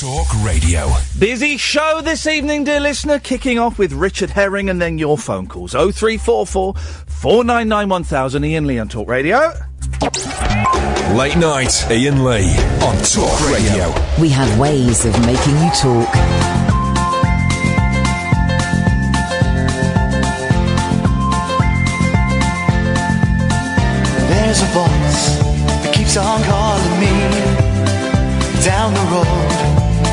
Talk Radio. Busy show this evening, dear listener. Kicking off with Richard Herring and then your phone calls. 0344 499 1000. Iain Lee on Talk Radio. Late night, Iain Lee on Talk Radio. We have ways of making you talk. There's a voice that keeps on calling me down the road.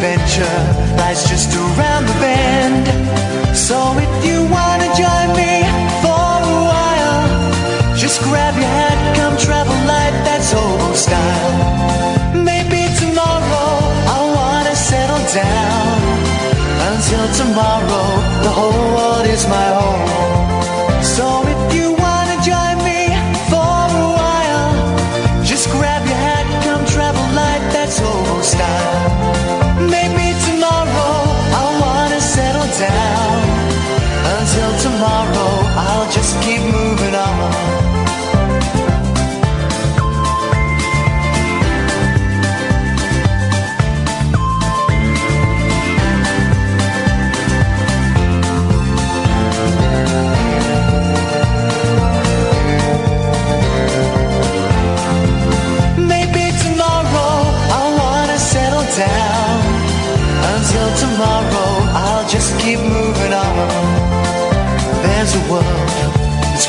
adventure lies just around the bend. So if you wanna join me for a while, just grab your hat, come travel light, that's old style. Maybe tomorrow I'll wanna settle down. Until tomorrow, the whole world is my home. So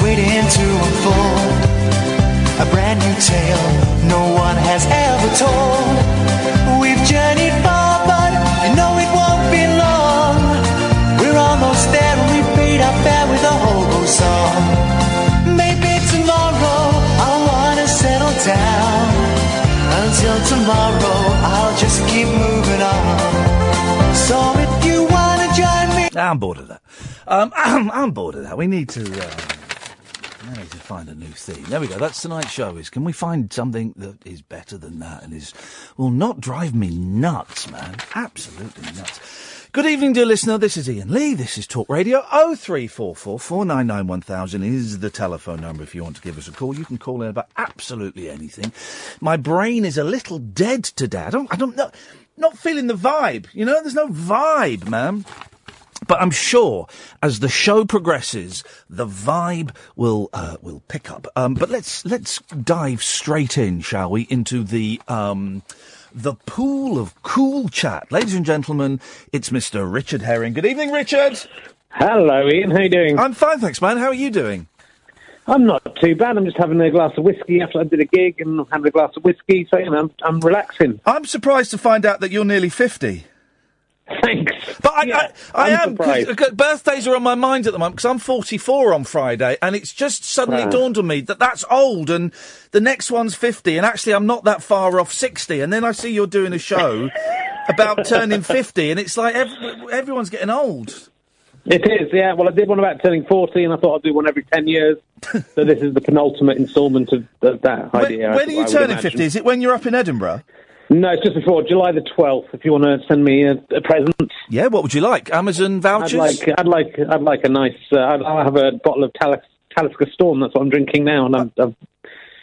waiting to unfold. A brand new tale no one has ever told. We've journeyed far, but you know it won't be long. We're almost there and we paid our fare with a hobo song. Maybe tomorrow I'll wanna settle down. Until tomorrow, I'll just keep moving on. So if you wanna join me. I'm bored of that. Um, I'm bored of that. We need to. Uh, find a new theme. There we go. That's tonight's show. Is can we find something that is better than that and is will not drive me nuts, man? Absolutely nuts. Good evening, dear listener. This is Iain Lee. This is Talk Radio. Oh three four four four nine nine one thousand is the telephone number if you want to give us a call. You can call in about absolutely anything. My brain is a little dead today. I don't. I don't know. Not feeling the vibe. You know, there's no vibe, man. But I'm sure as the show progresses, the vibe will uh, will pick up. Um, but let's let's dive straight in, shall we, into the um, the pool of cool chat, ladies and gentlemen. It's Mr. Richard Herring. Good evening, Richard. Hello, Iain. How you doing? I'm fine, thanks, man. How are you doing? I'm not too bad. I'm just having a glass of whiskey after I did a gig and having a glass of whiskey, so you know, I'm, I'm relaxing. I'm surprised to find out that you're nearly fifty. Thanks. But I, I, I I'm am. 'cause- surprised. 'cause birthdays are on my mind at the moment because I'm 44 on Friday, and it's just suddenly Ah. dawned on me that that's old, and the next one's 50, and actually I'm not that far off 60. And then I see you're doing a show about turning 50, and it's like ev- everyone's getting old. It is, yeah. Well, I did one about turning 40, and I thought I'd do one every 10 years. so this is the penultimate instalment of, of that When, idea. I- when are you turning 50? Is it when you're up in Edinburgh? No, it's just before July the 12th. If you want to send me a, a present, Yeah. What would you like? Amazon vouchers? I'd like, I'd like, I'd like a nice. Uh, I'll have a bottle of Talis, Talisker Storm. That's what I'm drinking now, and I'm, I'm,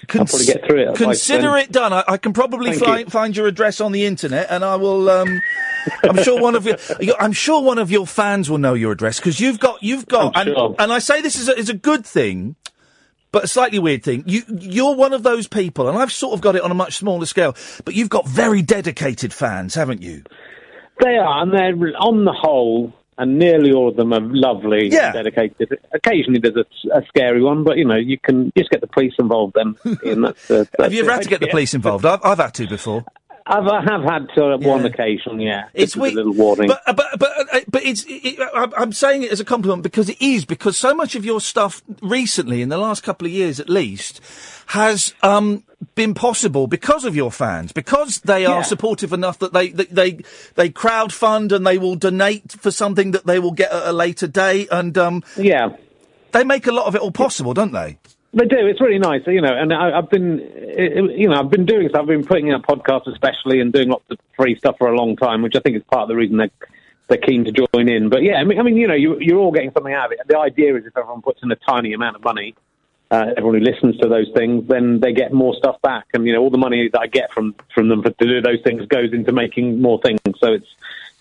I'll probably get through it. Consider it done. I, I can probably fi- you. find your address on the internet, and I will. Um, I'm sure one of your, I'm sure one of your fans will know your address because you've got, you've got, and, sure. and I say this is a, is a good thing, but a slightly weird thing. You, you're one of those people, and I've sort of got it on a much smaller scale, but you've got very dedicated fans, haven't you? They are, and they're on the whole, and nearly all of them are lovely, Yeah. and dedicated. Occasionally, there's a, a scary one, but you know, you can just get the police involved. Then, Iain, that's, uh, Have you ever had to get the police involved? I've, I've had to before. I've, I have had to uh, one occasion, yeah. It's a little warning. But but but uh, but it's. It, I'm saying it as a compliment because it is because so much of your stuff recently, in the last couple of years at least, has um been possible because of your fans because they are Yeah. supportive enough that they that they they crowdfund and they will donate for something that they will get at a later date and um yeah. they make a lot of it all possible, don't they? They do. It's really nice, you know. And I, I've been, you know, I've been doing stuff. I've been putting out podcasts, especially, and doing lots of free stuff for a long time, which I think is part of the reason they're they're keen to join in. But yeah, I mean, I mean you know, you, you're all getting something out of it. The idea is if everyone puts in a tiny amount of money, uh, everyone who listens to those things, then they get more stuff back. And you know, all the money that I get from from them for, to do those things goes into making more things. So it's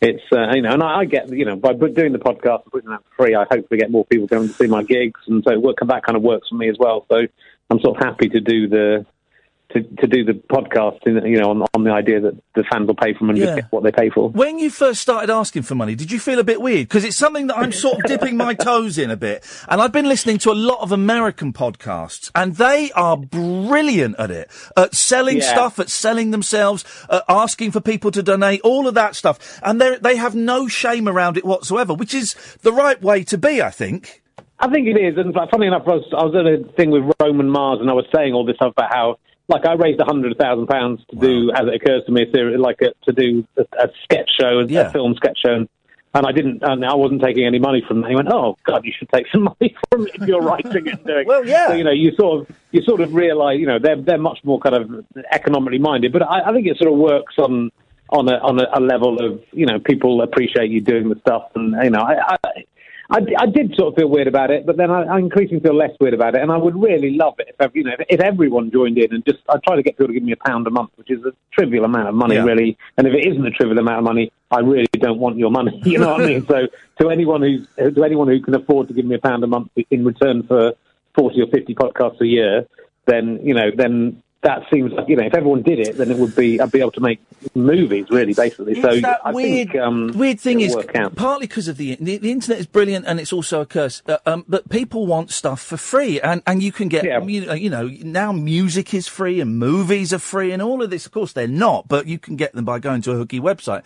it's uh, you know, and I, I get you know by doing the podcast and putting that free, I hopefully get more people coming to see my gigs, and so work, that kind of works for me as well. So I'm sort of happy to do the to, to do the podcast, in, you know, on, on the idea that the fans will pay for them and Yeah. just get what they pay for. When you first started asking for money, did you feel a bit weird? Because it's something that I'm sort of dipping my toes in a bit. And I've been listening to a lot of American podcasts, and they are brilliant at it. At selling Yeah. stuff, at selling themselves, at asking for people to donate, all of that stuff. And they they have no shame around it whatsoever, which is the right way to be, I think. I think it is, and funny enough, I was, I was at a thing with Roman Mars, and I was saying all this stuff about how, like, I raised a hundred thousand pounds to do, as it occurs to me, like a, to do a, a sketch show, a, Yeah. a film sketch show, and, and I didn't, and I wasn't taking any money from that. He went, "Oh God, you should take some money from it if you're writing and doing." Well, yeah. So, you know, you sort of, you sort of realise, you know, they're they're much more kind of economically minded, but I, I think it sort of works on. On a on a, a level of you know people appreciate you doing the stuff and you know I, I I, I did sort of feel weird about it, but then I, I increasingly feel less weird about it, and I would really love it if you know if, if everyone joined in and just I try to get people to give me a pound a month, which is a trivial amount of money, Yeah. really. And if it isn't a trivial amount of money, I really don't want your money. You know what I mean? So to anyone who's to anyone who can afford to give me a pound a month in return for forty or fifty podcasts a year, then you know then. That seems like you know if everyone did it, then it would be I'd be able to make movies really basically. so It's that I weird, think um, weird thing is partly because of the, the the internet is brilliant and it's also a curse. Uh, um, but people want stuff for free, and and you can get Yeah. you, know, you know now music is free and movies are free and all of this. Of course, they're not, but you can get them by going to a hooky website.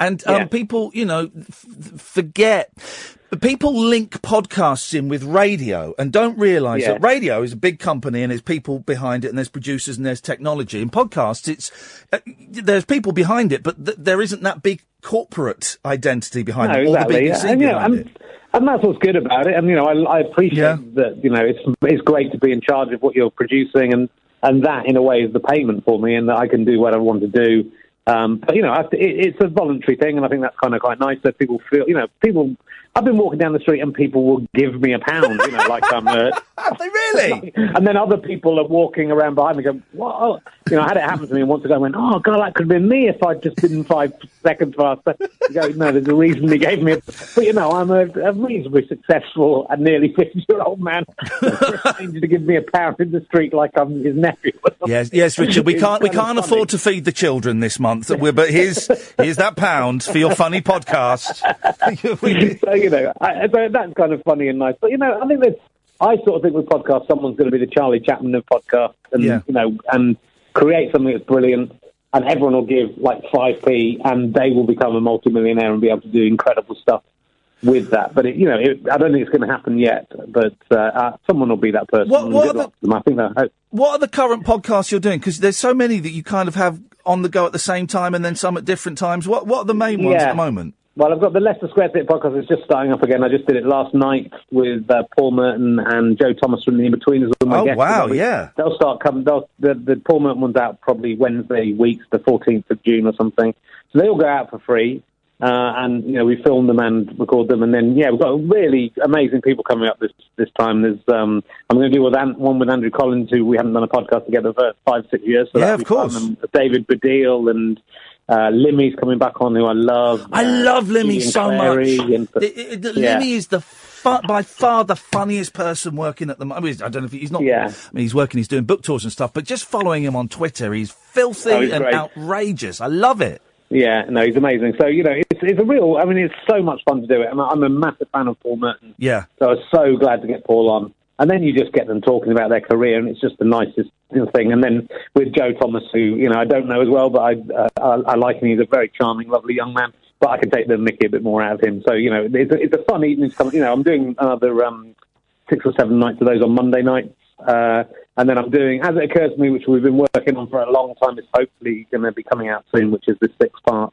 And um, Yeah. people, you know, f- f- forget. People link podcasts in with radio and don't realise Yeah. that radio is a big company and there's people behind it and there's producers and there's technology. In podcasts, it's uh, there's people behind it, but th- there isn't that big corporate identity behind No, it exactly. the yeah. And, you know, and, it. and that's what's good about it. And you know, I, I appreciate Yeah. that. You know, it's it's great to be in charge of what you're producing, and and that in a way is the payment for me, and that I can do what I want to do. Um, but you know, I, it, it's a voluntary thing, and I think that's kind of quite nice that people feel. You know, people. I've been walking down the street and people will give me a pound. You know, like I'm. Uh, they really? and then other people are walking around behind me going, what? Oh. You know, I had it happen to me once ago. I went, oh, God, that could have been me if I'd just been five seconds faster. You go, no, there's a reason they gave me a... But, you know, I'm a, a reasonably successful and nearly 50-year-old man. For a stranger to give me a pound in the street like I'm his nephew. Yes, yes, Richard. We can't we can't afford to feed the children this month. But here's here's that pound for your funny podcast. so you know, I, so that's kind of funny and nice. But you know, I think that I sort of think with podcasts, someone's going to be the Charlie Chaplin of podcasts, and Yeah. you know, and create something that's brilliant, and everyone will give like five p, and they will become a multimillionaire and be able to do incredible stuff with that. But it, you know, it, I don't think it's going to happen yet. But uh, uh, someone will be that person. What- what are them. I think hope- What are the current podcasts you're doing? Because there's so many that you kind of have on the go at the same time, and then some at different times. What what are the main ones Yeah. at the moment? Well, I've got the Leicester Square Pit podcast. It's just starting up again. I just did it last night with uh, Paul Merton and Joe Thomas from the Inbetweeners. Oh, wow, yeah. They'll start coming. They'll, the, the Paul Merton one's out probably Wednesday weeks, the 14th of June or something. So they all go out for free. Uh, and, you know, we film them and record them. And then, yeah, we've got really amazing people coming up this this time. There's um, I'm going to do with An- one with Andrew Collins, who we haven't done a podcast together for five, six years. So Yeah, of course. David Baddiel and uh, Limmy's coming back on, who I love. I Uh, love Limmy Ian so Clary much. and- Yeah. Limmy is the fu- by far the funniest person working at the moment. I don't know if he- he's not. Yeah. I mean, he's working. He's doing book tours and stuff. But just following him on Twitter, he's filthy Oh, he's and great. outrageous. I love it. Yeah, no, he's amazing. So you know, it's it's a real. I mean, it's so much fun to do it. I'm a, I'm a massive fan of Paul Merton, Yeah. so I was so glad to get Paul on. And then you just get them talking about their career, and it's just the nicest thing. And then with Joe Thomas, who you know I don't know as well, but I uh, I, I like him. He's a very charming, lovely young man. But I can take the Mickey a bit more out of him. So you know, it's a, it's a fun evening. You know, I'm doing another um, six or seven nights of those on Monday nights. Uh, and then I'm doing, as it occurs to me, which we've been working on for a long time, is hopefully going to be coming out soon, which is this six part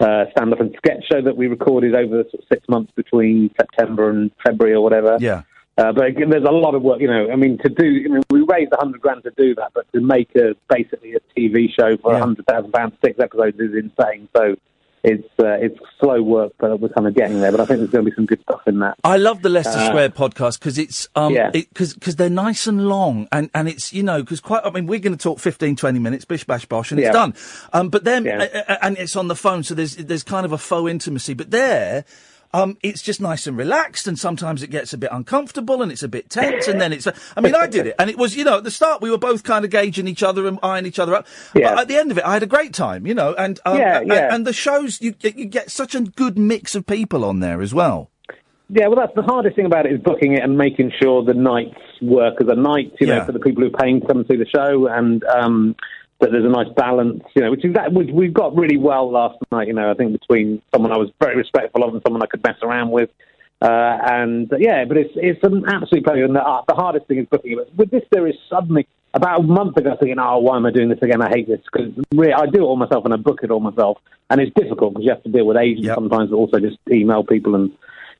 uh, stand up and sketch show that we recorded over sort of six months between September and February or whatever. Yeah. Uh, but again, there's a lot of work, you know. I mean, to do, I mean, we raised a hundred grand to do that, but to make a basically a TV show for a Yeah. hundred thousand pounds, six episodes is insane. So it's uh, it's slow work, but we're kind of getting there. But I think there's going to be some good stuff in that. I love the Leicester Uh, Square podcast because it's um Yeah. because they're nice and long and and it's you know because quite I mean we're going to talk 15 20 minutes bish bash bosh and Yeah. it's done um but then Yeah. uh, and it's on the phone so there's there's kind of a faux intimacy but there um, it's just nice and relaxed, and sometimes it gets a bit uncomfortable and it's a bit tense, and then it's. I mean, I did it, and it was, you know, at the start we were both kind of gauging each other and eyeing each other up. Yeah. But at the end of it, I had a great time, you know, and um, Yeah, and, yeah. and the shows you get- you get such a good mix of people on there as well. Yeah, well, that's the hardest thing about it is booking it and making sure the nights work as a night, you Yeah. know, for the people who are paying to come see the show, and um, that there's a nice balance, you know, which is that which we've got really well last night. You know, I think between someone I was very respectful of and someone I could mess around with. Uh, and uh, yeah, but it's it's an absolute pleasure. And the, uh, the hardest thing is booking it. But with this, there is suddenly about a month ago thinking, oh, why am I doing this again? I hate this because really, I do it all myself and I book it all myself, and it's difficult because you have to deal with agents Yep. sometimes, but also just email people and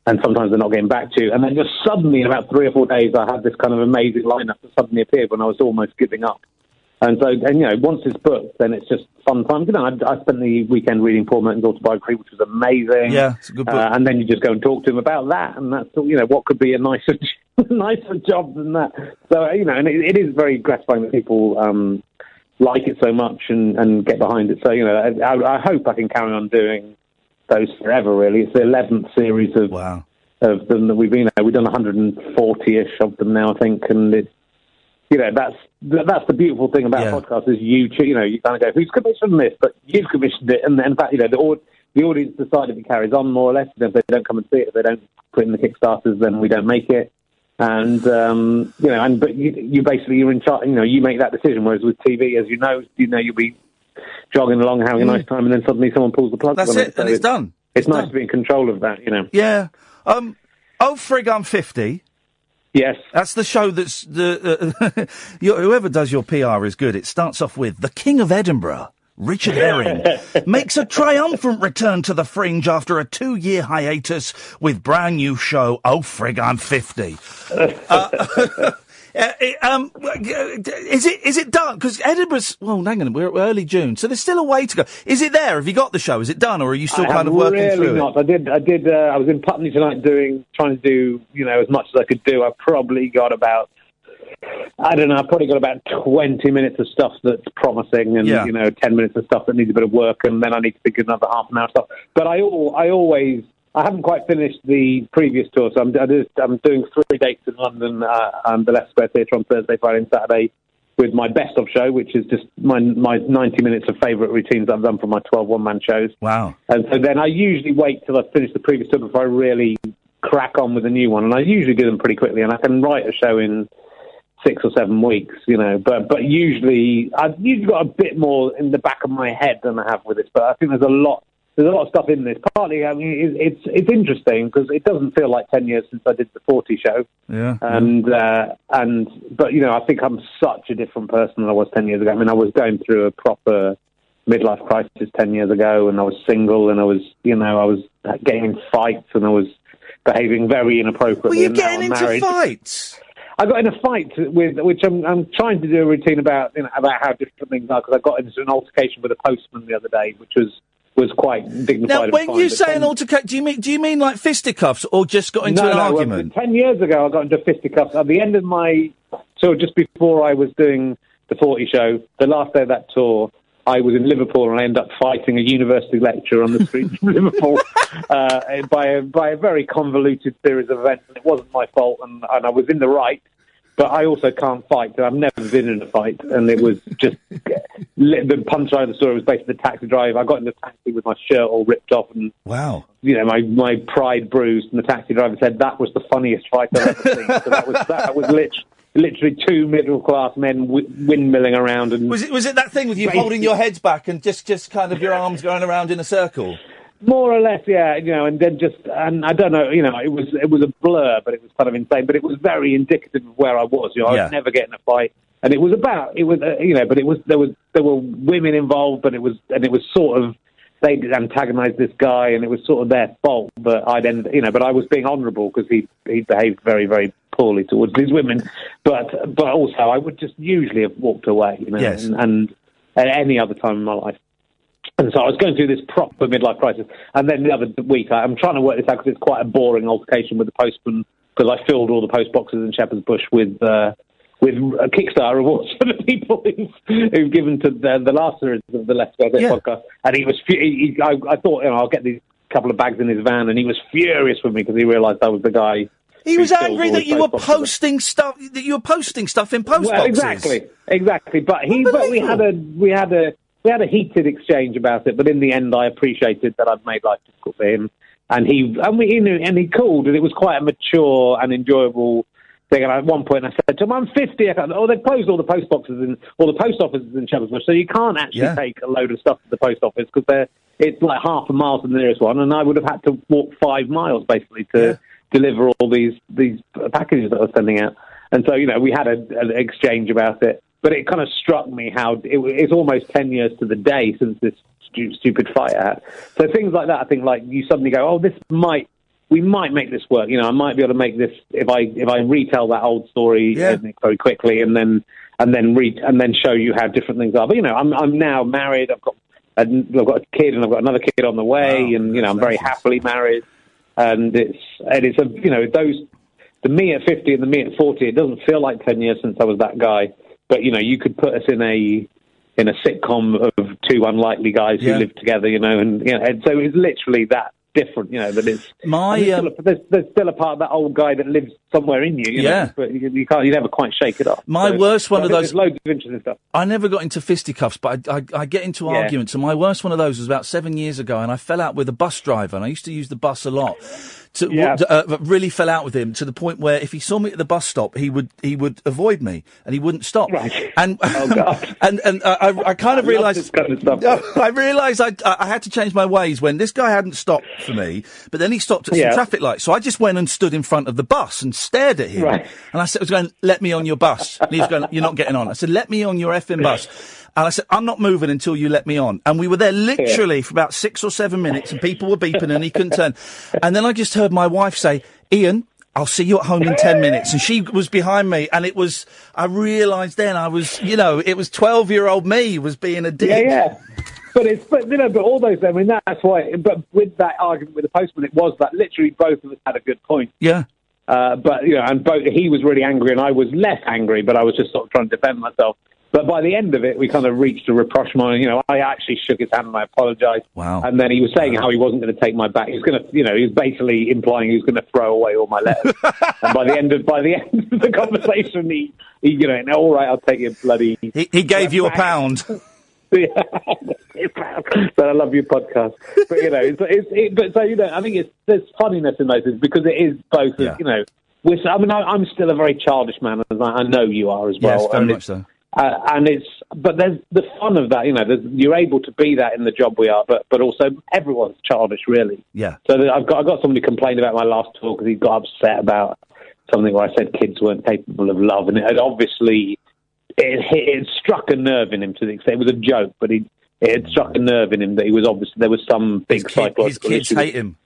and sometimes they're not getting back to you. And then just suddenly, in about three or four days, I had this kind of amazing lineup that suddenly appeared when I was almost giving up. And so, and you know, once it's booked, then it's just fun time. You know, I, I spent the weekend reading Paul Merton's autobiography, which was amazing. Yeah, it's a good book. Uh, and then you just go and talk to him about that, and that's you know what could be a nicer nicer job than that. So uh, you know, and it, it is very gratifying that people um, like it so much and, and get behind it. So you know, I, I hope I can carry on doing those forever. Really, it's the eleventh series of Wow. of them that we've been. We've done 140ish of them now, I think, and it's you know that's that's the beautiful thing about Yeah. podcasts is you you know you kind of go who's commissioned this, but you've commissioned it, and in fact you know the the audience decide if it carries on more or less. And if they don't come and see it, if they don't put in the kickstarters, then we don't make it. And um, you know, and but you, you basically you're in charge. You know, you make that decision. Whereas with TV, as you know, you know you'll be jogging along, having a nice time, and then suddenly someone pulls the plug. Mm. That's on it, So and it's done. It's, nice done. to be in control of that. You know. Yeah. Um. Oh, frig, I'm fifty. Yes. That's the show that's the uh, whoever does your PR is good. It starts off with the King of Edinburgh. Richard Herring makes a triumphant return to the fringe after a two-year hiatus with brand new show. Oh frig, I'm fifty. Uh, uh, um, is it is it done? Because Edinburgh's well, hang on, we're early June, so there's still a way to go. Is it there? Have you got the show? Is it done, or are you still I kind of working really through not. it? I did. I did. Uh, I was in Putney tonight, doing trying to do you know as much as I could do. I've probably got about. I don't know. I've probably got about twenty minutes of stuff that's promising, and Yeah. you know, ten minutes of stuff that needs a bit of work, and then I need to think of another half an hour of stuff. But I, I always, I haven't quite finished the previous tour, so I'm, I just, I'm doing three dates in London, uh, and the Leicester Square Theatre on Thursday, Friday, and Saturday with my best of show, which is just my my 90 minutes of favourite routines I've done for my 12 one man shows. Wow. And so then I usually wait till I finish the previous tour before I really crack on with a new one. And I usually do them pretty quickly, and I can write a show in six or seven weeks, you know. But but usually I've usually got a bit more in the back of my head than I have with this. But I think there's a lot. There's a lot of stuff in this. Partly, I mean, it, it's it's interesting because it doesn't feel like ten years since I did the Forty show, Yeah. and uh, and but you know, I think I'm such a different person than I was ten years ago. I mean, I was going through a proper midlife crisis ten years ago, and I was single, and I was you know I was getting in fights, and I was behaving very inappropriately. Were you getting into married. fights? I got in a fight with, which I'm, I'm trying to do a routine about, you know, about how different things are, because I got into an altercation with a postman the other day, which was was quite dignified. Now, when fine, you say then- an altercation, do you mean do you mean like fisticuffs or just got into no, an no, well, argument? ten years ago, I got into fisticuffs. At the end of my so just before I was doing the Forty show, the last day of that tour, I was in Liverpool and I ended up fighting a university lecturer on the streets of Liverpool uh, by a by a very convoluted series of events. And it wasn't my fault, and, and I was in the right. but I also can't fight. I've never been in a fight, and it was just the punchline of the story was basically the taxi driver. I got in the taxi with my shirt all ripped off and Wow. you know, my, my pride bruised, and the taxi driver said that was the funniest fight I've ever seen. so that was that was lit- literally two middle class men w- windmilling around and Was it was it that thing with you Basically- holding your heads back and just just kind of your arms going around in a circle? more or less, yeah, you know, and then just and I don't know, you know, it was it was a blur, but it was kind of insane. But it was very indicative of where I was. You know, I was never getting a fight, and it was about it was uh, you know, but it was there was there were women involved, but it was and it was sort of they antagonised this guy, and it was sort of their fault. But I'd end, you know, but I was being honourable because he he behaved very very poorly towards these women, but but also I would just usually have walked away, you know, Yes. and, and at any other time in my life. And so I was going through this proper midlife crisis. And then the other week, I, I'm trying to work this out because it's quite a boring altercation with the postman because I filled all the post boxes in Shepherd's Bush with uh, with uh, Kickstarter awards for the people who've, given to the, the last series of the Let's Go There Yeah. podcast. And he was, fu- he, he, I, I thought, you know, I'll get these couple of bags in his van, and he was furious with me because he realised I was the guy. He was angry that you were post posting stuff that you were posting stuff in post Well, exactly, exactly. But he, but we had a, we had a, we had a heated exchange about it. But in the end, I appreciated that I'd made life difficult for him, and he, and we, and he called, and it was quite a mature and enjoyable thing. And at one point, I said to him, "I'm 50. Oh, they've closed all the post boxes in, all the post offices in Bush, so you can't actually Yeah. take a load of stuff to the post office because they're, it's like half a mile to the nearest one, and I would have had to walk five miles basically to." Yeah. deliver all these these packages that I was sending out. And so, you know, we had a, an exchange about it. But it kind of struck me how it, it's almost 10 years to the day since this stu- stupid had. So things like that, I think, like, you suddenly go, oh, this might, we might make this work. You know, I might be able to make this if I if I retell that old story Yeah. very quickly and then and then re- and then show you how different things are. But you know, I'm I'm now married. I've got a, I've got a kid and I've got another kid on the way, Wow, and you know, I'm very happily married and it's and it's a you know those the me at fifty and the me at forty. It doesn't feel like ten years since I was that guy, but you know you could put us in a in a sitcom of two unlikely guys Yeah. who live together, you know, and you know, and so it's literally that different, you know, that it's My, there's, um, still a, there's, there's still a part of that old guy that lives somewhere in you, you Yeah. know, but you, you can't you never quite shake it off. My So- worst one of those- loads of interesting stuff. I never got into fisticuffs, but I, I, I get into Yeah. arguments. And my worst one of those was about seven years ago, and I fell out with a bus driver, and I used to use the bus a lot. To, Yeah. uh, really fell out with him to the point where if he saw me at the bus stop, he would he would avoid me and he wouldn't stop. Right. And Oh, God. and and uh, I, I kind of I this kind of stuff. I realised I I had to change my ways when this guy hadn't stopped for me, but then he stopped at Yeah. some traffic lights. So I just went and stood in front of the bus and stared at him. Right. And I said, I was going, let me on your bus. And he was going, you're not getting on. I said, let me on your effing bus. And I said, I'm not moving until you let me on. And we were there literally for about six or seven minutes and people were beeping and he couldn't turn. And then I just heard my wife say, Iain, I'll see you at home in 10 minutes. And she was behind me and it was, I realised then I was, you know, it was 12 year old me was being a dick. Yeah, yeah. But it's but you know, but all those. I mean, that's why. But with that argument with the postman, it was that literally both of us had a good point. Yeah. Uh, but you know, and both he was really angry, and I was less angry, but I was just sort of trying to defend myself. But by the end of it, we kind of reached a rapprochement. You know, I actually shook his hand and I apologised. Wow. And then he was saying how he wasn't going to take my back. He was going to, you know, he was basically implying he was going to throw away all my letters. and by the end of by the end of the conversation, he, he you know, all right, I'll take your bloody He, he gave you a pound. yeah. but I love your podcast. But you know, it's, it's it, but so you know, I think it's there's funniness in those things because it is both. Yeah. You know, we're, I mean, I, I'm still a very childish man, as I, I know you are as well. Yes, very much so. Uh, and it's, but there's the fun of that. You know, there's, you're able to be that in the job we are, but but also everyone's childish, really. Yeah. So I've got I've got somebody complained about my last talk because he got upset about something where I said kids weren't capable of love, and it had obviously it, hit, it struck a nerve in him to the extent it was a joke, but he it had struck a nerve in him that he was obviously there was some big His, kid, his kids issue. hate him.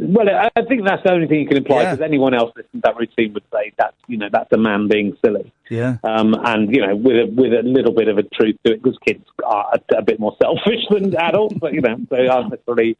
Well, I think that's the only thing you can imply Yeah. because anyone else listening to that routine would say that you know that's a man being silly. Yeah. Um, and you know, with a, with a little bit of a truth to it, because kids are a, a bit more selfish than adults, but you know, they aren't necessarily.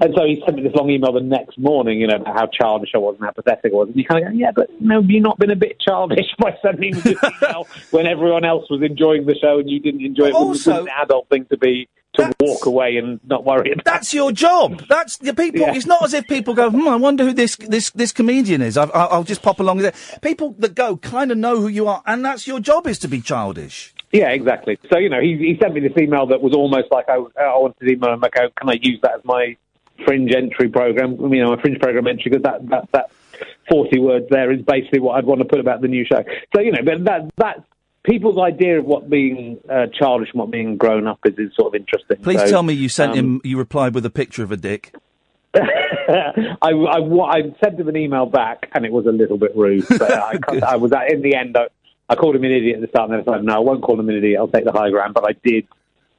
And so he sent me this long email the next morning, you know, about how childish I was and how pathetic I was. And you kind of go, yeah, but you know, have you not been a bit childish by sending this email when everyone else was enjoying the show and you didn't enjoy it? Also- it was an adult thing to be to walk away and not worry about. That's your job. That's the people. Yeah. It's not as if people go, hmm, I wonder who this this this comedian is. I've, I'll, I'll just pop along with it. People that go kind of know who you are, and that's your job is to be childish. Yeah, exactly. So you know, he, he sent me this email that was almost like I, I wanted to email him like, oh, can I use that as my fringe entry program? You know, my fringe program entry because that that that forty words there is basically what I'd want to put about the new show. So you know, but that that people's idea of what being uh, childish and what being grown up is is sort of interesting. Please So, tell me you sent um, him. You replied with a picture of a dick. I, I, I sent him an email back, and it was a little bit rude. But I, I was in the end. I, I called him an idiot at the start, and then I said, "No, I won't call him an idiot. I'll take the high ground." But I did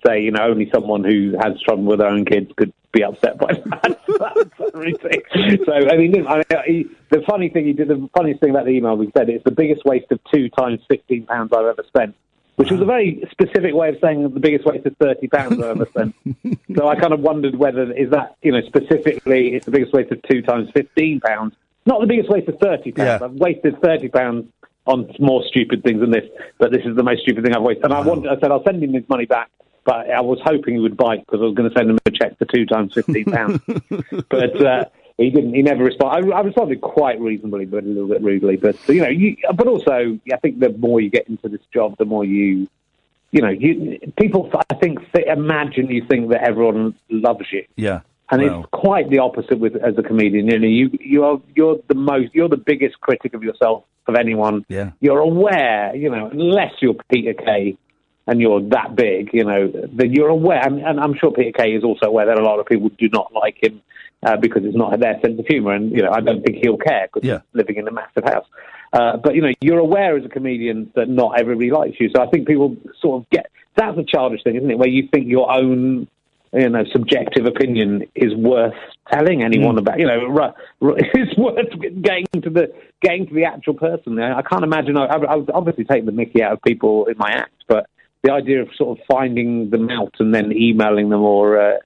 say, you know, only someone who has trouble with their own kids could be upset by that. That's everything. so, I mean, I mean he, the funny thing he did, the funniest thing about the email we said, it's the biggest waste of two times fifteen pounds I've ever spent. Which was a very specific way of saying the biggest waste of thirty pounds I've ever spent. so I kind of wondered whether is that you know specifically it's the biggest waste of two times fifteen pounds, not the biggest waste of thirty pounds. Yeah. I've wasted thirty pounds on more stupid things than this, but this is the most stupid thing I've wasted. And I wanted, I said I'll send him his money back, but I was hoping he would bite because I was going to send him a check for two times fifteen pounds. but uh, he didn't. He never responded. I, I responded quite reasonably, but a little bit rudely. But you know, you, but also, I think the more you get into this job, the more you, you know, you people. I think th- imagine you think that everyone loves you. Yeah. And it's quite the opposite with as a comedian. You know, you you are you're the most you're the biggest critic of yourself of anyone. Yeah. You're aware, you know, unless you're Peter Kay and you're that big, you know, then you're aware. And, and I'm sure Peter Kay is also aware that a lot of people do not like him uh, because it's not their sense of humour. And you know, I don't think he'll care because Yeah. he's living in a massive house. Uh, but you know, you're aware as a comedian that not everybody likes you. So I think people sort of get that's a childish thing, isn't it? Where you think your own you know, subjective opinion is worth telling anyone about. You know, it's worth getting to the getting to the actual person. I I can't imagine. I, I would obviously take the Mickey out of people in my act, but the idea of sort of finding them out and then emailing them or uh,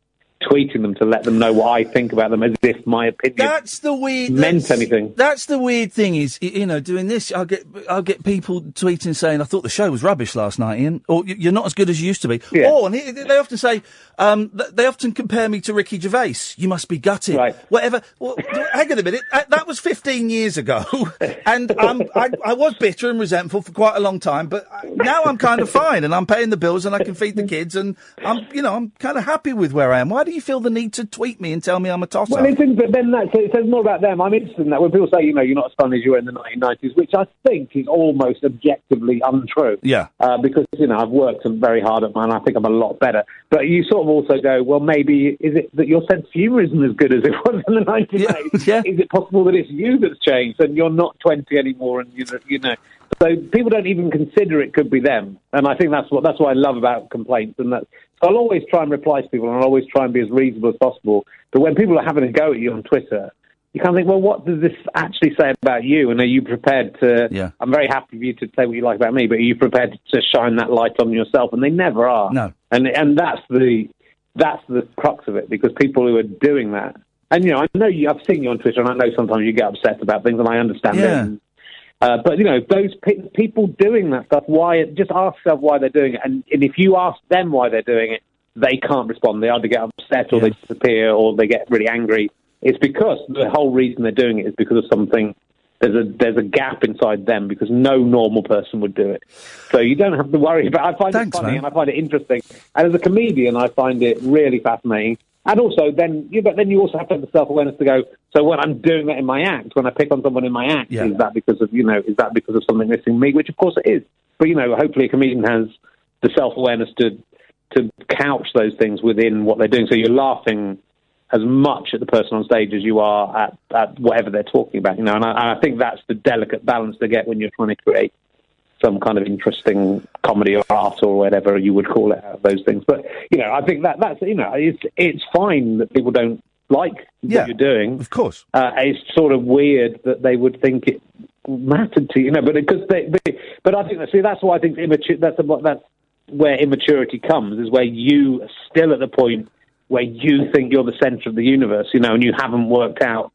tweeting them to let them know what I think about them, as if my opinion That's the weird. meant that's- anything. That's the weird thing is, you know, doing this, I'll get, I'll get people tweeting saying, I thought the show was rubbish last night, Iain, or you're not as good as you used to be. Yeah. Or, and he- they often say, um, they often compare me to Ricky Gervais. You must be gutted. Right. Whatever. Well, hang on a minute. Uh, That was 15 years ago. And um, I, I was bitter and resentful for quite a long time, but now I'm kind of fine and I'm paying the bills and I can feed the kids and I'm, you know, I'm kind of happy with where I am. Why do you feel the need to tweet me and tell me I'm a tosser? Well, it's but then that, so it says more about them. I'm interested in that. When people say, you know, you're not as funny as you were in the 1990s, which I think is almost objectively untrue. Yeah. Uh, because, you know, I've worked very hard at mine. I think I'm a lot better. But you sort of also go, well, maybe is it that your sense of humour isn't as good as it was in the 1990s? Yeah. Is it possible that it's you that's changed and you're not 20 anymore and, you know, you know. So people don't even consider it could be them. And I think that's what that's what I love about complaints. And that I'll always try and reply to people and I'll always try and be as reasonable as possible. But when people are having a go at you on Twitter, you kind of think, well, what does this actually say about you? And are you prepared to? Yeah. I'm very happy for you to say what you like about me, but are you prepared to shine that light on yourself? And they never are. No. And and that's the that's the crux of it because people who are doing that, and you know, I know you, I've seen you on Twitter, and I know sometimes you get upset about things, and I understand Yeah. it. Uh, but you know, those pe- people doing that stuff, why? Just ask yourself why they're doing it, and, and if you ask them why they're doing it, they can't respond. They either get upset or they disappear or they get really angry. It's because the whole reason they're doing it is because of something. There's a there's a gap inside them because no normal person would do it. So you don't have to worry about. I find Thanks, it funny man. and I find it interesting. And as a comedian, I find it really fascinating. And also, then you but then you also have to have the self awareness to go. So when I'm doing that in my act, when I pick on someone in my act, Yeah. is that because of you know is that because of something missing me? Which of course it is. But you know, hopefully a comedian has the self awareness to to couch those things within what they're doing. So you're laughing as much at the person on stage as you are at, at whatever they're talking about. You know, and I, and I think that's the delicate balance to get when you're trying to create some kind of interesting comedy or art or whatever you would call it out of those things. But you know, I think that that's you know, it's it's fine that people don't like Yeah. what you're doing. Of course. Uh, it's sort of weird that they would think it mattered to you, you know. But because they, but, but I think see that's why I think immature. That's what that's where immaturity comes is where you are still at the point where you think you're the center of the universe, you know, and you haven't worked out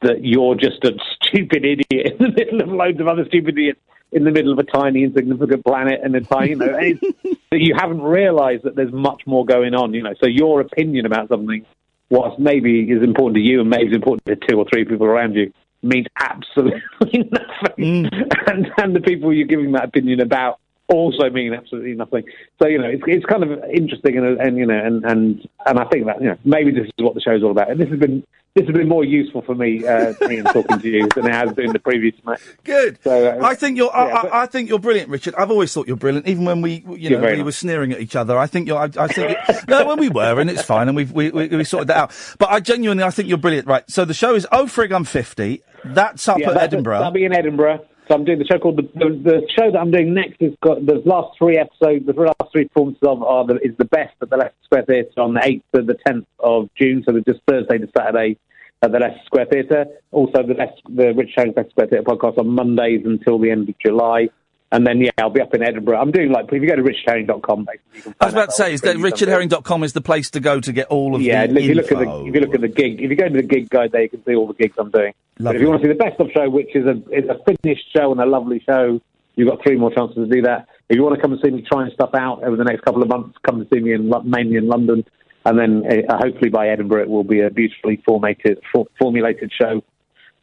that you're just a stupid idiot in the middle of loads of other stupid idiots in the middle of a tiny insignificant planet and a tiny, you know, that you haven't realised that there's much more going on. You know, so your opinion about something, whilst maybe is important to you and maybe is important to two or three people around you, means absolutely nothing. Mm. And, and the people you're giving that opinion about also mean absolutely nothing. So you know, it's it's kind of interesting, and, and you know, and and and I think that you know maybe this is what the show's all about, and this has been this has been more useful for me, uh, talking to you than it has been the previous match. Good. So, uh, I think you're. I, but- I, think you're brilliant, Richard. I've always thought you're brilliant, even when we, you know, we nice. were sneering at each other. I think you're. I, I think no, when we were, and it's fine, and we've we, we, we sorted that out. But I genuinely, I think you're brilliant. Right. So the show is Oh Frig, I'm 50. That's up Yeah, at that- Edinburgh. That'll be in Edinburgh. So I'm doing the show called the, the, the show that I'm doing next has got the last three episodes. The last three performances of are the, is the best at the Leicester Square Theatre on the eighth to the tenth of June. So just Thursday to Saturday at the Leicester Square Theatre. Also the Leicester, the Rich Herring Leicester Square Theatre podcast on Mondays until the end of July. And then yeah, I'll be up in Edinburgh. I'm doing like if you go to richherring.com, basically. I was about to say, is that previews I'm doing. richardherring.com is the place to go to get all of Yeah, the if you look at the if you look at the gig, if you go to the gig guide there, you can see all the gigs I'm doing. But if you want to see the best of show, which is a is a finished show and a lovely show, you've got three more chances to do that. If you want to come and see me trying stuff out over the next couple of months, come and see me in mainly in London, and then uh, hopefully by Edinburgh it will be a beautifully formated for, formulated show.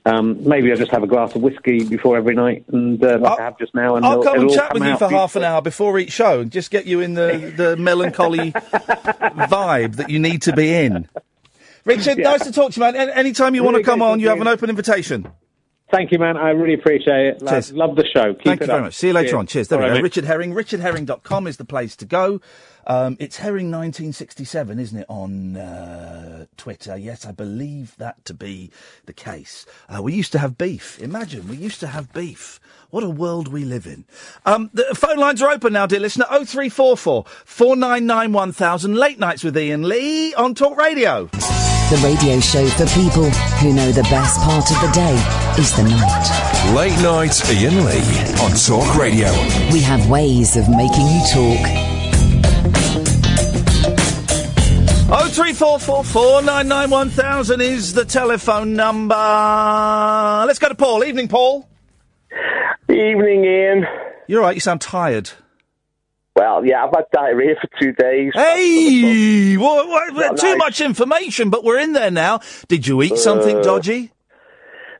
Um, maybe I'll just have a glass of whiskey before every night, and uh, like I have just now. And I'll come and chat with you for half an hour before each show and just get you in the, the melancholy vibe that you need to be in. Richard, Yeah. nice to talk to you, man. Any anytime you want to come on, you have an open invitation. Thank you, man. I really appreciate it. Love, love the show. Keep Thank you very up. much. See you later Cheers. on. Cheers. There All we right, go. mate. Richard Herring. RichardHerring.com is the place to go. Um, it's Herring 1967, isn't it, on uh, Twitter? Yes, I believe that to be the case. Uh, we used to have beef. Imagine, we used to have beef. What a world we live in. Um, the phone lines are open now, dear listener. 0344 499 1000. Late nights with Iain Lee on Talk Radio. The radio show for people who know the best part of the day is the night. Late night Iain Lee on Talk Radio. We have ways of making you talk. Oh three four four four nine nine one thousand is the telephone number. Let's go to Paul. Evening, Paul. Evening, Iain. You're right. You sound tired. Well, yeah, I've had diarrhea for two days. Hey, what, what, too nice. much information, but we're in there now. Did you eat something uh, dodgy?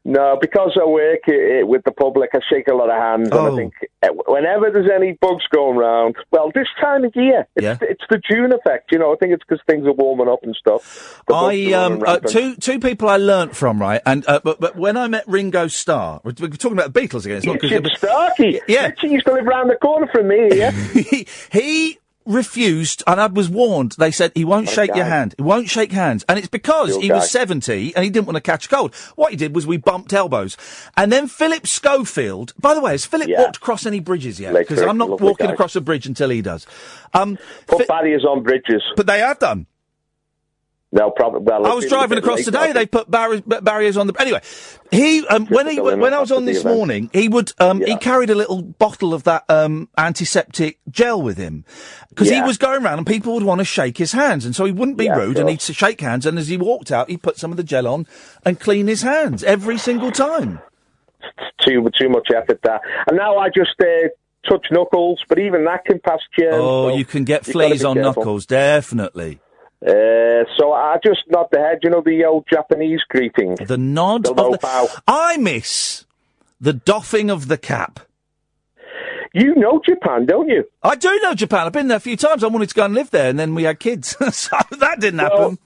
No, because I work uh, with the public, I shake a lot of hands, and Oh. I think uh, whenever there's any bugs going round, well, this time of year, it's, Yeah. it's the June effect. You know, I think it's because things are warming up and stuff. The I um uh, two two people I learnt from right, and uh, but but when I met Ringo Starr, we're, we're talking about the Beatles again. It's not Richard Starkey. Yeah. Richard used to live round the corner from me. Yeah. he, he refused, and I was warned. They said he won't shake your hand. He won't shake hands, and it's because he was seventy and he didn't want to catch a cold. What he did was we bumped elbows, and then Philip Schofield. By the way, has Philip Yeah. walked across any bridges yet? Because I'm not lovely walking guy. across a bridge until he does. Um, Put barriers on bridges. but they have done. No problem. Well, I was it's been a driving across today. They put barriers, barriers on the. Anyway, he um, when he when I was on this morning, he would um, he carried a little bottle of that um, antiseptic gel with him because he was going around and people would want to shake his hands, and so he wouldn't be Yeah, rude and he'd shake hands. And as he walked out, he put some of the gel on and clean his hands every single time. too too much effort there. And now I just uh, touch knuckles, but even that can pass germs. Oh, so you can get fleas on careful. knuckles, definitely. Uh, so I just nod the head, you know, the old Japanese greeting. The nod The of the. bow. I miss the doffing of the cap. You know Japan, don't you? I do know Japan. I've been there a few times. I wanted to go and live there, and then we had kids, so that didn't Well, happen.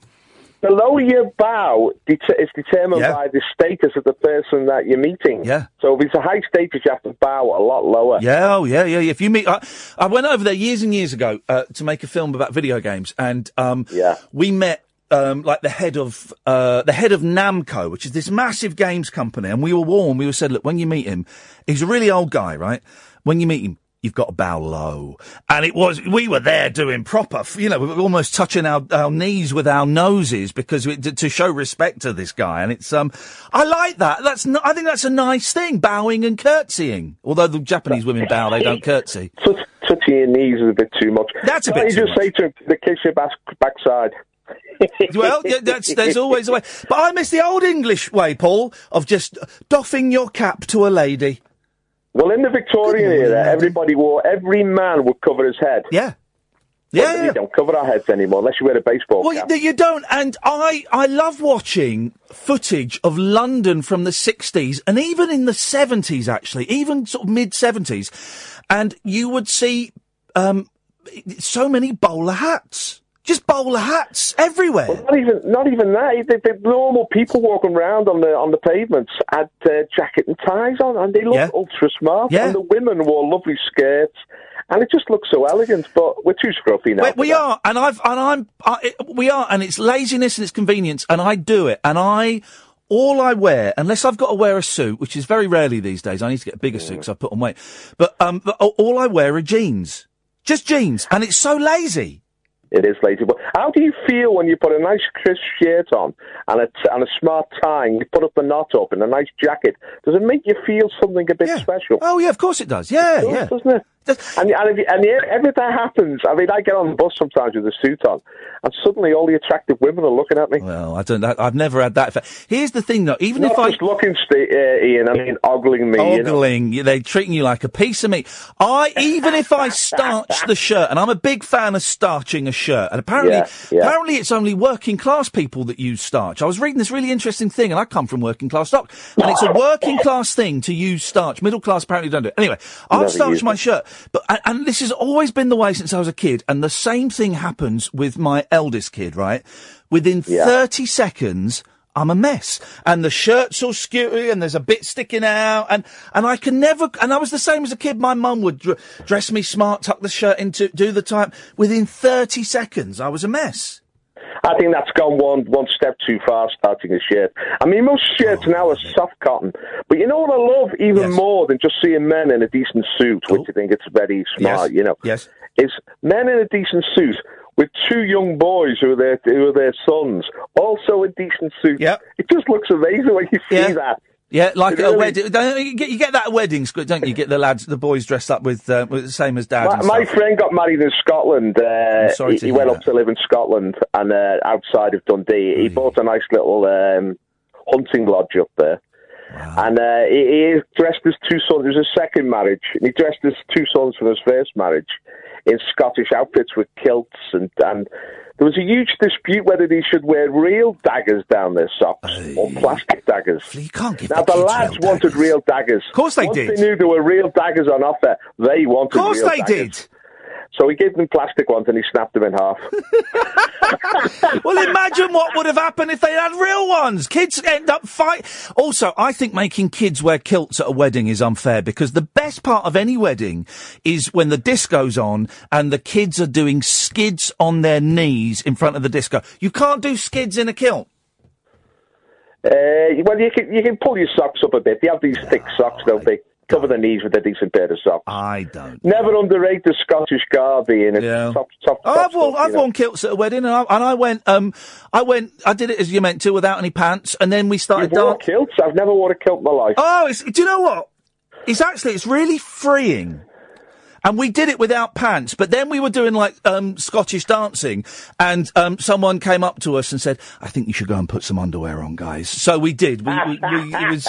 The lower you bow det- is determined Yeah. by the status of the person that you're meeting. Yeah. So if it's a high status, you have to bow a lot lower. Yeah, oh yeah, yeah. If you meet, I, I went over there years and years ago uh, to make a film about video games, and um, Yeah. we met um, like the head of uh, the head of Namco, which is this massive games company, and we were warned. We were said, look, when you meet him, he's a really old guy, right? When you meet him. You've got to bow low, and it was we were there doing proper, you know, we were almost touching our, our knees with our noses because we, to, to show respect to this guy, and it's um, I like that. That's I think that's a nice thing, bowing and curtsying. Although the Japanese women bow, they don't curtsy. Touch, touching your knees is a bit too much. That's a Can't bit you just say to him, the kiss your back, backside. Well, that's, there's always a way. But I miss the old English way, Paul, of just doffing your cap to a lady. Well, in the Victorian era, everybody wore, every man would cover his head. Yeah. Yeah, You don't cover our heads anymore unless you wear a baseball Well, cap. you, you don't, and I I love watching footage of London from the '60s and even in the '70s, actually, even sort of mid '70s, and you would see um, so many bowler hats, just bowler hats everywhere. Not even, not even that. The, the normal people walking around on the on the pavements had uh, jacket and ties on, and they looked Yeah. ultra smart. Yeah. And the women wore lovely skirts, and it just looked so elegant. But we're too scruffy now. We, we are, and I've, and I'm, I, it- we are, and it's laziness and it's convenience, and I do it, and I, all I wear, unless I've got to wear a suit, which is very rarely these days, I need to get a bigger suit because I put on weight, but, um, but all- all I wear are jeans. Just jeans, and it's so lazy. It is lazy. But how do you feel when you put a nice crisp shirt on and a, t- and a smart tie and you put up the knot up and a nice jacket? Does it make you feel something a bit special? Oh yeah, of course it does. Yeah, It does, yeah. doesn't it? And, and, if, and yeah, every that happens, I mean, I get on the bus sometimes with a suit on, and suddenly all the attractive women are looking at me. Well, I don't. I've never had that. effect. Here's the thing, though. Even Not if I just looking, st- uh, Iain, I mean, ogling me. You know? ogling, they're treating you like a piece of meat. I even if I starch the shirt, and I'm a big fan of starching a shirt, and apparently, Yeah, yeah. apparently it's only working class people that use starch. I was reading this really interesting thing, and I come from working class stock, and it's a working class thing to use starch. Middle class apparently don't do it. Anyway, I've starched my shirt, but and, this has always been the way since I was a kid, and the same thing happens with my eldest kid. Right, within thirty seconds. I'm a mess, and the shirt's all skewy, and there's a bit sticking out, and and I can never. And I was the same as a kid. My mum would dr- dress me smart, tuck the shirt into, do the type. Within thirty seconds, I was a mess. I think that's gone one one step too far, starting a shirt. I mean, most shirts Oh, now are soft cotton. But you know what I love even more than just seeing men in a decent suit, which oh. I think it's very smart, you know, Yes. is men in a decent suit with two young boys who are their, who are their sons, also in decent suits. Yep. It just looks amazing when you see Yeah. that. Yeah, like a wedding. You get, you get that at weddings, don't you? You get the lads, the boys dressed up with, uh, with the same as dad. My, my friend got married in Scotland. Uh, sorry he to he went that. up to live in Scotland and uh, outside of Dundee. He bought a nice little um, hunting lodge up there. And uh, he, he dressed his two sons. It was his second marriage. He dressed his two sons from his first marriage in Scottish outfits with kilts. And, and there was a huge dispute whether they should wear real daggers down their socks or plastic daggers. You can't give now, the, lads wanted real daggers. Of course they Once did. they knew there were real daggers on offer, they wanted Of course they daggers. did. So he gave them plastic ones and he snapped them in half. well, imagine what would have happened if they had real ones. Kids end up fight. Also, I think making kids wear kilts at a wedding is unfair because the best part of any wedding is when the disco's on and the kids are doing skids on their knees in front of the disco. You can't do skids in a kilt. Uh, well, you can you can pull your socks up a bit. They have these thick socks, don't they? Cover the knees with a decent pair of socks. I don't. Never underrate the Scottish garb, Iain. It's Yeah. top, top, top I've worn, I've know. worn kilts at a wedding, and I, and I went, um, I went, I did it as you meant to, without any pants, and then we started You've dan- kilts? I've never worn a kilt in my life. Oh, it's, do you know what? It's actually, it's really freeing. And we did it without pants, but then we were doing like um, Scottish dancing, and um, someone came up to us and said, "I think you should go and put some underwear on, guys." So we did. We, we, we it was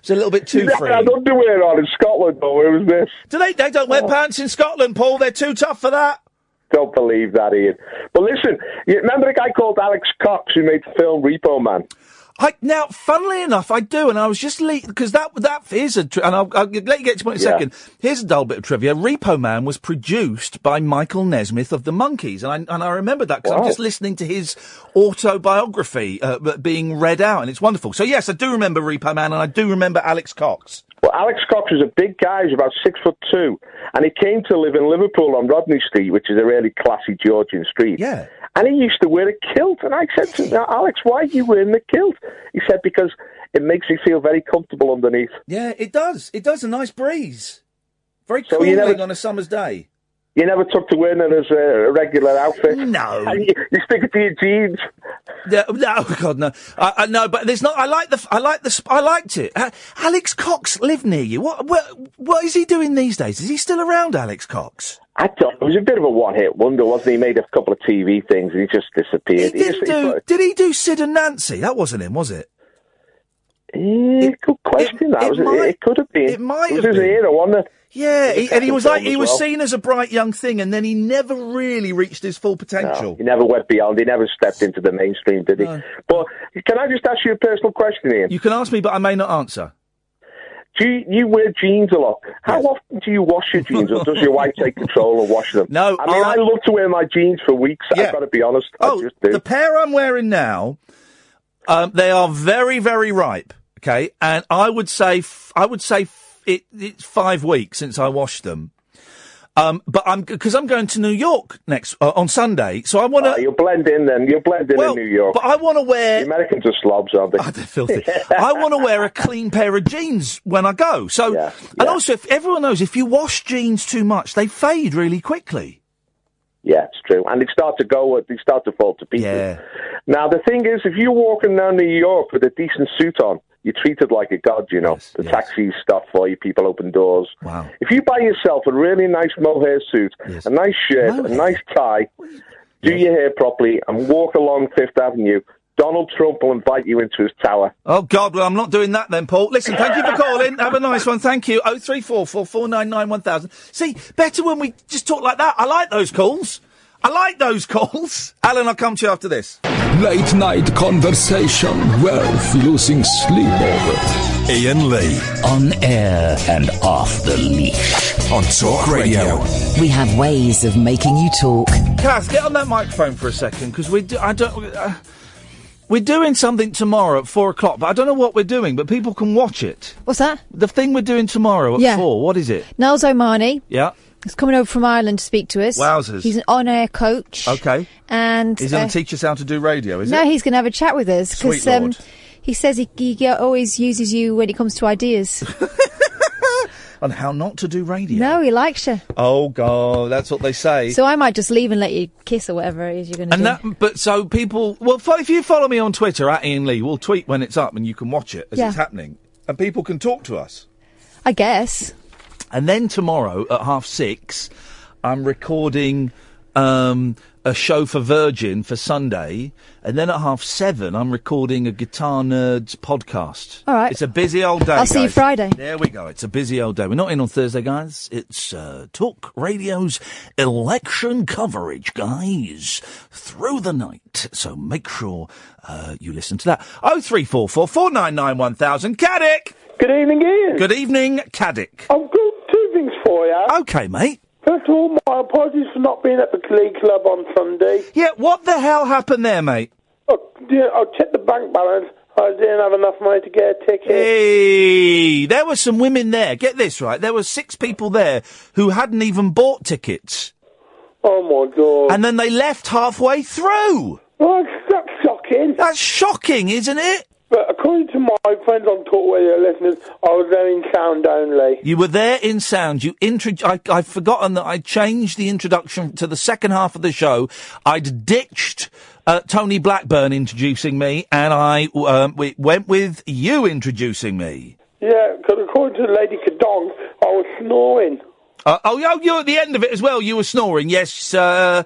it's a little bit too free. had underwear on in Scotland, though. Where was this? Do they? They don't wear pants in Scotland, Paul. They're too tough for that. Don't believe that, Iain. But listen, you remember a guy called Alex Cox who made the film Repo Man? I, now, funnily enough, I do, and I was just because that that is a, tri- and I'll, I'll let you get to point in a Yeah. second. Here's a dull bit of trivia: Repo Man was produced by Michael Nesmith of the Monkees, and I and I remember that because I'm just listening to his autobiography uh, being read out, and it's wonderful. So yes, I do remember Repo Man, and I do remember Alex Cox. Well, Alex Cox was a big guy. He was about six foot two, and he came to live in Liverpool on Rodney Street, which is a really classy Georgian street. Yeah. And he used to wear a kilt, and I said to him, Alex, why are you wearing the kilt?" He said, "Because it makes me feel very comfortable underneath." Yeah, it does. It does a nice breeze, very So cooling never- on a summer's day. You never took to wearing as a regular outfit. No. And you, you stick it to your jeans. Yeah, no, oh God, no, I, I, no, but there's not. I like the, I like the, I liked it. Uh, Alex Cox lived near you. What, what, what is he doing these days? Is he still around, Alex Cox? I don't. It was a bit of a one-hit wonder, wasn't he? He made a couple of TV things, and he just disappeared. He didn't just- do. Did he do Sid and Nancy? That wasn't him, was it? Good question. that it was might- it. Could have been. it might it was have his been. era, wasn't it? Yeah, he, and he was like he was well. seen as a bright young thing, and then he never really reached his full potential. No, he never went beyond. He never stepped into the mainstream, did he? No. But can I just ask you a personal question, Iain? You can ask me, but I may not answer. Do you, you wear jeans a lot? How often do you wash your jeans, or does your wife take control of wash them? No, I mean, I- I, love to wear my jeans for weeks. Yeah. I've got to be honest. Oh, I just do. the pair I'm wearing now, um, they are very, very ripe. Okay, and I would say, f- I would say f- it, it's five weeks since I washed them. Um, but I'm because I'm going to New York next uh, on Sunday, so I want to. Oh, you'll blend in then. You'll blend in well, in New York. but I want to wear. the Americans are slobs, aren't they? Oh, they're filthy. I want to wear a clean pair of jeans when I go. So, Yeah, and yeah. also, if everyone knows, if you wash jeans too much, they fade really quickly. Yeah, it's true. And they start to go, they start to fall to pieces. Yeah. Now, the thing is, if you're walking down New York with a decent suit on, you're treated like a god, you know. Yes, the yes. taxis stop for you, people open doors. Wow. If you buy yourself a really nice mohair suit, Yes. a nice shirt, Mohair? a nice tie, do your hair properly, and walk along Fifth Avenue, Donald Trump will invite you into his tower. Oh God, well I'm not doing that then, Paul. Listen, thank you for calling. Have a nice one. Thank you. Oh three four four four nine nine one thousand. See, better when we just talk like that. I like those calls. I like those calls. Alan, I'll come to you after this. Late night conversation wealth losing sleep over. Iain Lee On air and off the leash. on Talk Radio. We have ways of making you talk. Kath, get on that microphone for a second because we do, I don't. Uh, we're doing something tomorrow at four o'clock, but I don't know what we're doing. But people can watch it. What's that? The thing we're doing tomorrow at Yeah. four. What is it? Niles O'Mahony Yeah. is coming over from Ireland to speak to us. Wowzers. He's an on-air coach. Okay. And He's going uh, to teach us how to do radio, is no, it? he's going to have a chat with us Sweet um, Lord. he says he, he always uses you when it comes to ideas. On how not to do radio. no, he likes you. Oh God, that's what they say. So I might just leave and let you kiss or whatever it is you're going to do. And that, but so people, well, fo- if you follow me on Twitter at Iain Lee, we'll tweet when it's up and you can watch it as Yeah. it's happening, and people can talk to us. I guess. And then tomorrow at half six, I'm recording um, a show for Virgin for Sunday, and then at half seven, I'm recording a Guitar Nerds podcast. All right. it's a busy old day. I'll see you guys. Friday. There we go. It's a busy old day. We're not in on Thursday, guys. It's uh, Talk Radio's election coverage, guys, through the night. So make sure uh, you listen to that. Oh three four four four nine nine one thousand. Caddick. Good evening, Iain. Good evening, Caddick. I've got two things for you. Okay, mate. First of all, my apologies for not being at the Glee Club on Sunday. Yeah, what the hell happened there, mate? I, yeah, I checked the bank balance. I didn't have enough money to get a ticket. Hey, there were some women there. Get this right. There were six people there who hadn't even bought tickets, Oh my god. and then they left halfway through. well, that's, that's shocking. That's shocking, isn't it? But according to my friends on Talk Radio listeners, I was there in sound only. You were there in sound. You intro- I, I've forgotten that I changed the introduction to the second half of the show. I'd ditched uh, Tony Blackburn introducing me, and I um, we went with you introducing me. Yeah, because according to Lady Kadong, I was snoring. Uh, oh, yeah, you at the end of it as well. You were snoring. Yes, uh,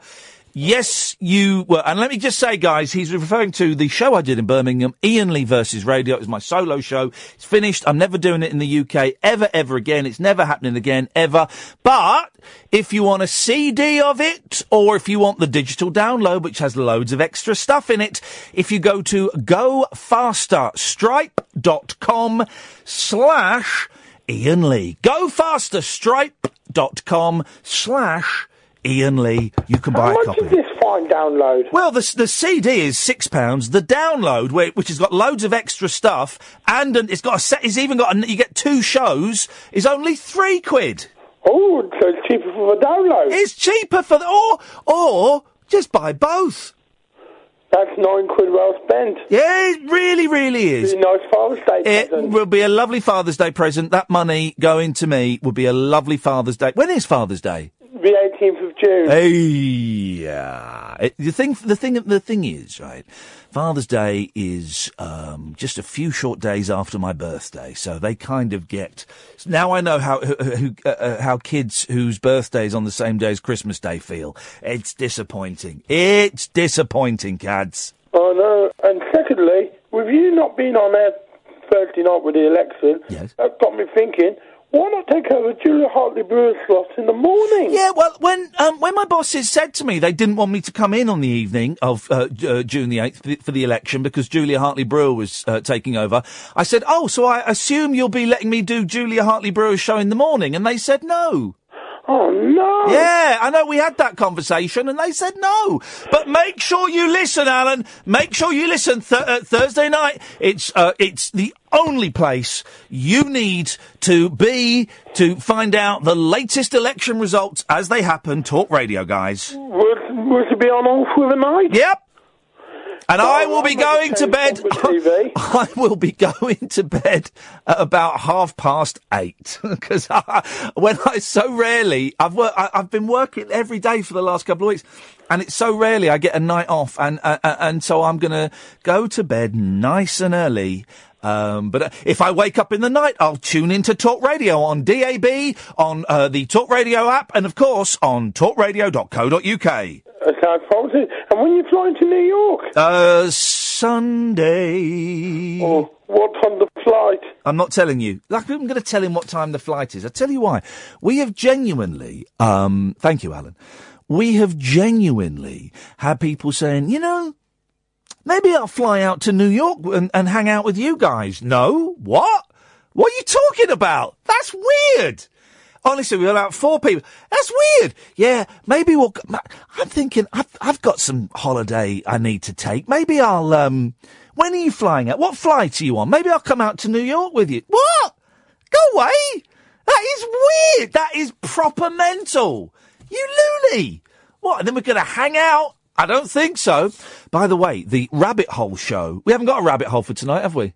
yes, you were. And let me just say, guys, he's referring to the show I did in Birmingham, Iain Lee versus Radio. It was my solo show. It's finished. I'm never doing it in the UK ever, ever again. It's never happening again, ever. But if you want a CD of it, or if you want the digital download, which has loads of extra stuff in it, if you go to gofasterstripe.com slash Iain Lee. Go faster, stripe.com slash Iain Lee. You can buy How a much copy. is this fine download? Well, the, the CD is six pounds. The download, whi- which has got loads of extra stuff, and an, it's got a set, it's even got, a, you get two shows, is only three quid. Oh, so it's cheaper for the download. It's cheaper for the, or, or just buy both. That's nine quid well spent. Yeah, it really, really is. Really nice Father's Day It present. will be a lovely Father's Day present. That money going to me will be a lovely Father's Day. When is Father's Day? The 18th of June. Hey, yeah. It, the thing, the thing, the thing is, right? Father's Day is um, just a few short days after my birthday, so they kind of get. Now I know how who, who, uh, uh, how kids whose birthdays on the same day as Christmas Day feel. It's disappointing. It's disappointing, cads. Oh no. And secondly, with you not being on air Thursday night with the election, yes. that got me thinking, why not take over Julia Hartley Brewer's slot in the morning? Yeah, well, when um, when my bosses said to me they didn't want me to come in on the evening of uh, uh, June the eighth for the election because Julia Hartley Brewer was uh, taking over, I said, "Oh, so I assume you'll be letting me do Julia Hartley Brewer's show in the morning?" And they said no. Oh no! Yeah, I know we had that conversation, and they said no. But make sure you listen, Alan. Make sure you listen. Th- uh, Thursday night, it's uh, it's the only place you need to be to find out the latest election results as they happen. Talk radio, guys. To be on all through the night? Yep. And I will be going to bed. I will be going to bed at about half past eight because when I so rarely I've worked, I, I've been working every day for the last couple of weeks, and it's so rarely I get a night off, and uh, uh, and so I'm gonna go to bed nice and early. Um, but uh, if I wake up in the night, I'll tune into Talk Radio on DAB, on uh, the Talk Radio app, and of course on talkradio.co.uk. Sounds. And when you're flying to New York? Uh, Sunday. Oh, what on the flight? I'm not telling you. Like, I'm going to tell him what time the flight is. I'll tell you why. We have genuinely, um, thank you, Alan. We have genuinely had people saying, you know, maybe I'll fly out to New York and, and hang out with you guys. No? What? What are you talking about? That's weird. Honestly, we got about four people. That's weird. Yeah, maybe we'll. I'm thinking I've, I've got some holiday I need to take. Maybe I'll. um When are you flying at? What flight are you on? Maybe I'll come out to New York with you. What? Go away. That is weird. That is proper mental. You loony. What? And then we're going to hang out? I don't think so. By the way, the rabbit hole show. We haven't got a rabbit hole for tonight, have we?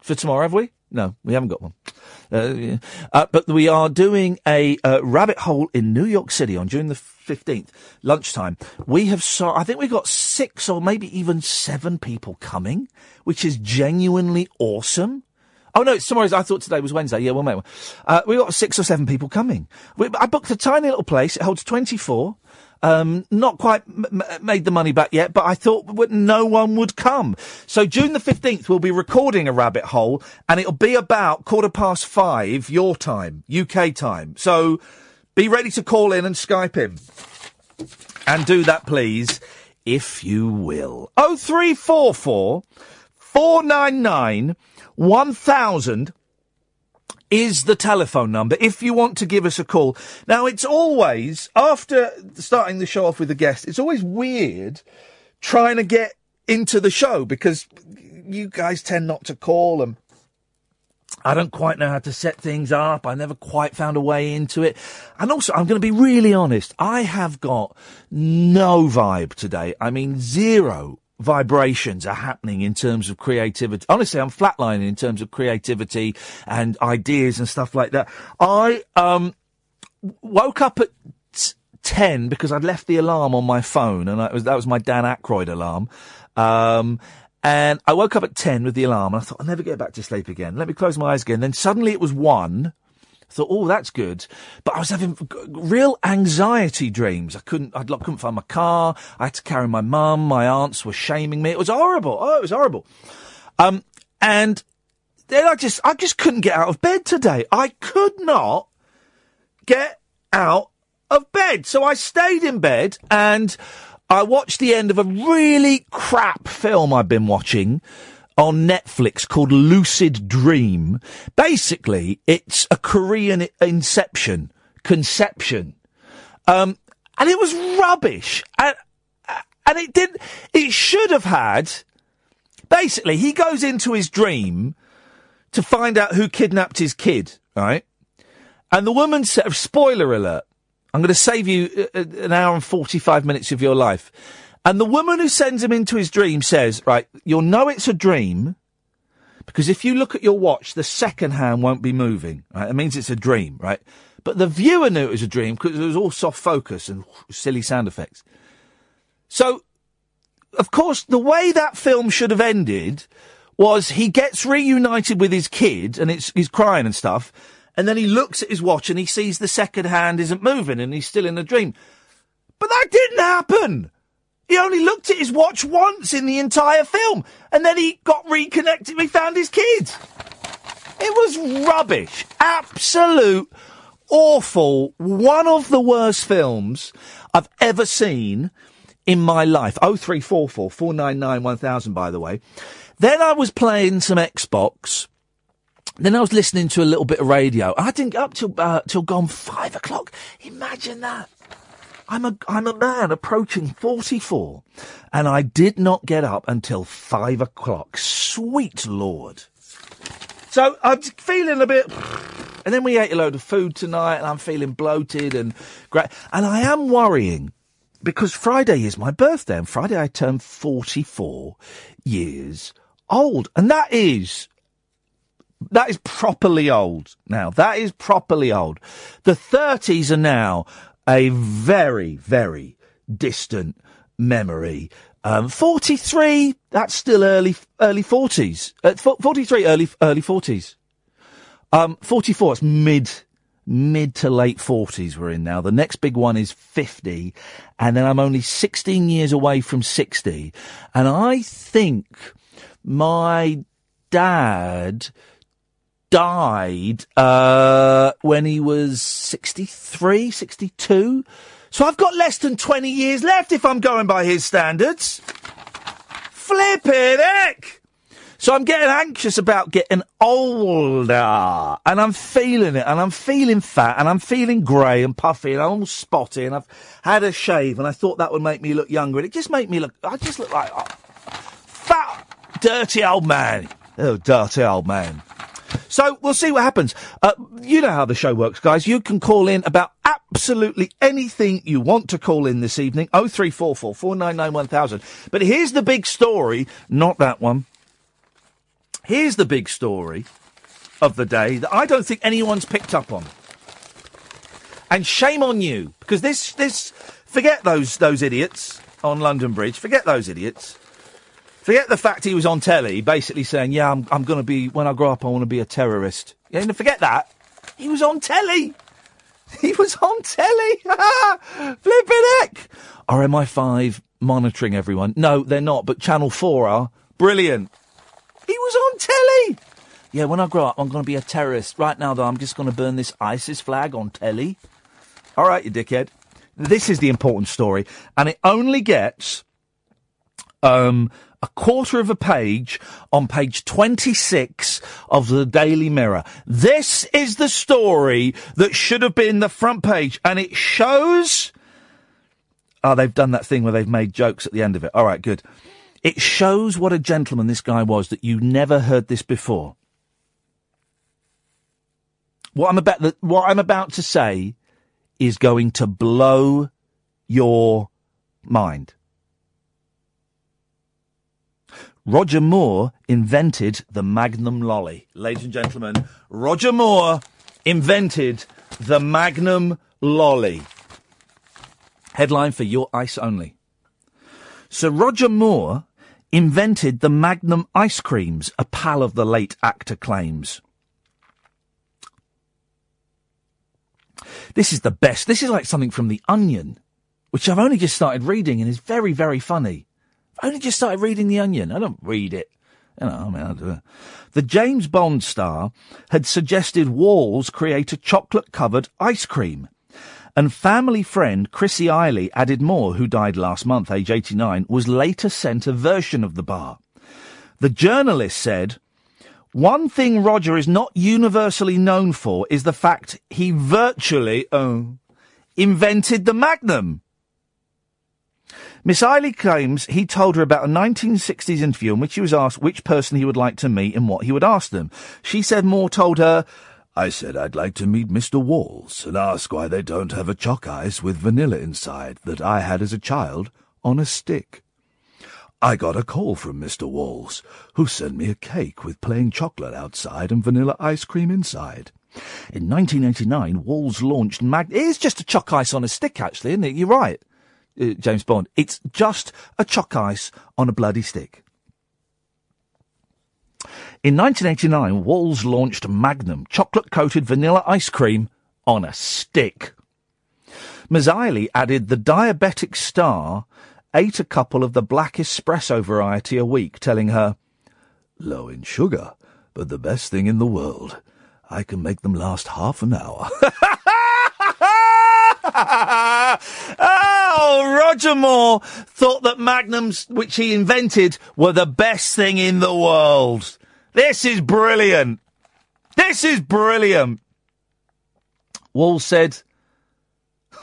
For tomorrow, have we? No, we haven't got one. Uh, uh, but we are doing a uh, rabbit hole in New York City on June the 15th, lunchtime. We have saw, I think we've got six or maybe even seven people coming, which is genuinely awesome. Oh no, it's tomorrow's. I thought today was Wednesday. Yeah, well, maybe. Uh, we got six or seven people coming. We, I booked a tiny little place. It holds 24. Um, not quite m- made the money back yet, but I thought no one would come. So June the 15th, we'll be recording a rabbit hole and it'll be about quarter past five, your time, UK time. So be ready to call in and Skype in. And do that, please, if you will. 0344 499 1000 is the telephone number if you want to give us a call. Now, it's always, after starting the show off with a guest, it's always weird trying to get into the show because you guys tend not to call and I don't quite know how to set things up. I never quite found a way into it. And also, I'm going to be really honest. I have got no vibe today. I mean, zero vibrations are happening in terms of creativity. Honestly, I'm flatlining in terms of creativity and ideas and stuff like that. I, um, woke up at t- 10 because I'd left the alarm on my phone and I was, that was my Dan Aykroyd alarm. Um, and I woke up at 10 with the alarm and I thought, I'll never get back to sleep again. Let me close my eyes again. Then suddenly it was 1. Thought, oh, that's good. But I was having real anxiety dreams. I couldn't, I couldn't find my car. I had to carry my mum. My aunts were shaming me. It was horrible. Oh, it was horrible. Um, and then I just, I just couldn't get out of bed today. I could not get out of bed. So I stayed in bed and I watched the end of a really crap film I've been watching on Netflix called Lucid Dream. Basically, it's a Korean inception, conception. Um, and it was rubbish. And, and it did, it should have had, basically, he goes into his dream to find out who kidnapped his kid, right? And the woman said, spoiler alert, I'm going to save you uh, uh, an hour and 45 minutes of your life. And the woman who sends him into his dream says, right, you'll know it's a dream because if you look at your watch, the second hand won't be moving, right? It means it's a dream, right? But the viewer knew it was a dream because it was all soft focus and silly sound effects. So, of course, the way that film should have ended was he gets reunited with his kid and he's crying and stuff. And then he looks at his watch and he sees the second hand isn't moving and he's still in a dream. But that didn't happen. He only looked at his watch once in the entire film, and then he got reconnected. We found his kids. It was rubbish. Absolute awful. One of the worst films I've ever seen in my life. 0344 499 1000, by the way. Then I was playing some Xbox. Then I was listening to a little bit of radio. I didn't get up till, uh, till gone five o'clock. Imagine that. I'm a, I'm a man approaching 44 and I did not get up until five o'clock. Sweet Lord. So I'm feeling a bit, and then we ate a load of food tonight and I'm feeling bloated and great. And I am worrying because Friday is my birthday and Friday I turn 44 years old. And that is, that is properly old now. That is properly old. The 30s are now a very, very distant memory. Um, 43, that's still early, early 40s. Uh, 43, early, early 40s. Um, 44, it's mid, mid to late 40s we're in now. The next big one is 50, and then I'm only 16 years away from 60. And I think my dad died uh, when he was 63, 62. So I've got less than 20 years left if I'm going by his standards. Flippin' heck! So I'm getting anxious about getting older. And I'm feeling it. And I'm feeling fat. And I'm feeling grey and puffy. And I'm all spotty. And I've had a shave. And I thought that would make me look younger. And it just made me look, I just look like a fat, dirty old man. Oh, dirty old man. So we'll see what happens. Uh, you know how the show works, guys. You can call in about absolutely anything you want to call in this evening. Oh three four four four nine nine one thousand. But here's the big story, not that one. Here's the big story of the day that I don't think anyone's picked up on. And shame on you, because this this forget those those idiots on London Bridge. Forget those idiots. Forget the fact he was on telly, basically saying, "Yeah, I'm, I'm going to be when I grow up, I want to be a terrorist." Yeah, and forget that. He was on telly. He was on telly. Flipping heck. RMI5 monitoring everyone. No, they're not, but Channel 4 are. Brilliant. He was on telly. Yeah, when I grow up, I'm going to be a terrorist. Right now, though, I'm just going to burn this ISIS flag on telly. All right, you dickhead. This is the important story, and it only gets um, a quarter of a page on page 26 of the Daily Mirror. This is the story that should have been the front page, and it shows. Oh, they've done that thing where they've made jokes at the end of it. All right, good. It shows what a gentleman this guy was that you never heard this before. What I'm about, what I'm about to say is going to blow your mind. Roger Moore invented the Magnum Lolly. Ladies and gentlemen, Roger Moore invented the Magnum Lolly. Headline for your ice only. Sir Roger Moore invented the Magnum ice creams, a pal of the late actor claims. This is the best. This is like something from The Onion, which I've only just started reading and is very, very funny. I only just started reading The Onion. I don't read it. You know, I mean, I do it. The James Bond star had suggested Walls create a chocolate covered ice cream. And family friend Chrissy Iley added more, who died last month, age 89, was later sent a version of the bar. The journalist said, one thing Roger is not universally known for is the fact he virtually, oh, invented the Magnum. Miss Iley claims he told her about a 1960s interview in which he was asked which person he would like to meet and what he would ask them. She said Moore told her, I said I'd like to meet Mr. Walls and ask why they don't have a chalk ice with vanilla inside that I had as a child on a stick. I got a call from Mr. Walls, who sent me a cake with plain chocolate outside and vanilla ice cream inside. In 1989, Walls launched Mag. It's just a chalk ice on a stick, actually, isn't it? You're right uh, James Bond. It's just a chalk ice on a bloody stick. In 1989, Walls launched Magnum, chocolate coated vanilla ice cream on a stick. Ms Iley added the diabetic star ate a couple of the black espresso variety a week, telling her, low in sugar, but the best thing in the world. I can make them last half an hour. oh, Roger Moore thought that Magnums, which he invented, were the best thing in the world. This is brilliant. This is brilliant. Wall said,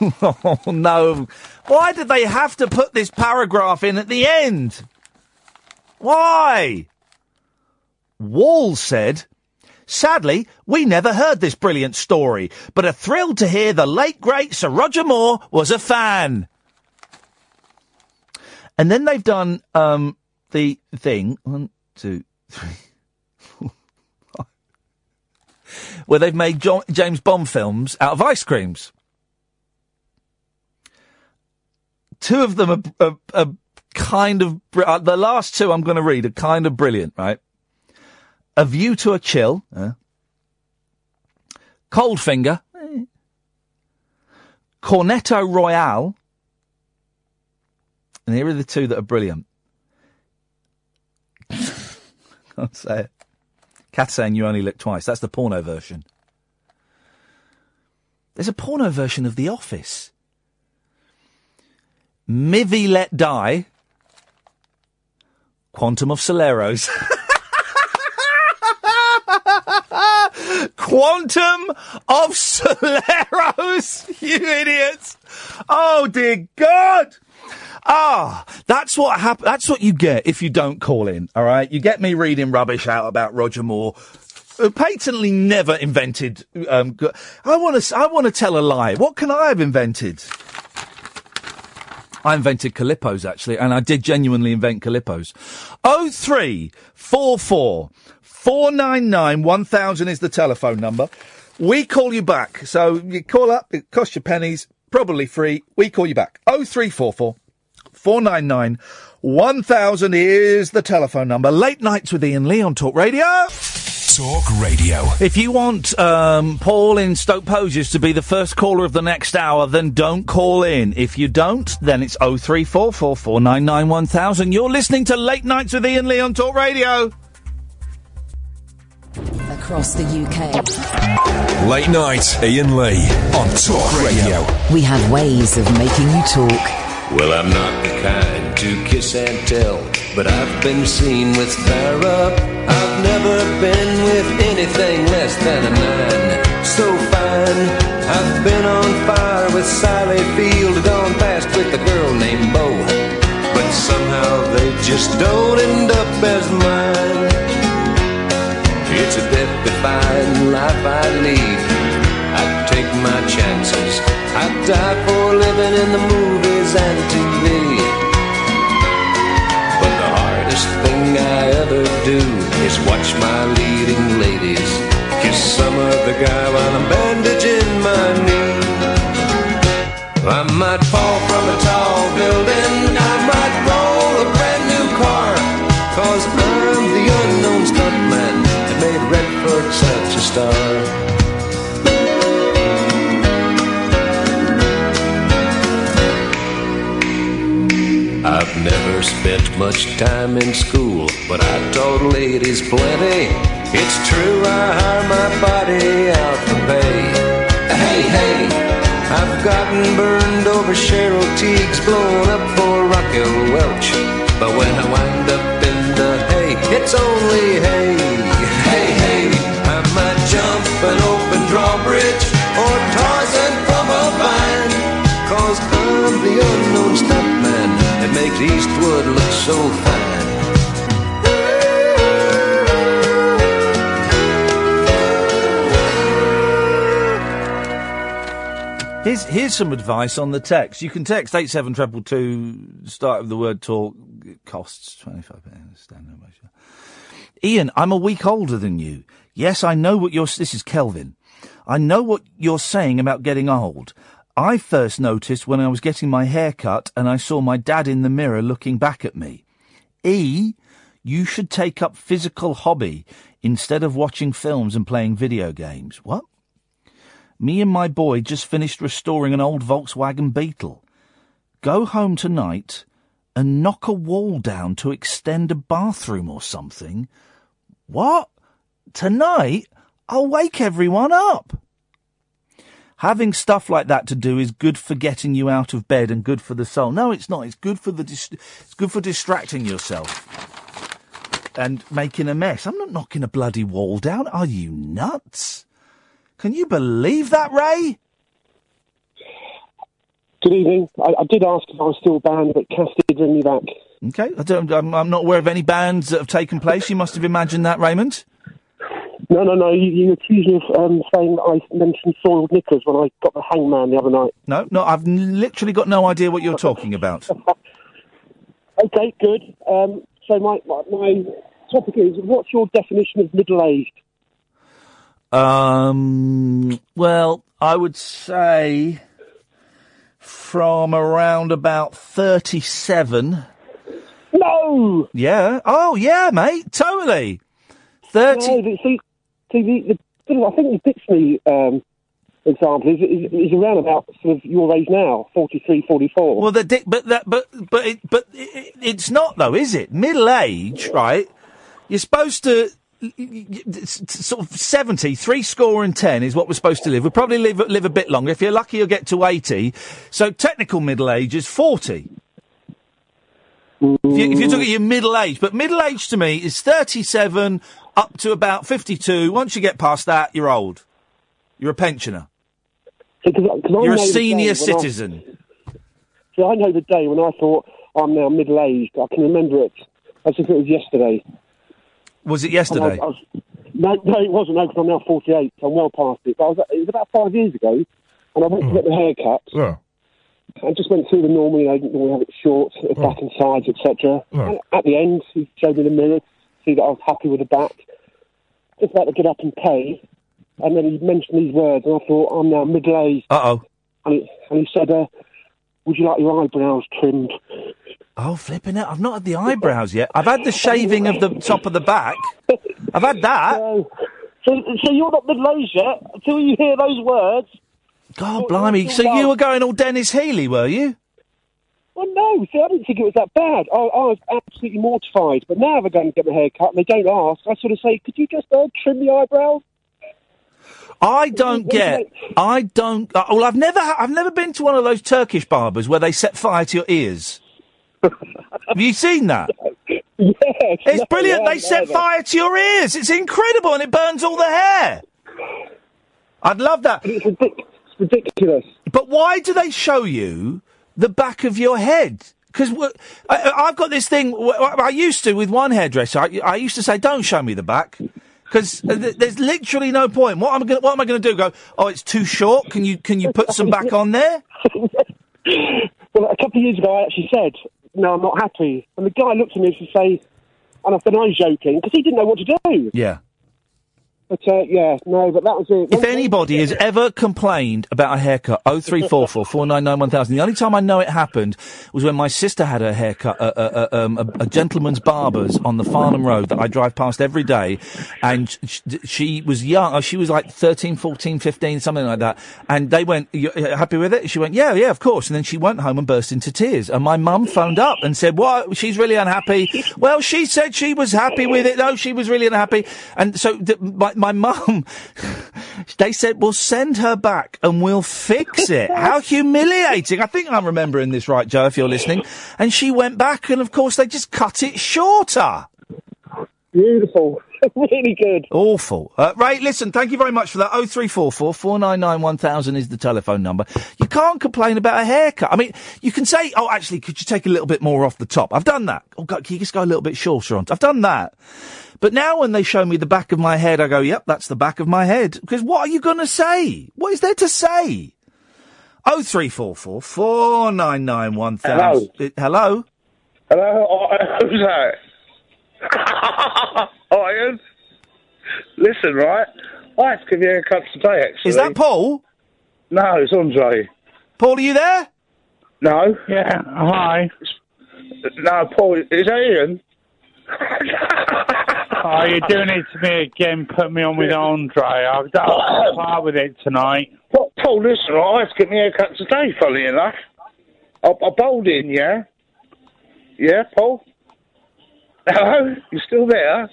Oh no. Why did they have to put this paragraph in at the end? Why? Wall said, Sadly, we never heard this brilliant story, but are thrilled to hear the late great Sir Roger Moore was a fan. And then they've done um, the thing one, two, three, four, five, where they've made James Bond films out of ice creams. Two of them are, are, are kind of uh, the last two I'm going to read are kind of brilliant, right? A View to a Chill, uh, Coldfinger, eh, Cornetto Royale, and here are the two that are brilliant. Can't say it. Cat saying you only look twice. That's the porno version. There's a porno version of The Office. Mivvi Let Die. Quantum of Soleros. Quantum of Soleros, you idiots! Oh dear God! Ah, that's what hap- That's what you get if you don't call in. All right, you get me reading rubbish out about Roger Moore. who Patently never invented. Um, I want to. I want to tell a lie. What can I have invented? I invented Calippos actually, and I did genuinely invent Calippos. Oh three four four four nine nine one thousand is the telephone number. We call you back, so you call up. It costs you pennies, probably free. We call you back. Oh three four four four nine nine one thousand is the telephone number. Late nights with Iain Lee on Talk Radio. Talk Radio. If you want um, Paul in Stoke Poges to be the first caller of the next hour, then don't call in. If you don't, then it's 03444991000. You're listening to Late Nights with Iain Lee on Talk Radio. Across the UK, Late night, Iain Lee on Talk Radio. we have ways of making you talk. Well, I'm not the kind to kiss and tell, but I've been seen with Farrah. I've never been with anything less than a nine. So fine, I've been on fire with Sally Field, gone past with a girl named Bo. But somehow they just don't end up as mine. A life I lead. I take my chances. I die for living in the movies and TV. But the hardest thing I ever do is watch my leading ladies kiss some other guy while I'm bandaging my knee. I might fall from a tall building. I might roll a brand new car. Cause star. I've never spent much time in school, but I taught ladies plenty. It's true, I hire my body out for pay. Hey, hey, I've gotten burned over Cheryl Tiegs, blown up for Raquel Welch. But when I wind up in the hay, it's only hay. An open drawbridge or Tarzan from a vine. Cause I'm the unknown stuntman that makes Eastwood look so fine. Here's, here's some advice on the text. You can text 87222, start with the word talk. It costs 25 pence. Standard measure. Iain, I'm a week older than you. Yes, I know what you're, this is Kelvin. I know what you're saying about getting old. I first noticed when I was getting my hair cut and I saw my dad in the mirror looking back at me. E, you should take up physical hobby instead of watching films and playing video games. What? Me and my boy just finished restoring an old Volkswagen Beetle. Go home tonight and knock a wall down to extend a bathroom or something. What? Tonight? I'll wake everyone up. Having stuff like that to do is good for getting you out of bed and good for the soul. No, it's not. It's good for the dis- it's good for distracting yourself and making a mess. I'm not knocking a bloody wall down. Are you nuts? Can you believe that, Ray? Good evening. I, I did ask if I was still banned, but Cass did ring me back. Okay, I don't, I'm, I'm not aware of any bans that have taken place. You must have imagined that, Raymond. No, no, no. You, you accused me of um, saying that I mentioned soiled knickers when I got the hangman the other night. No, no, I've n- literally got no idea what you're talking about. Okay, good. Um, so my, my my topic is: what's your definition of middle-aged? Um, well, I would say from around about 37. No! Yeah. Oh, yeah, mate. Totally. 30. No, see, see the, the, I think the dictionary um, example is, is, is around about sort of your age now, 43, 44. Well, the but that, but, but, it, but it, it's not though, is it? Middle age, right? You're supposed to, sort of 70, three score and ten is what we're supposed to live. We'll probably live, live a bit longer. If you're lucky, you'll get to 80. So technical middle age is 40. If, you, if you're talking your middle age, but middle age to me is 37 up to about 52. Once you get past that, you're old. You're a pensioner. See, 'cause I- 'cause You're a senior day when I- citizen. See, I know the day when I thought I'm now middle-aged. I can remember it as if it was yesterday. Was it And I yesterday? was- I was- no, no, it wasn't. No, because I'm now 48. So I'm well past it. But I was, it was about five years ago, and I went to get the haircut. Yeah. I just went through the normal, you know, normally have it short, uh, back and sides, etc. And at the end, he showed me the mirror to see that I was happy with the back. Just about to get up and pay, and then he mentioned these words, and I thought, I'm now middle-aged. Uh-oh. And he, and he said, uh, would you like your eyebrows trimmed? Oh, flipping it. I've not had the eyebrows yet. I've had the shaving of the top of the back. I've had that. So, so you're not middle-aged yet until you hear those words. God, blimey. So you were going all Denis Healey, were you? Well, no, see, I didn't think it was that bad. I, I was absolutely mortified. But now they're going to get my hair cut and they don't ask. I sort of say, could you just uh, trim the eyebrows? I don't get. I don't. uh, Well, I've never. ha- I've never been to one of those Turkish barbers where they set fire to your ears. Have you seen that? Yes, It's no, brilliant. They set no, fire to your ears. It's incredible, and it burns all the hair. I'd love that. It's ridiculous. But why do they show you the back of your head? Because I've got this thing. I used to with one hairdresser. I, I used to say, "Don't show me the back," because uh, th- there's literally no point. What am I going? What am I going to do? Go? Oh, it's too short. Can you can you put some back on there? Well, a couple of years ago, I actually said, no, I'm not happy. And the guy looked at me and say, and I said, I'm joking, because he didn't know what to do. Yeah. But, uh, yeah, no, but that was it. If anybody has ever complained about a haircut, 0344 499 1000. The only time I know it happened was when my sister had her haircut at uh, uh, um, a, a gentleman's barber's on the Farnham Road that I drive past every day. And sh- she was young. oh, She was like 13, 14, 15, something like that. And they went, you uh, happy with it? She went, yeah, yeah, of course. And then she went home and burst into tears. And my mum phoned up and said, what? She's really unhappy. well, she said she was happy with it. No, she was really unhappy. And so th- my, my mum, they said, well, send her back and we'll fix it. How humiliating. I think I'm remembering this right, Joe, if you're listening. And she went back and of course they just cut it shorter. Beautiful. really good. Awful. Uh, Ray, listen, thank you very much for that. 0344 499 1000 is the telephone number. You can't complain about a haircut. I mean, you can say, oh, actually, could you take a little bit more off the top? I've done that. Oh, God, can you just go a little bit shorter on? I've done that. But now when they show me the back of my head, I go, yep, that's the back of my head. Because what are you going to say? What is there to say? 0344 499 1000. Uh, Hello? Hello, uh, who's that? Iron. Listen, right? I have to give you a cut today, actually. Is that Paul? No, it's Andre. Paul, are you there? No. Yeah, hi. No, Paul, is that Iain? Oh, you're doing it to me again. Put me on with Andre. I've to part with it tonight. Paul, Paul, listen? I have to get a cut today, funny enough. I, I bowled in, yeah? Yeah, Paul? Hello? You still there?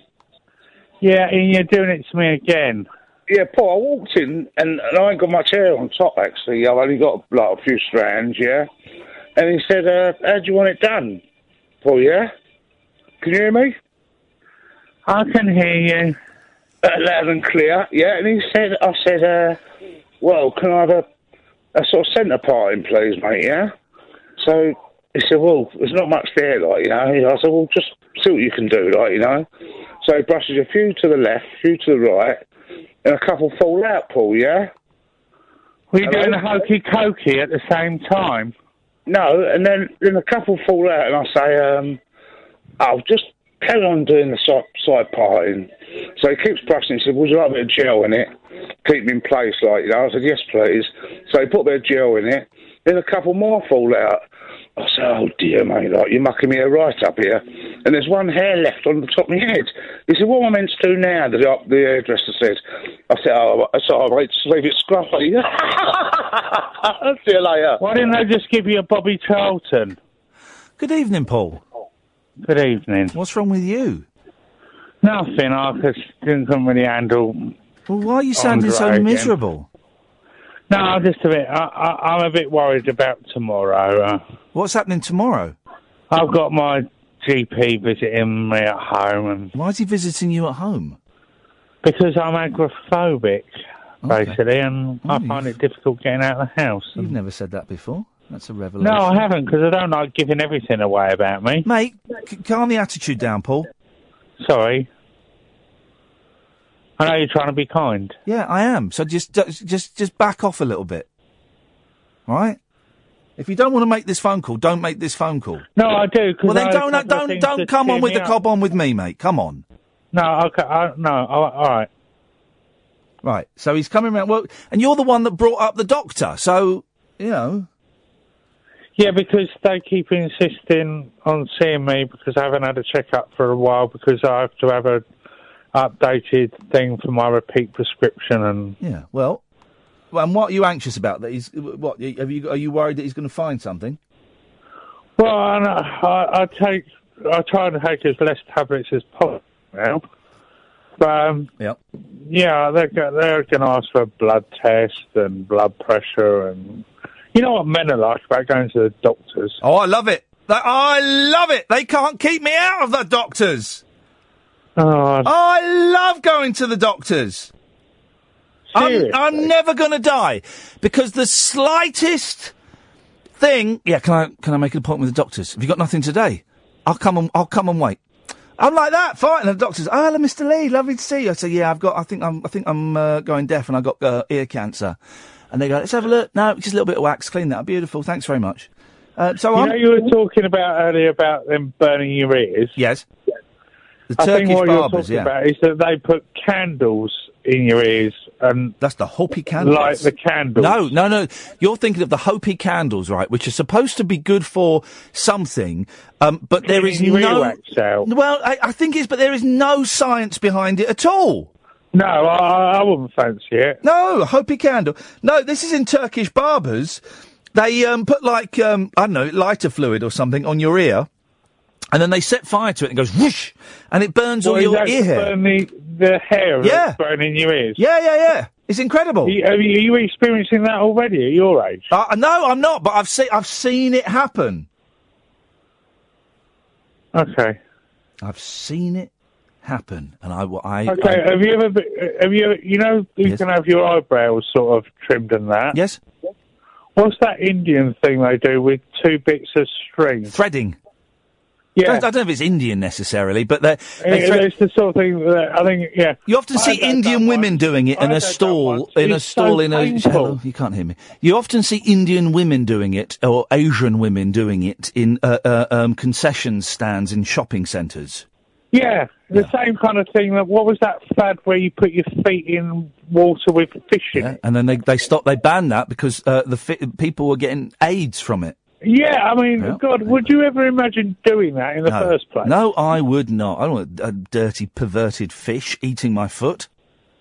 Yeah, and you're doing it to me again. Yeah, Paul, I walked in and, and I ain't got much hair on top, actually. I've only got like a few strands, yeah? And he said, uh, how do you want it done? Paul, yeah? Can you hear me? I can hear you. Uh, loud and clear, yeah? And he said, I said, uh, well, can I have a, a sort of centre parting, please, mate, yeah? So he said, well, there's not much there, like, you know? I said, well, just see what you can do, like, you know? So he brushes a few to the left, a few to the right, and a couple fall out, Paul, yeah? Were you Hello? doing a hokey cokey at the same time? No, and then, then a couple fall out, and I say, um, I'll just carry on doing the side, side parting. So he keeps brushing. He said, Would you like a bit of gel in it? Keep me in place, like, you know. I said, Yes, please. So he put a bit of gel in it. Then a couple more fall out. I said, Oh dear, mate, like, you're mucking me right up here. And there's one hair left on the top of my head. He said, What am I meant to do now? The, the hairdresser said. I said, Oh, I said, all right, just leave it scruffy. See you later. Why didn't they just give you a Bobby Charlton? Good evening, Paul. Good evening. What's wrong with you? Nothing. I just didn't come really handle. Well, why are you sounding so again. miserable? No, I'm just a bit. I, I, I'm a bit worried about tomorrow. Uh, What's happening tomorrow? I've got my GP visiting me at home, and Why is he visiting you at home? because I'm agoraphobic, Okay. basically, and I Oh, find it difficult getting out of the house. You've never said that before. That's a revelation. No, I haven't, because I don't like giving everything away about me. Mate, c- calm the attitude down, Paul. Sorry. I know you're trying to be kind. Yeah, I am. So just, just, just, just back off a little bit. All right? If you don't want to make this phone call, don't make this phone call. No, I do. 'cause Well, then I- don't, a couple of don't, don't come on with the up. cob on with me, mate. Come on. No, okay, I, no, all all right. Right. So he's coming around. Well, and you're the one that brought up the doctor. So, you know. Yeah, because they keep insisting on seeing me because I haven't had a checkup for a while because I have to have a updated thing for my repeat prescription and Yeah. Well, and what are you anxious about? That he's what? Have you? Are you worried that he's going to find something? well, I, I, I take I try to take as less tablets as possible now. But um, Yep. yeah, they're they're going to ask for a blood test and blood pressure and you know what men are like about going to the doctors. Oh, I love it. That- I love it. They can't keep me out of the doctors. Oh, I love going to the doctors. I'm, I'm never going to die because the slightest thing. Yeah, can I can I make an appointment with the doctors? Have you got nothing today? I'll come and I'll come and wait. I'm like that, fighting the doctors, oh, hello, Mr. Lee, lovely to see you. I say, yeah, I've got, I think I'm, I think I'm uh, going deaf, and I got uh, ear cancer. And they go, let's have a look. No, just a little bit of wax, clean that. Beautiful, thanks very much. Uh, so you I'm, know, you were talking about earlier about them burning your ears. Yes. The I think Turkish what you're barbers, talking yeah. about is that they put candles in your ears and that's the Hopi candles. Light the candles. No, no, no. You're thinking of the Hopi candles, right? Which are supposed to be good for something, um, but there is no. out. Well, I, I think it's, but there is no science behind it at all. No, I, I wouldn't fancy it. No, a Hopi candle. No, this is in Turkish barbers. They um, put like um, I don't know lighter fluid or something on your ear, and then they set fire to it and it goes whoosh, and it burns all Well, is your ear hair. burn the, the hair Yeah. burning your ears? Yeah, yeah, yeah. It's incredible. Are you, are you experiencing that already at your age? Uh, no, I'm not, but I've seen I've seen it happen. Okay. I've seen it happen, and I, I, Okay, I have you ever, have you, you know, you Yes. can have your eyebrows sort of trimmed and that? Yes. What's that Indian thing they do with two bits of string? threading. Yeah. I don't, I don't know if it's Indian necessarily, but they It- thread- it's the sort of thing that I think, yeah. You often I see Indian women doing it in a stall, in a stall so in a. painful. Hello, you can't hear me. You often see Indian women doing it, or Asian women doing it in uh, uh, um, concession stands in shopping centres. Yeah, the same kind of thing. That what was that fad where you put your feet in water with fish in it? And then they they stopped, they banned that because uh, the fi- people were getting AIDS from it. Yeah, I mean, Yeah. God, would you ever imagine doing that in the no. first place? No, I would not. I don't want a dirty, perverted fish eating my foot.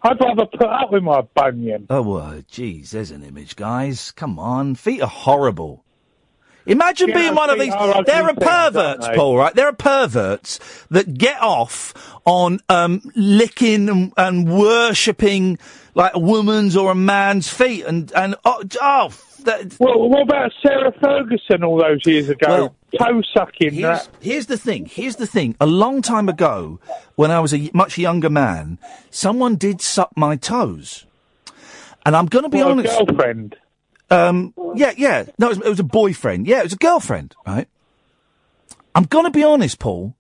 I'd rather put up with my bunion. Oh, well, geez, there's an image, guys. Come on. Feet are horrible. Imagine Yeah, being one of these. There are perverts? Paul. Right? There are perverts that get off on um, licking and, and worshipping like a woman's or a man's feet, and and oh, oh that, Well, what about Sarah Ferguson all those years ago? Toe sucking. Here's, here's the thing. Here's the thing. A long time ago, when I was a much younger man, someone did suck my toes, and I'm going to be a honest. girlfriend. Um, yeah, yeah. No, it was, it was a boyfriend. Yeah, it was a girlfriend, right? I'm going to be honest, Paul.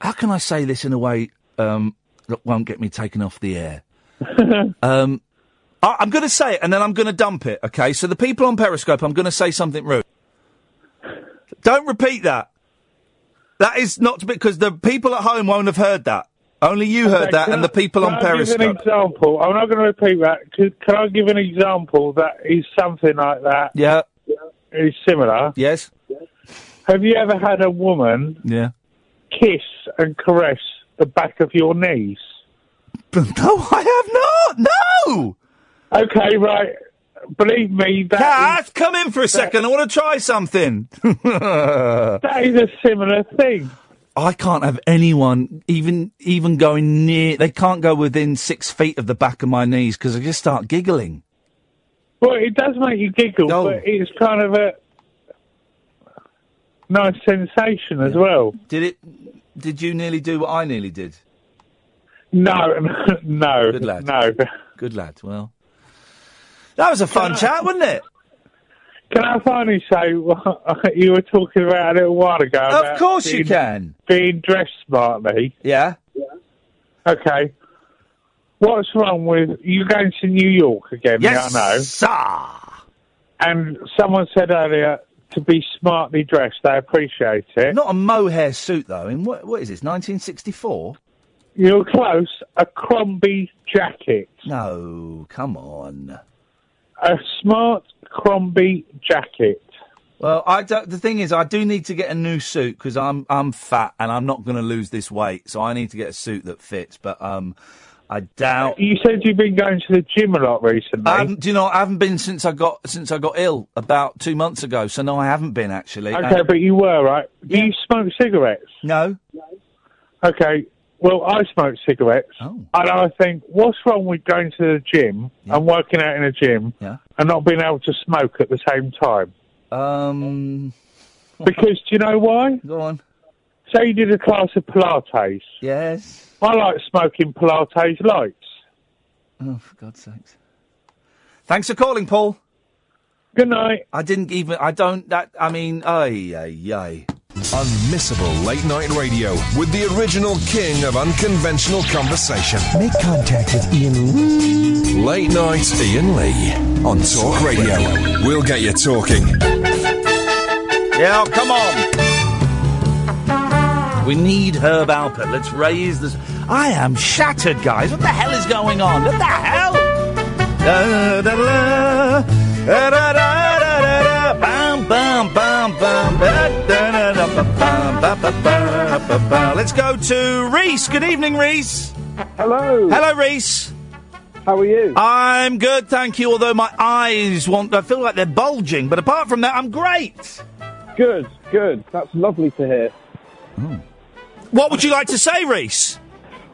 How can I say this in a way um, that won't get me taken off the air? um, I, I'm going to say it and then I'm going to dump it. Okay, so the people on Periscope, I'm going to say something rude. Don't repeat that. That is not because the people at home won't have heard that. Only you heard Okay, that, and I- the people on I Give an Periscope. example. I'm not going to repeat that. Can, can I give an example that is something like that? Yeah. Is similar. Yes. Have you ever had a woman Yeah. kiss and caress the back of your knees? No, I have not. No. Okay, right. Believe me, that Cat, come in for a second. I want to try something. that is a similar thing. I can't have anyone even even going near. They can't go within six feet of the back of my knees because I just start giggling. Well, it does make you giggle, but it's kind of a nice sensation as well. Did it? Did you nearly do what I nearly did? No, no, Good lad. no. Good lad. Well, that was a fun chat, wasn't it? Can I finally say what you were talking about a little while ago? Of course you can. Being dressed smartly. Yeah. yeah. Okay. What's wrong with you going to New York again? Yes, yeah, I know. sir. And someone said earlier to be smartly dressed. They appreciate it. Not a mohair suit though. In what? What is this? 1964? You're close. A Crombie jacket. No, come on. A smart Crombie jacket. Well, I don't, the thing is, I do need to get a new suit because I'm I'm fat and I'm not going to lose this weight, so I need to get a suit that fits. But um, I doubt. You said you've been going to the gym a lot recently. I haven't- do you know? I haven't been since I got since I got ill about two months ago. So no, I haven't been actually. Okay, And- but you were right. Do you smoke cigarettes? No. Okay. Well, I smoke cigarettes, Oh. and I think, what's wrong with going to the gym and working out in a gym Yeah. And not being able to smoke at the same time? Um. Because do you know why? Go on. Say you did a class of Pilates. Yes. I like smoking Pilates lights. Oh, for God's sakes! Thanks for calling, Paul. Good night. I didn't even. I don't. That. I mean, ay, ay, ay. Unmissable late night radio with the original king of unconventional conversation. Make contact with Iain Lee. Late night Iain Lee on Talk Radio. We'll get you talking. Yeah, come on. We need Herb Alpert. Let's raise this. I am shattered, guys. What the hell is going on? What the hell? Da, da, da, Let's go to Reese. Good evening, Reese. Hello. Hello, Reese. How are you? I'm good, thank you. Although my eyes want, I feel like they're bulging. But apart from that, I'm great. Good, good. That's lovely to hear. What would you like to say, Reese?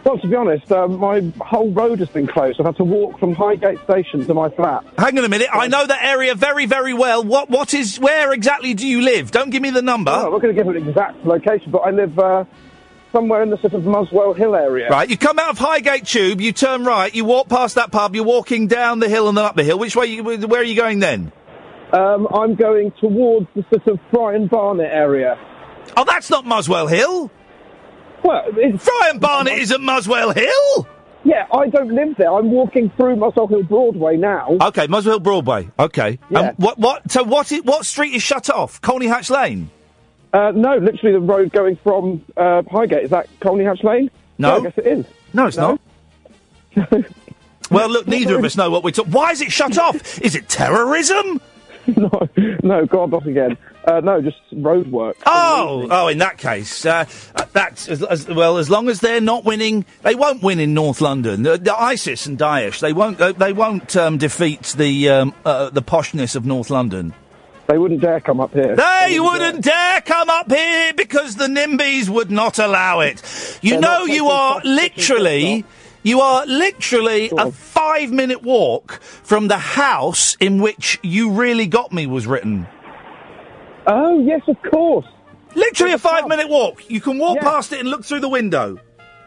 Well, to be honest, uh, my whole road has been closed. I've had to walk from Highgate Station to my flat. Hang on a minute. I know that area very, very well. What, what is, where exactly do you live? Don't give me the number. Oh, I'm not going to give an exact location, but I live uh, somewhere in the sort of Muswell Hill area. Right, you come out of Highgate Tube, you turn right, you walk past that pub, you're walking down the hill and then up the hill. Which way? You, where are you going then? Um, I'm going towards the sort of Friern Barnet area. Oh, that's not Muswell Hill. Well. Friern Barnet is at Muswell Hill. Yeah, I don't live there. I'm walking through Muswell Hill Broadway now. Okay, Muswell Hill Broadway. Okay. Yeah. Um, what? What? So what? Is, what street is shut off? Colney Hatch Lane. Uh, no, literally the road going from uh, Highgate. Is that Colney Hatch Lane? No. I guess it is. No, it's not. well, look, neither of us know what we're talking. Why is it shut off? Is it terrorism? no, no, God, not again. Uh, no, just road work. Oh, oh, in that case, uh, that's as, as, well. As long as they're not winning, they won't win in North London. The, the ISIS and Daesh, they won't. They won't um, defeat the um, uh, the poshness of North London. They wouldn't dare come up here. They wouldn't dare come up here because the NIMBYs would not allow it. You They're know, you are literally. You are literally a five minute walk from the house in which You Really Got Me was written. Oh, yes, of course. Literally a five minute walk. You can walk past it and look through the window.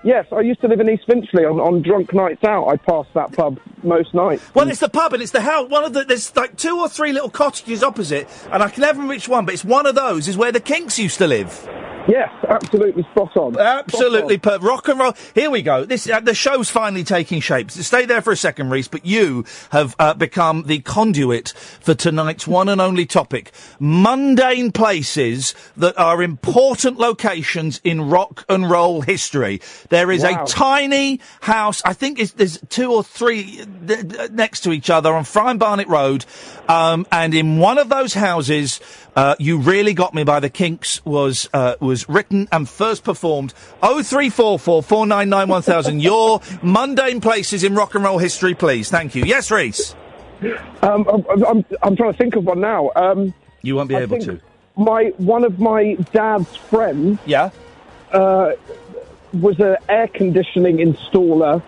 Yes, I used to live in East Finchley. On, on drunk nights out, I passed that pub most nights. Well, it's the pub and it's the house. One of the there's like two or three little cottages opposite, and I can never remember which one, but it's one of those is where the Kinks used to live. Yes, absolutely spot on. Absolutely, per- rock and roll. Here we go. This uh, the show's finally taking shape. Stay there for a second, Reese. But you have uh, become the conduit for tonight's one and only topic: mundane places that are important locations in rock and roll history. There is Wow. a tiny house. I think it's, there's two or three uh, d- d- next to each other on Friern Barnet Road, um, and in one of those houses. Uh, you really got me by the Kinks was uh, was written and first performed. Oh three four four four nine nine one thousand. Your mundane places in rock and roll history, please. Thank you. Yes, Reese. Um, I'm, I'm, I'm trying to think of one now. Um, You won't be I able to. My one of my dad's friends. Yeah. Uh, was an air conditioning installer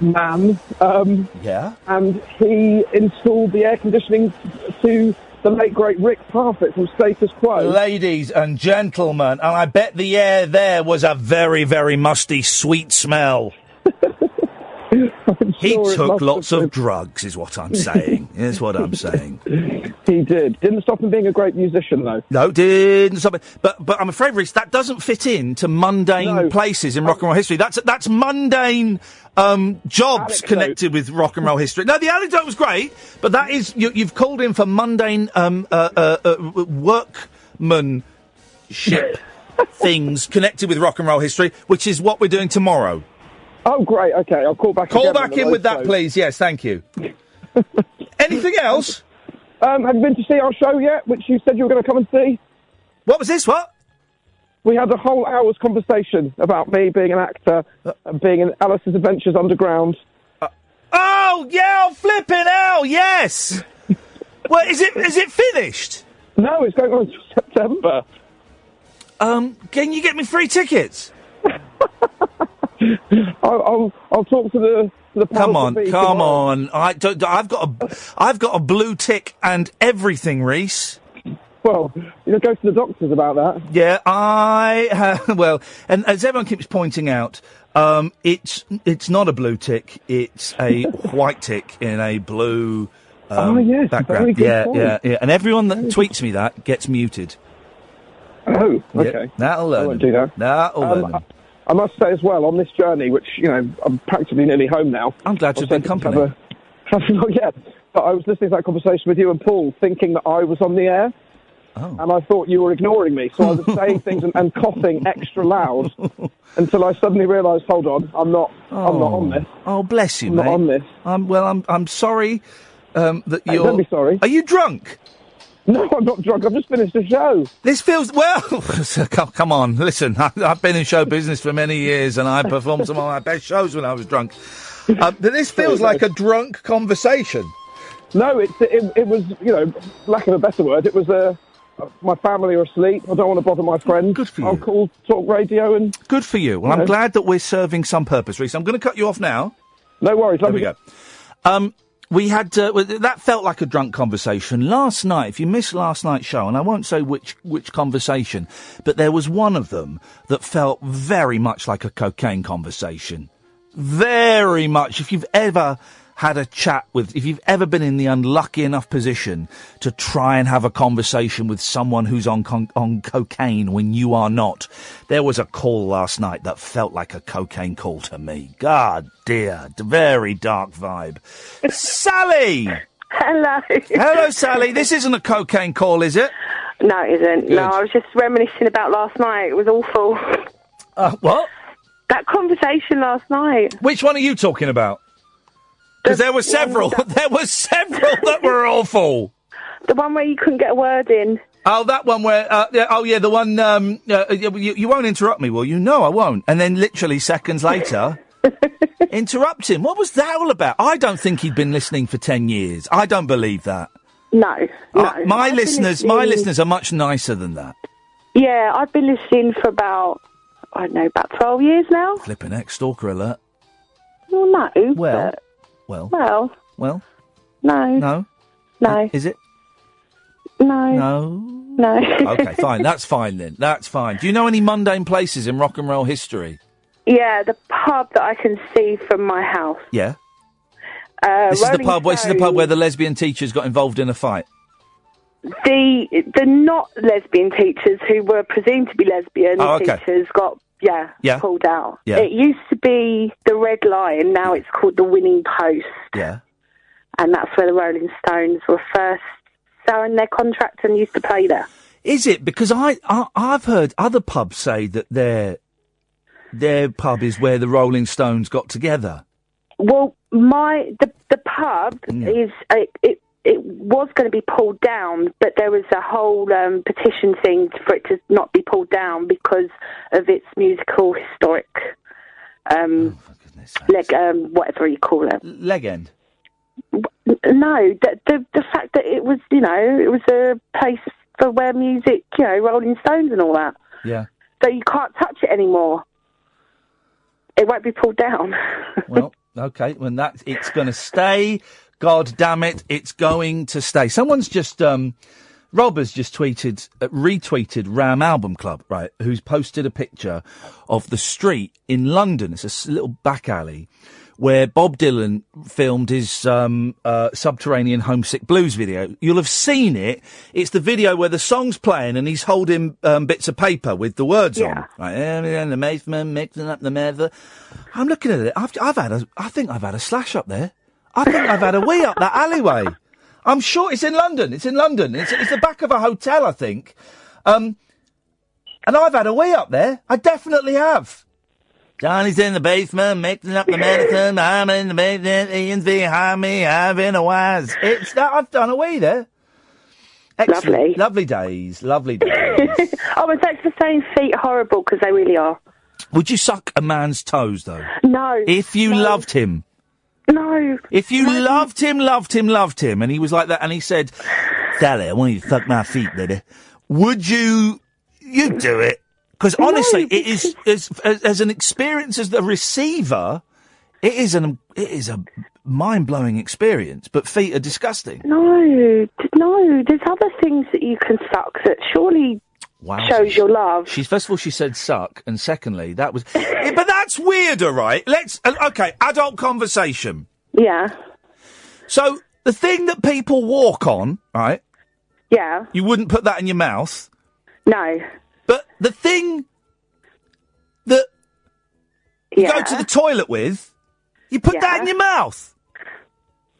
man. Um, Yeah. and he installed the air conditioning to the late great Rick Parfitt from Status Quo. Ladies and gentlemen, and I bet the air there was a very, very musty, sweet smell. he sure took lots of drugs, is what I'm saying. is what I'm saying. He did. Didn't stop him being a great musician, though. No, didn't stop it. But but I'm afraid, Reese, that doesn't fit in to mundane places in rock and roll history. That's that's mundane um, jobs connected with rock and roll history. No, the anecdote was great, but that is you, you've called in for mundane um, uh, uh, uh, workmanship things connected with rock and roll history, which is what we're doing tomorrow. Oh, great. Okay, I'll call back. Call back in with that, please. Yes, thank you. Anything else? Um, have you been to see our show yet? Which you said you were going to come and see. What was this? What? We had a whole hour's conversation about me being an actor and being in Alice's Adventures Underground. Oh yeah, I'm flipping out. Yes. well, is it is it finished? No, it's going on until September. Um, can you get me free tickets? I'll, I'll, I'll talk to the Come on, come tomorrow. on. I don't, I've got a, I've got a blue tick and everything, Reese. Well, you know, go to the doctors about that. Yeah, I have. Well, and as everyone keeps pointing out, um, it's it's not a blue tick. It's a white tick in a blue um, Oh, yes, background. very good yeah, point. yeah, yeah. And everyone that tweets me that gets muted. Oh, okay. that'll learn. I won't do that. That'll Um, learn. I must say as well, on this journey, which, you know, I'm practically nearly home now. I'm glad you've been company. Have a, not yet. But I was listening to that conversation with you and Paul, thinking that I was on the air. Oh. And I thought you were ignoring me. So I was saying things and, and coughing extra loud until I suddenly realised, hold on, I'm not, I'm not on this. Oh, bless you, I'm not on this. Well, I'm I'm sorry um, that Hey, you're. don't be sorry. Are you drunk? No, I'm not drunk. I've just finished the show. This feels well. come, come on, listen. I, I've been in show business for many years, and I performed some of my best shows when I was drunk. Uh, but this feels like a drunk conversation. No, it's, it, it was, you know, lack of a better word, it was uh, my family are asleep. I don't want to bother my friends. Good for you. I'll call talk radio and. Good for you. Well, You I'm know. glad that we're serving some purpose, Reese. I'm going to cut you off now. No worries. There we go. Um, we had uh, that felt like a drunk conversation last night. If you missed last night's show, and I won't say which which conversation, but there was one of them that felt very much like a cocaine conversation. Very much. If you've ever had a chat with, if you've ever been in the unlucky enough position to try and have a conversation with someone who's on con- on cocaine when you are not, there was a call last night that felt like a cocaine call to me. God dear, very dark vibe. Sally. Hello. Hello, Sally. This isn't a cocaine call, is it? No, it isn't. Good. No, I was just reminiscing about last night. It was awful. Uh, what? That conversation last night. Which one are you talking about? Because there were several. there were several that were awful. The one where you couldn't get a word in. Oh, that one where, uh, yeah, oh yeah, the one, um, uh, you, you won't interrupt me, will you? No, I won't. And then literally seconds later, interrupt him. What was that all about? I don't think he'd been listening for 10 years. I don't believe that. No, no. Uh, my I've listeners, my listeners are much nicer than that. Yeah, I've been listening for about I don't know about twelve years now. Flipping heck, stalker alert. Well, no. Well, but- well, well, well. no, No, no, is it? no, No. no. okay, fine. That's fine then. That's fine. Do you know any mundane places in rock and roll history? Yeah, the pub that I can see from my house. Yeah. Uh, This is the Rolling pub. This is the pub where the lesbian teachers got involved in a fight. the the not lesbian teachers who were presumed to be lesbian Oh, okay. teachers got yeah, Yeah. pulled out. Yeah. It used to be the Red Lion, now it's called the Winning Post, Yeah. and that's where the Rolling Stones were first selling their contract and used to play there. Is it because I, I I've heard other pubs say that their their pub is where the Rolling Stones got together. Well, my the the pub is uh, it it was going to be pulled down, but there was a whole um, petition thing for it to not be pulled down because of its musical historic, um, leg, um, whatever you call it. Leg end. No, the, the the fact that it was you know it was a place for where music, you know, Rolling Stones and all that. Yeah. So you can't touch it anymore. It won't be pulled down. Well, okay. When that it's going to stay. God damn it, it's going to stay. Someone's just um, Rob has just tweeted, uh, retweeted Ram Album Club, right? Who's posted a picture of the street in London. It's a little back alley where Bob Dylan filmed his um, uh, subterranean homesick blues video. You'll have seen it. It's the video where the song's playing and he's holding um, bits of paper with the words on. Right, and the Mason mixing up the. I'm looking at it. I've, I've had a. I think I've had a slash up there. I think I've had a wee up that alleyway. I'm sure it's in London. It's in London. It's, it's the back of a hotel, I think. Um, and I've had a wee up there. I definitely have. Johnny's in the basement mixing up the medicine. I'm in the basement. Iain's behind me having a waz. It's that I've done a wee there. Excellent. Lovely. Lovely days. Lovely days. oh, and thanks for saying feet horrible because they really are. Would you suck a man's toes though? No. If you loved him. No. If you loved him, loved him, loved him, and he was like that, and he said, Sally, I want you to suck my feet, baby. Would you, you do it? Because honestly, it is, as, as, as an experience as the receiver, it is an, it is a mind-blowing experience, but feet are disgusting. No, no. There's other things that you can suck that surely Wow. shows your love. She's first of all she said suck, and secondly that was, Yeah, but that's weirder, right? Let's uh, okay, adult conversation. Yeah. So the thing that people walk on, right? Yeah. You wouldn't put that in your mouth. No. But the thing that you go to the toilet with, you put that in your mouth.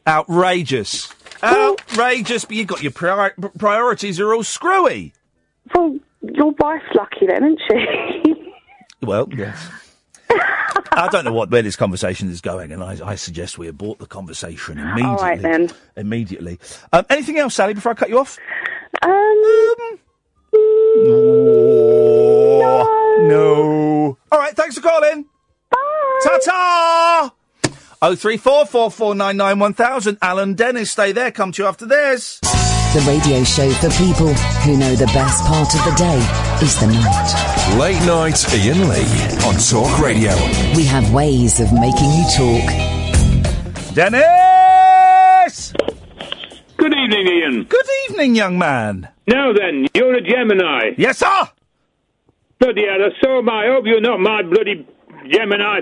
Outrageous. Outrageous, but you've got your prior- priorities are all screwy. Well, your wife's lucky then, isn't she? Well, yes. I don't know what where this conversation is going, and I, I suggest we abort the conversation immediately. All right, then. Immediately. Um, anything else, Sally? Before I cut you off. Um. no. No. All right. Thanks for calling. Bye. Ta ta. Oh three four four four nine nine one thousand. Alan Dennis, stay there. Come to you after this. The radio show for people who know the best part of the day is the night. Late night Iain Lee on Talk Radio. We have ways of making you talk. Dennis! Good evening, Iain. Good evening, young man. Now then, you're a Gemini. Yes, sir. Bloody hell, so am I. I hope you're not my bloody Gemini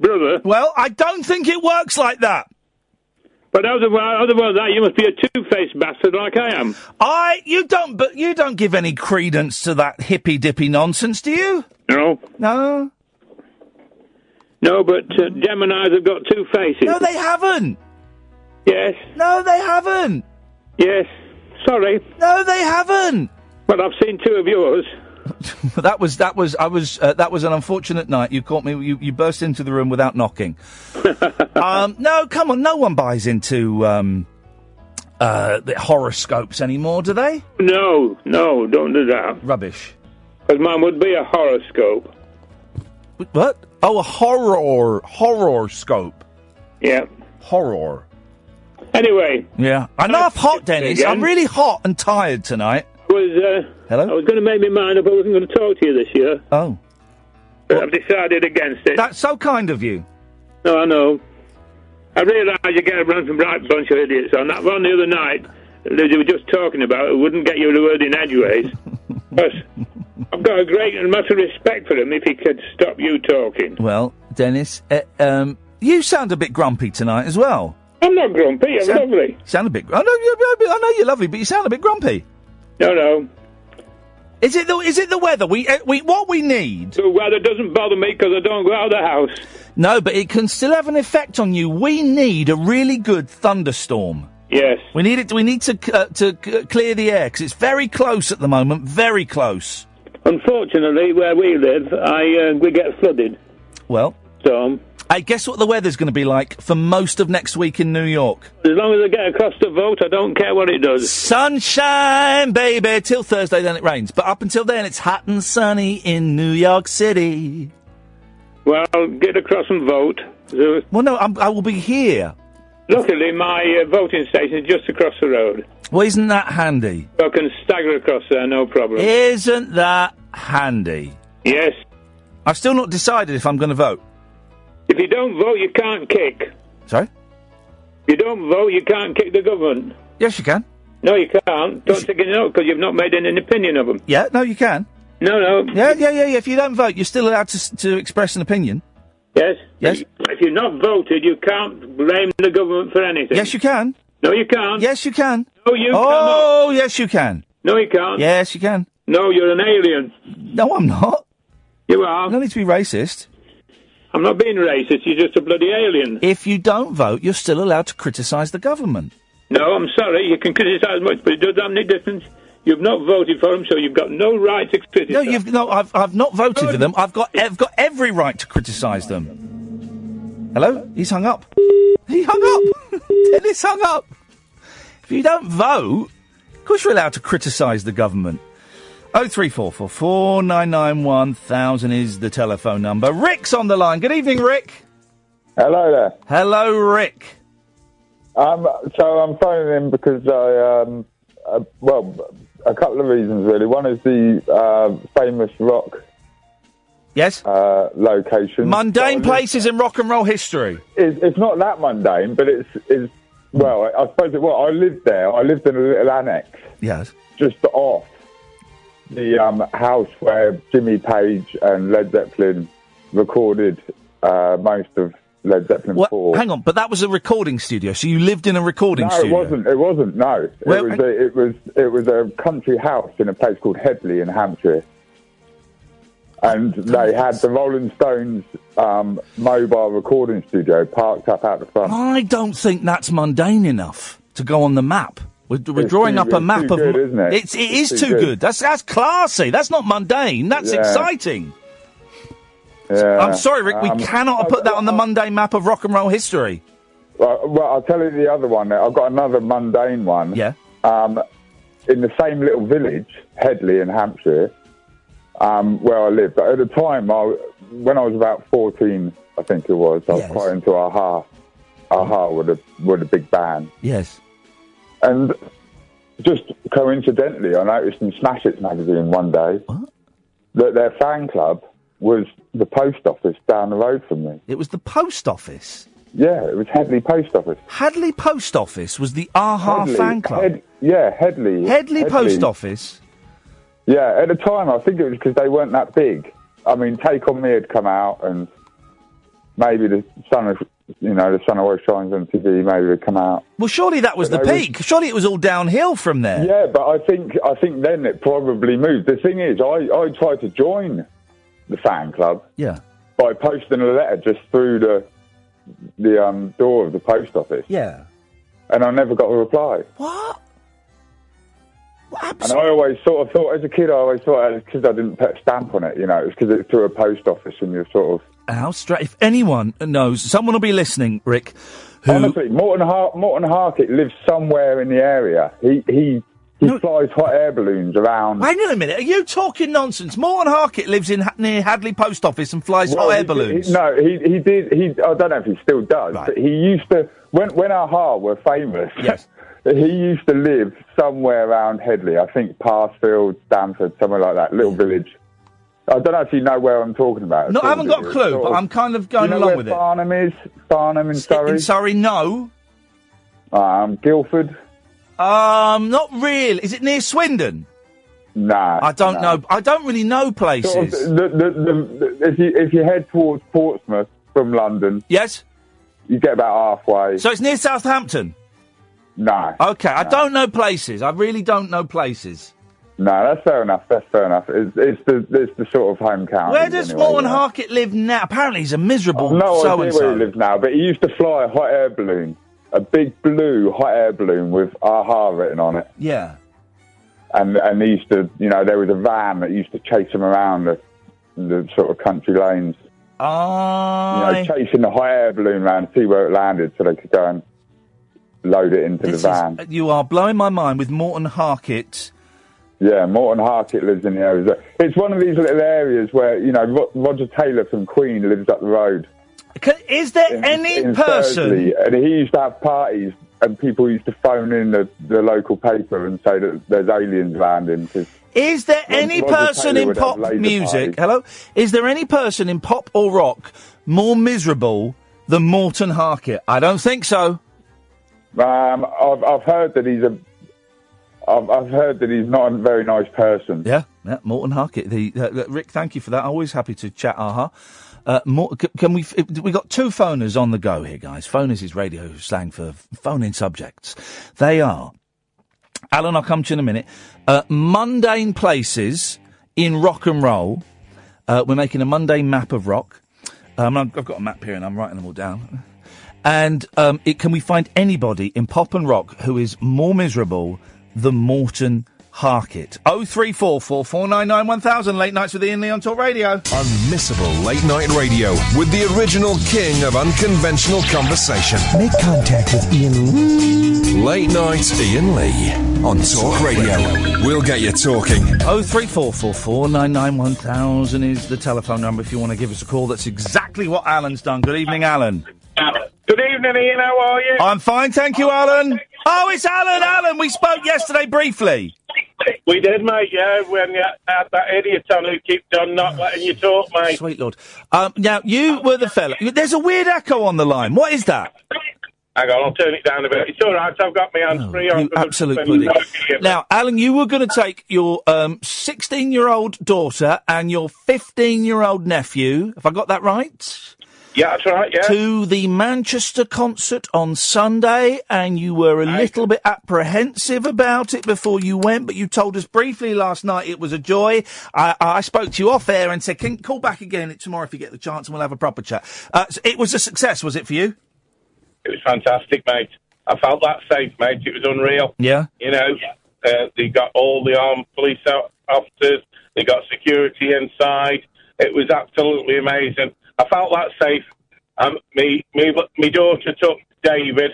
brother. Well, I don't think it works like that. But otherwise, otherwise that, you must be a two-faced bastard like I am. I you don't but you don't give any credence to that hippy dippy nonsense, do you? No. No. No, but uh, Geminis have got two faces. No, they haven't. Yes. No, they haven't. Yes. Sorry. No, they haven't. Well, I've seen two of yours. that was that was I was uh, that was an unfortunate night. You caught me. You, you burst into the room without knocking. um, no, come on. No one buys into um, uh, the horoscopes anymore, do they? No, no, don't do that. Rubbish. Because mine would be a horoscope. What? Oh, a horror horoscope. Yeah. Horror. Anyway, Yeah. I know I'm hot, Dennis. again. I'm really hot and tired tonight. I was uh, Hello? I was going to make my mind up. I wasn't going to talk to you this year. Oh. But I've decided against it. That's so kind of you. No, I know. I realise you get a run from right bunch of idiots on that one the other night that you were just talking about. It wouldn't get you the word in edgeways. but I've got a great amount of respect for him if he could stop you talking. Well, Dennis, uh, um, you sound a bit grumpy tonight as well. I'm not grumpy. I'm Sound- lovely. Sound a bit. I know, you- I know you're lovely, but you sound a bit grumpy. No, no. Is it the is it the weather? We uh, we what we need? The weather doesn't bother me because I don't go out of the house. No, but it can still have an effect on you. We need a really good thunderstorm. Yes. We need it. We need to uh, to c- clear the air because it's very close at the moment. Very close. Unfortunately, where we live, I uh, we get flooded. Well, storm. Hey, guess what the weather's going to be like for most of next week in New York? As long as I get across the vote, I don't care what it does. Sunshine, baby, till Thursday, then it rains. But up until then, it's hot and sunny in New York City. Well, get across and vote. Well, no, I'm, I will be here. luckily, my uh, voting station is just across the road. Well, isn't that handy? I can stagger across there, no problem. Isn't that handy? Yes. I've still not decided if I'm going to vote. If you don't vote, you can't kick. Sorry? If you don't vote, you can't kick the government. Yes, you can. No, you can't. Don't take it out because you've not made any opinion of them. Yeah, no, you can. No, no. Yeah, yeah, yeah, yeah. If you don't vote, you're still allowed to s- to express an opinion. Yes. Yes. If you're not voted, you can't blame the government for anything. Yes, you can. No, you can't. Yes, you can. No, you Oh, yes, you can. No, you can't. Yes, you can. No, you're an alien. No, I'm not. You are. No need to be racist. I'm not being racist. You're just a bloody alien. If you don't vote, you're still allowed to criticise the government. No, I'm sorry. You can criticise much, but it doesn't have any difference. You've not voted for them, so you've got no right to criticise. No, you've no. I've I've not voted for them. I've got I've got every right to criticise them. Hello, he's hung up. He hung up. Dennis hung up. If you don't vote, of course you're allowed to criticise the government. Oh three four four four nine nine one thousand is the telephone number. Rick's on the line. Good evening, Rick. Hello there. Hello, Rick. Um, so I'm phoning in because I, um, uh, well, a couple of reasons really. One is the uh, famous rock. Yes. Uh, location. Mundane places in rock and roll history. It's, it's not that mundane, but it's, it's well, I, I suppose it was. I lived there. I lived in a little annex Yes. just off the um, house where Jimmy Page and Led Zeppelin recorded uh, most of Led Zeppelin What? 4. Hang on, but that was a recording studio. So you lived in a recording no, studio. No, it wasn't. It wasn't. No, Well, it was. A, it was. It was a country house in a place called Headley in Hampshire, and they had the Rolling Stones um, mobile recording studio parked up out the front. I don't think that's mundane enough to go on the map. We're, we're drawing up a it's map too of. good, isn't it? It's, it is It's too too good. good. That's that's classy. That's not mundane. That's Yeah. exciting. Yeah. I'm sorry, Rick. Um, we cannot put that on the mundane map of rock and roll history. Well, well, I'll tell you the other one. I've got another mundane one. Yeah. Um, in the same little village, Headley in Hampshire, um, where I lived. But at the time, I, when I was about 14, I think it was, I was Yes. quite into Aha. Aha with a, with a big band. Yes. And just coincidentally, I noticed in Smash Hits magazine one day that their fan club was the post office down the road from me. It was the post office. Yeah, it was Headley Post Office. Headley Post Office was the Aha Headley- fan club. Head- yeah, Headley. Headley Post Office. Yeah, at the time, I think it was because they weren't that big. I mean, Take On Me had come out, and maybe the sun, of, you know, the sun always shines on TV. Maybe had come out. Well, surely that was But the they was- peak. Surely it was all downhill from there. Yeah, but I think I think then it probably moved. The thing is, I I tried to join the fan club Yeah. by posting a letter just through the the um, door of the post office, Yeah. and I never got a reply. What? Absolutely. And I always sort of thought, as a kid, I always thought because I didn't put a stamp on it. You know, it's because it's through a post office, and you're sort of How straight. If anyone knows, someone will be listening, Rick. Who? Honestly, Morten, Har- Morten Harket lives somewhere in the area. He he he flies hot air balloons around. Hang on a minute. Are you talking nonsense? Morten Harket lives in near Headley Post Office and flies Well, hot air balloons. he- no, he he did. He I don't know if he still does, but he used to when when Aha were famous, yes. he used to live somewhere around Headley. I think Passfield, Standford, somewhere like that, little mm. village. I don't actually know where I'm talking about. No, I haven't got a clue, but I'm kind of going you know along where with it. Farnham is Farnham in Surrey. In Surrey, no. Um, Guildford. Um, not really. Is it near Swindon? Nah. I don't nah. know. I don't really know places. Sort of the, the, the, the, if you if you head towards Portsmouth from London, yes, you get about halfway. So it's near Southampton. No. Okay, I don't know places. I really don't know places. No, that's fair enough. That's fair enough. It's, it's the it's the sort of home county. Where does anyway, Morten yeah. Harket live now? Apparently, he's a miserable no so idea where he lives now, but he used to fly a hot air balloon, a big blue hot air balloon with AHA written on it. Yeah. And and he used to, you know, there was a van that used to chase him around the, the sort of country lanes, Oh you know, chasing the hot air balloon around to see where it landed, so they could go and load it into This the is- van. you are blowing my mind with Morten Harket. Yeah, Morten Harket lives in the area. It's one of these little areas where you know Ro- Roger Taylor from Queen lives up the road. Can, is there in, any in person? Thursley, and he used to have parties, and people used to phone in the, the local paper and say that there's aliens landing. 'cause Is there any Roger person Taylor in pop music? parties. Hello? Is there any person in pop or rock more miserable than Morten Harket? I don't think so. Um, I've, I've heard that he's a. I've, I've heard that he's not a very nice person. Yeah, yeah, Morten Harket. The uh, uh, Rick, thank you for that. Always happy to chat. Aha. Uh, more, can we? f- We got two phoners on the go here, guys. Phoners is radio slang for phone-in subjects. They are Alan. I'll come to you in a minute. Uh, mundane places in rock and roll. Uh, we're making a mundane map of rock. Um, I've I've got a map here, and I'm writing them all down. And um, it, can we find anybody in pop and rock who is more miserable than Morten Harket? Oh three four four four nine nine one thousand. Late nights with Iain Lee on Talk Radio. Unmissable late night radio with the original king of unconventional conversation. Make contact with Iain Lee. Late night Iain Lee on Talk Radio. We'll get you talking. Oh three four four four nine nine one thousand is the telephone number if you want to give us a call. That's exactly what Alan's done. Good evening, Alan. Good evening, Iain. How are you? I'm fine, thank you, Alan. Oh, it's Alan. Alan, we spoke yesterday briefly. We did, mate. Yeah, when you had that idiot on who keeps on not letting you talk, mate. Sweet Lord. Um, now you were the fella. There's a weird echo on the line. What is that? Hang on, I'll turn it down a bit. It's all right. I've got my hands free. on Oh, You for absolute for Now, Alan, you were going to take your 16 year old daughter and your 15 year old nephew, if I got that right? Yeah, that's right. Yeah. To the Manchester concert on Sunday, and you were a little bit apprehensive about it before you went, but you told us briefly last night it was a joy. I, I spoke to you off air and said, "Can call back again tomorrow if you get the chance, and we'll have a proper chat." Uh, so it was a success, was it for you? It was fantastic, mate. I felt that safe, mate. It was unreal. Yeah. You know, uh, they got all the armed police out- officers. They got security inside. It was absolutely amazing. I felt that safe. Um, me, me, me daughter took David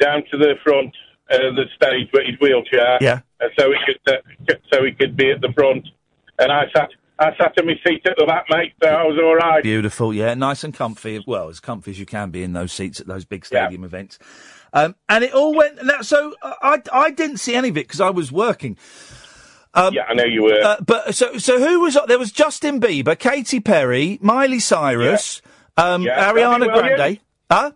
down to the front of the stage with his wheelchair. Yeah. uh, so he could, uh, so he could be at the front. And I sat, I sat in my seat at the back, mate. So I was all right. Beautiful, yeah, nice and comfy. Well, as comfy as you can be in those seats at those big stadium events. Um, and it all went. So uh, I, I didn't see any of it because I was working. Um, yeah, I know you were. Uh, but so, so who was there? Was Justin Bieber, Katy Perry, Miley Cyrus, um, Yeah, Ariana Grande, huh?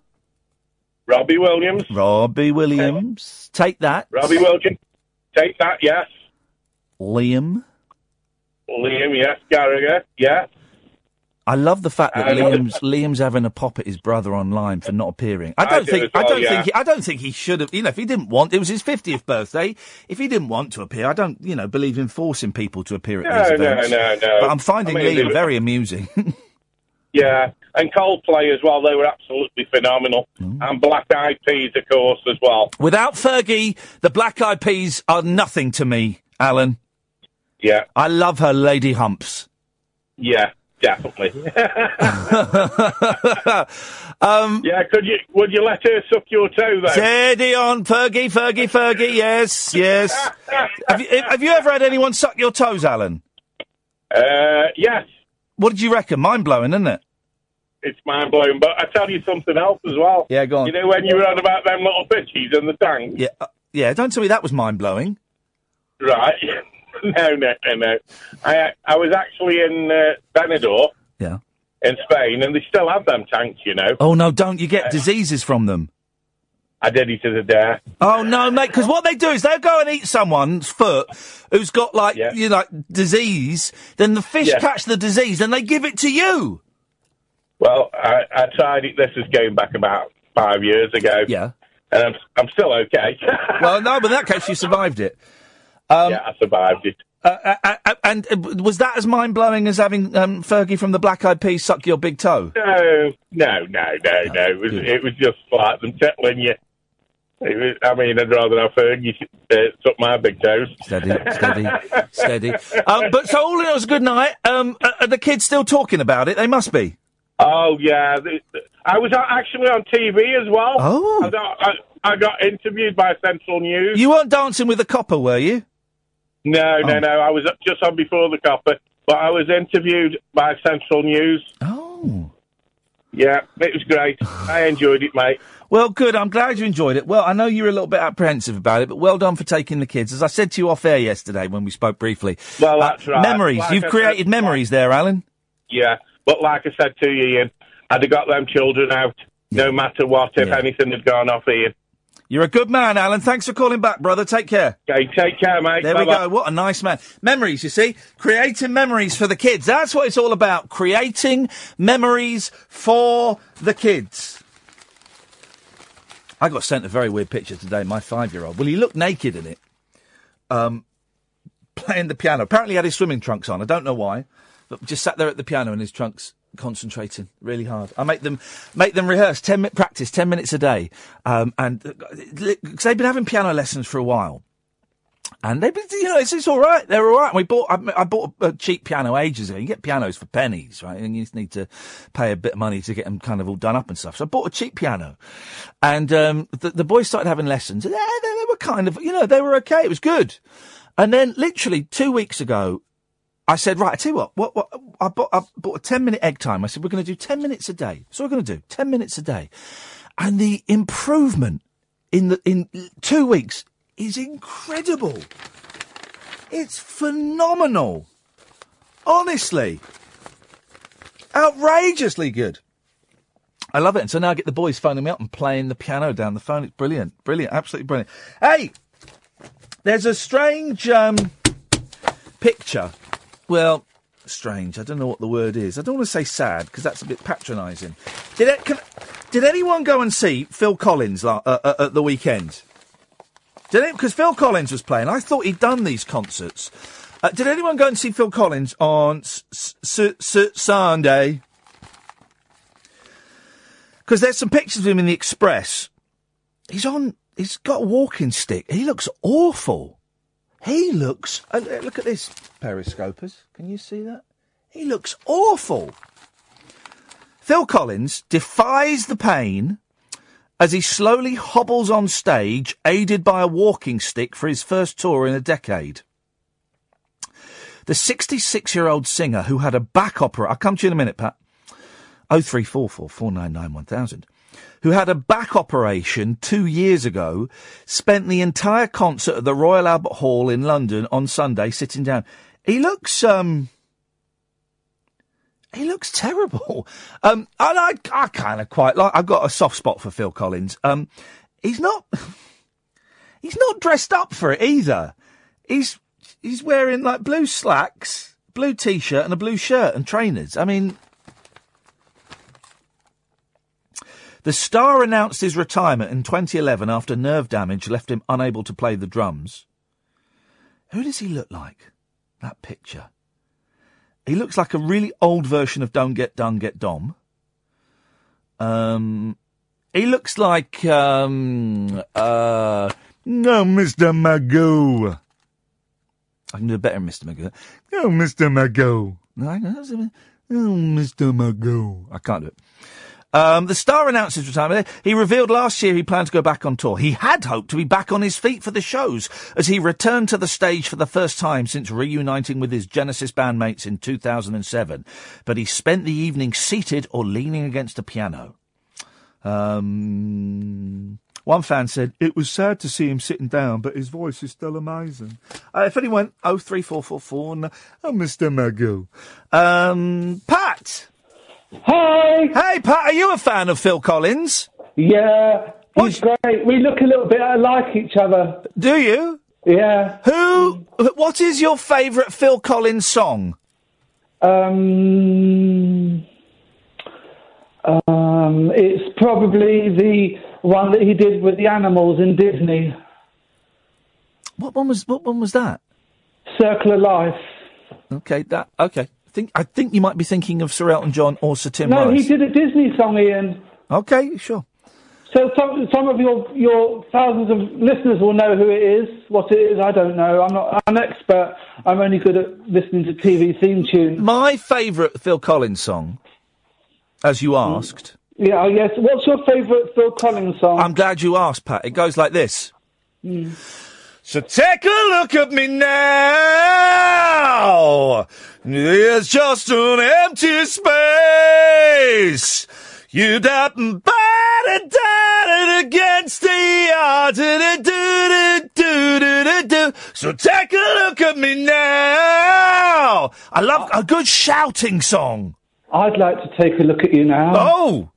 Robbie Williams. Robbie Williams. Take that. Robbie Williams. Take that, yes. Liam. Liam, yes. Gallagher, yes. I love the fact that Liam's Liam's having a pop at his brother online for not appearing. I I don't do think as I don't yeah. think he, I don't think he should have. You know, if he didn't want, it was his fiftieth birthday. If he didn't want to appear, I don't, you know, believe in forcing people to appear at No, these events. no, no. But I'm finding I mean, Liam they- very amusing. Yeah. And Coldplay as well. They were absolutely phenomenal. Mm. And Black Eyed Peas, of course, as well. Without Fergie, the Black Eyed Peas are nothing to me, Alan. Yeah. I love her lady humps. Yeah, definitely. um, yeah, could you? Would you let her suck your toe though? Steady on, Fergie, Fergie, Fergie. Yes, yes. have, you, have you ever had anyone suck your toes, Alan? Uh, yes. What did you reckon? Mind blowing, isn't it? it's mind blowing. But I tell you something else as well. Yeah, go on. You know when you were on about them little bitches in the tank? Yeah, uh, yeah. Don't tell me that was mind blowing. Right. no, no, no, no. I I was actually in uh, Benidorm. Yeah. In Spain, and they still have them tanks, you know. Oh no! Don't you get diseases from them? I did it as a dare. Oh no, mate! Because what they do is they'll go and eat someone's foot who's got like you know like disease. Then the fish Yeah. catch the disease, and they give it to you. Well, I, I tried it. This is going back about five years ago. Yeah. And I'm I'm still okay. well, no, but in that case, you survived it. Um, yeah, I survived it. Uh, uh, uh, and uh, was that as mind blowing as having um, Fergie from the Black Eyed Peas suck your big toe? No, no, no, no, no. It was it was just like them tickling you. Was, I mean, I'd rather have Fergie uh, suck my big toes. Steady, steady, steady. Um, but so all in all, it was a good night. Um, are, the kids still talking about it? They must be. Oh yeah, I was actually on TV as well. Oh. I got, I, I got interviewed by Central News. You weren't dancing with the copper, were you? No, no, Oh. no. I was just on before the copper, but I was interviewed by Central News. Oh. Yeah, it was great. I enjoyed it, mate. Well, good. I'm glad you enjoyed it. Well, I know you were a little bit apprehensive about it, but well done for taking the kids. As I said to you off air yesterday when we spoke briefly. Well, uh, that's right. Memories. Like You've I created said- memories there, Alan. Yeah, but like I said to you, Iain, I'd have got them children out no matter what if Yeah. anything had gone off, Iain. You're a good man, Alan. Thanks for calling back, brother. Take care. Okay, take care, mate. There we Bye-bye. go. What a nice man. Memories, you see? Creating memories for the kids. That's what it's all about. Creating memories for the kids. I got sent a very weird picture today, my five year old. Well, he looked naked in it. Um, playing the piano. Apparently he had his swimming trunks on. I don't know why. But just sat there at the piano in his trunks, concentrating really hard. I make them make them rehearse ten minute practice, ten minutes a day. Um, and because they've been having piano lessons for a while. And they've been, you know, it's, it's all right. They're all right. We bought, I, I bought a, a cheap piano ages ago. You get pianos for pennies, right? And you just need to pay a bit of money to get them kind of all done up and stuff. So I bought a cheap piano, and um, the, the boys started having lessons. They, they, they were kind of, you know, they were okay. It was good. And then literally two weeks ago, I said, right, I tell you what, what, what I bought, I bought a 10 minute egg time. I said, we're going to do 10 minutes a day. So we're going to do. 10 minutes a day. And the improvement in the, in two weeks is incredible. It's phenomenal. Honestly. Outrageously good. I love it. And so now I get the boys phoning me up and playing the piano down the phone. It's brilliant. Brilliant. Absolutely brilliant. Hey! There's a strange, um, picture. Well, strange. I don't know what the word is. I don't want to say sad because that's a bit patronising. Did it, can, did anyone go and see Phil Collins uh, uh, at the weekend? Did it? Because Phil Collins was playing. I thought he'd done these concerts. Uh, did anyone go and see Phil Collins on s- s- s- Sunday? Because there's some pictures of him in the Express. He's on. He's got a walking stick. He looks awful. He looks. Uh, look at this, periscopers. Can you see that? He looks awful. Phil Collins defies the pain as he slowly hobbles on stage, aided by a walking stick for his first tour in a decade. The 66 year old singer who had a back opera, I'll come to you in a minute, Pat. 0344 499 1000 who had a back operation two years ago, spent the entire concert at the Royal Albert Hall in London on Sunday sitting down. He looks, um, he looks terrible. Um, and I, I kind of quite like, I've got a soft spot for Phil Collins. Um, he's not, he's not dressed up for it either. He's, he's wearing like blue slacks, blue t-shirt and a blue shirt and trainers. I mean, The star announced his retirement in 2011 after nerve damage left him unable to play the drums. Who does he look like? That picture. He looks like a really old version of Don't Get Done, Get Dom. Um, he looks like, um, uh, no, Mr. Magoo. I can do better Mr. Magoo. Oh, Mr. Magoo. No, Mr. Magoo. I can't do it. Um, the star announced his retirement. He revealed last year he planned to go back on tour. He had hoped to be back on his feet for the shows as he returned to the stage for the first time since reuniting with his Genesis bandmates in 2007. But he spent the evening seated or leaning against a piano. Um, one fan said, It was sad to see him sitting down, but his voice is still amazing. Uh, if anyone, 03444, and, oh, Mr. Magoo. Um, Pat! Hi! Hey, Pat, are you a fan of Phil Collins? Yeah, he's great. We look a little bit like each other. Do you? Yeah. Who, what is your favourite Phil Collins song? Um, um, it's probably the one that he did with the animals in Disney. What one was, what one was that? Circle of Life. Okay, that, okay. I think, I think you might be thinking of Sir Elton John or Sir Tim no, Rice. he did a Disney song, Iain. Okay, sure. So some some of your your thousands of listeners will know who it is. What it is, I don't know. I'm not. I'm an expert. I'm only good at listening to TV theme tunes. My favourite Phil Collins song, as you asked. Yeah. Yes. What's your favourite Phil Collins song? I'm glad you asked, Pat. It goes like this. Mm. So take a look at me now. It's just an empty space. You got body dotted against the. Do-do-do-do-do-do-do. So take a look at me now. I love a good shouting song. I'd like to take a look at you now. Oh,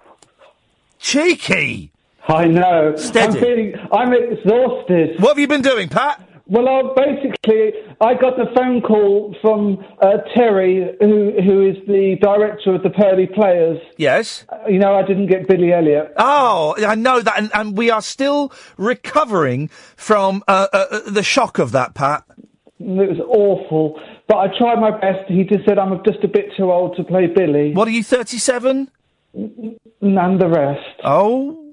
cheeky. I know. Steady. I'm feeling. I'm exhausted. What have you been doing, Pat? Well, I basically, I got a phone call from uh, Terry, who who is the director of the Pearly Players. Yes. Uh, you know, I didn't get Billy Elliot. Oh, I know that, and, and we are still recovering from uh, uh, uh, the shock of that, Pat. It was awful, but I tried my best. He just said I'm just a bit too old to play Billy. What are you, 37? And the rest. Oh.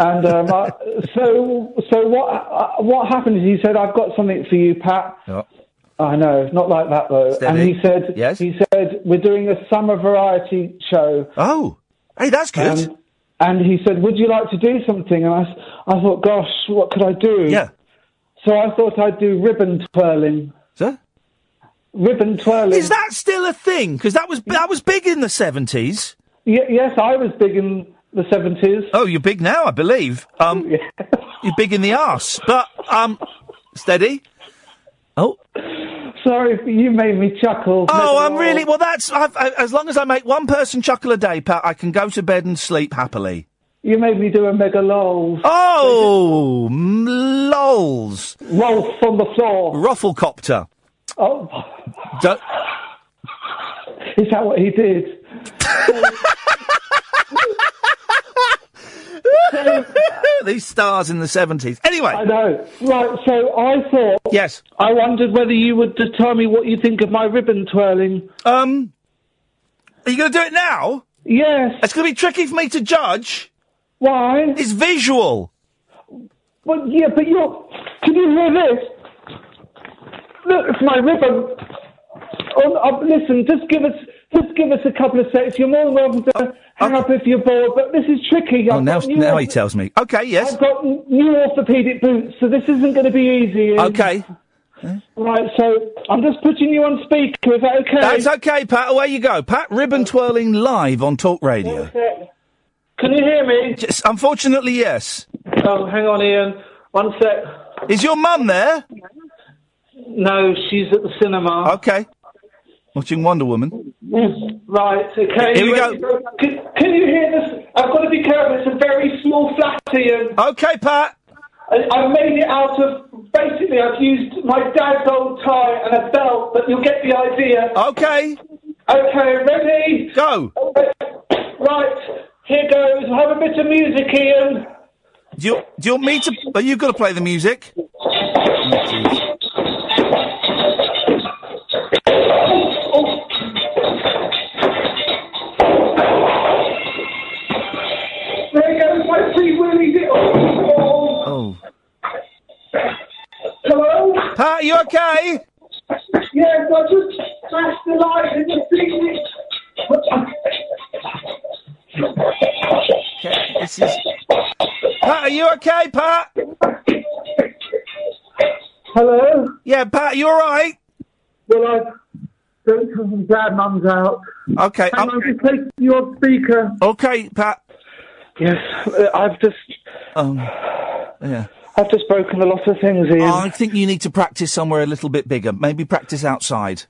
And um, I, so, so what? Uh, what happened is he said, "I've got something for you, Pat." Oh. I know, not like that though. Steady. And he said, Yes? he said, we're doing a summer variety show. Oh, hey, that's good. And, and he said, would you like to do something? And I, I thought, gosh, what could I do? Yeah. So I thought I'd do ribbon twirling. Sir? Ribbon twirling. Is that still a thing? Because that was that was big in the 70s. Y- yes, I was big in the 70s. Oh, you're big now, I believe. Um, You're big in the ass, But, um, steady. Oh. Sorry, you made me chuckle. Oh, I'm really well. That's I've, I, as long as I make one person chuckle a day, Pat. I can go to bed and sleep happily. You made me do a mega lol. Oh, m- lols. Rolf on the floor. Rufflecopter. Oh, Don't, is that what he did? these stars in the seventies. Anyway, I know. Right, so I thought. Yes. I wondered whether you would just tell me what you think of my ribbon twirling. Um. Are you going to do it now? Yes. It's going to be tricky for me to judge. Why? It's visual. Well, yeah, but you're. Can you hear this? Look, it's my ribbon. Oh, uh, listen, just give us, just give us a couple of seconds. You're more than welcome to hang up if you're bored, but this is tricky. Oh, I've now now orth- he tells me. Okay, yes. I've got new orthopedic boots, so this isn't going to be easy. Okay. Right, so I'm just putting you on speaker. Is that okay? That's okay, Pat. Away you go. Pat Ribbon twirling live on Talk Radio. Can you hear me? Just, unfortunately, yes. Oh, hang on, Iain. One sec. Is your mum there? No, she's at the cinema. Okay. Watching Wonder Woman. Mm, Right, okay. Here we ready? Can, can you hear this? I've got to be careful. It's a very small flat, here. Okay, Pat. I- I've made it out of. Basically, I've used my dad's old tie and a belt, but you'll get the idea. Okay. Okay, ready? Go. Right, here goes. Have a bit of music, Iain. Do you, do you want me to? Are you going to play the music? Goes Oh. Hello? Pat, you okay? Yes, I just smashed the light in the ceiling. This is. Pat, are you okay, Pat? Hello? Yeah, Pat, you all right? Well, I don't tell them Dad, Mum's out. Okay, Hang on, just take you on speaker. Okay, Pat. Yes, uh, I've just. Um. Yeah. I've just broken a lot of things, Iain. I think you need to practice somewhere a little bit bigger. Maybe practice outside.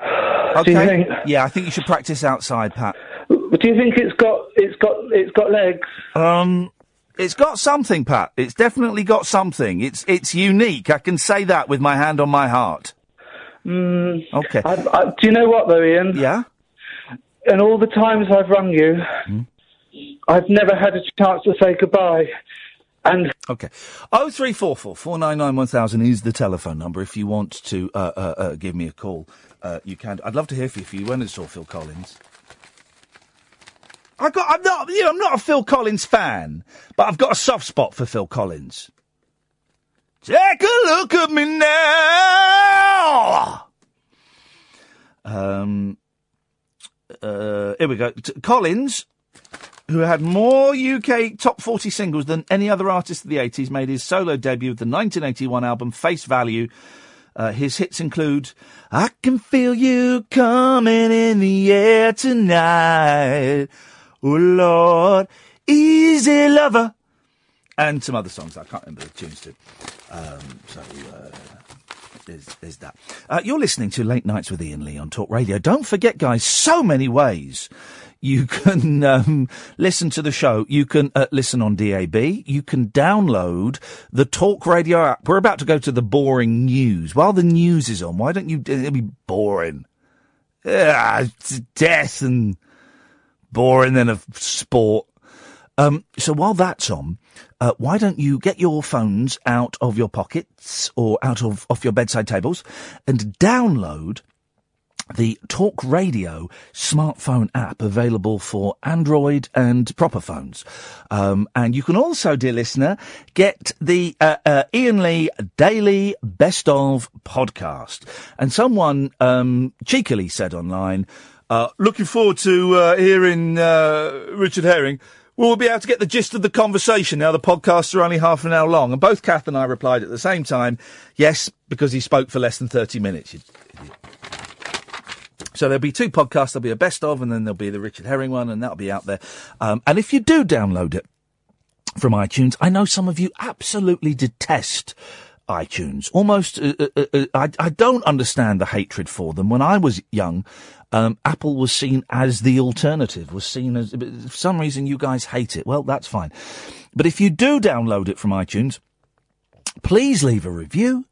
Okay. Do you think? Yeah, I think you should practice outside, Pat. Do you think it's got it's got it's got legs? Um, it's got something, Pat. It's definitely got something. It's it's unique. I can say that with my hand on my heart. Mm, Okay. I, I, do you know what though, Iain? Yeah. And all the times I've rung you, Hmm? I've never had a chance to say goodbye. And Okay. Oh three four four four nine nine one thousand is the telephone number. If you want to uh, uh, uh, give me a call, uh, you can. I'd love to hear from you if you went and saw Phil Collins. I got. I'm not. You know, I'm not a Phil Collins fan, but I've got a soft spot for Phil Collins. Take a look at me now. Um. Uh, here we go. T- Collins, who had more UK top 40 singles than any other artist of the 80s, made his solo debut with the 1981 album Face Value. Uh, his hits include I Can Feel You Coming in the Air Tonight. Oh Lord, Easy Lover. And some other songs I can't remember the tunes to. Um, so, uh, there's, there's that. Uh, you're listening to Late Nights with Iain Lee on Talk Radio. Don't forget, guys, so many ways you can um, listen to the show. You can uh, listen on DAB. You can download the Talk Radio app. We're about to go to the boring news. While the news is on, why don't you? It'll be boring. It's death and boring than a sport. Um, so while that's on, uh, why don't you get your phones out of your pockets or out of off your bedside tables and download the Talk Radio smartphone app available for Android and proper phones. Um, and you can also, dear listener, get the uh, uh, Iain Lee Daily Best of podcast. And someone um, cheekily said online, uh, looking forward to uh, hearing uh, Richard Herring. We'll be able to get the gist of the conversation now. The podcasts are only half an hour long. And both Kath and I replied at the same time, yes, because he spoke for less than 30 minutes. So there'll be two podcasts. There'll be a best of, and then there'll be the Richard Herring one, and that'll be out there. Um, and if you do download it from iTunes, I know some of you absolutely detest iTunes. Almost, uh, uh, uh, uh, I, I don't understand the hatred for them. When I was young, um, Apple was seen as the alternative, was seen as, for some reason you guys hate it. Well, that's fine. But if you do download it from iTunes, please leave a review.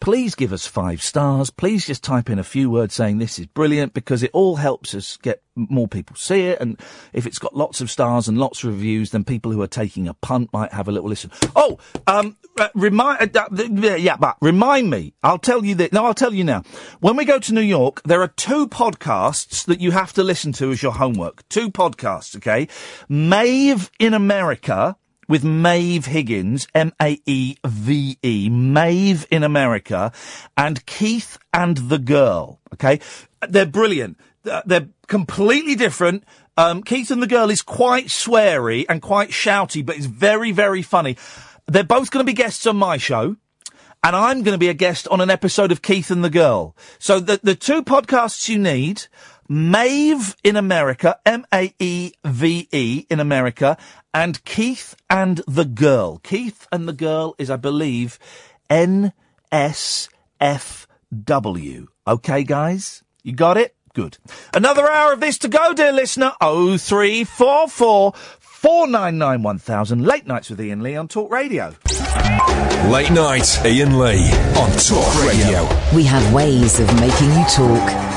Please give us five stars. Please just type in a few words saying this is brilliant because it all helps us get more people see it. And if it's got lots of stars and lots of reviews, then people who are taking a punt might have a little listen. Oh, um, uh, remind, uh, uh, yeah, but remind me. I'll tell you that. No, I'll tell you now. When we go to New York, there are two podcasts that you have to listen to as your homework. Two podcasts, okay? Maeve in America with Maeve Higgins, M-A-E-V-E, Maeve in America, and Keith and the Girl, okay? They're brilliant. They're completely different. Um, Keith and the Girl is quite sweary and quite shouty, but it's very, very funny. They're both going to be guests on my show. And I'm going to be a guest on an episode of Keith and the Girl. So the, the two podcasts you need, Maeve in America, M-A-E-V-E in America, and Keith and the Girl. Keith and the Girl is, I believe, N-S-F-W. Okay, guys? You got it? Good. Another hour of this to go, dear listener. 0344 499 1000. Late nights with Iain Lee on Talk Radio. Late night, Iain Lee on Talk Radio. We have ways of making you talk.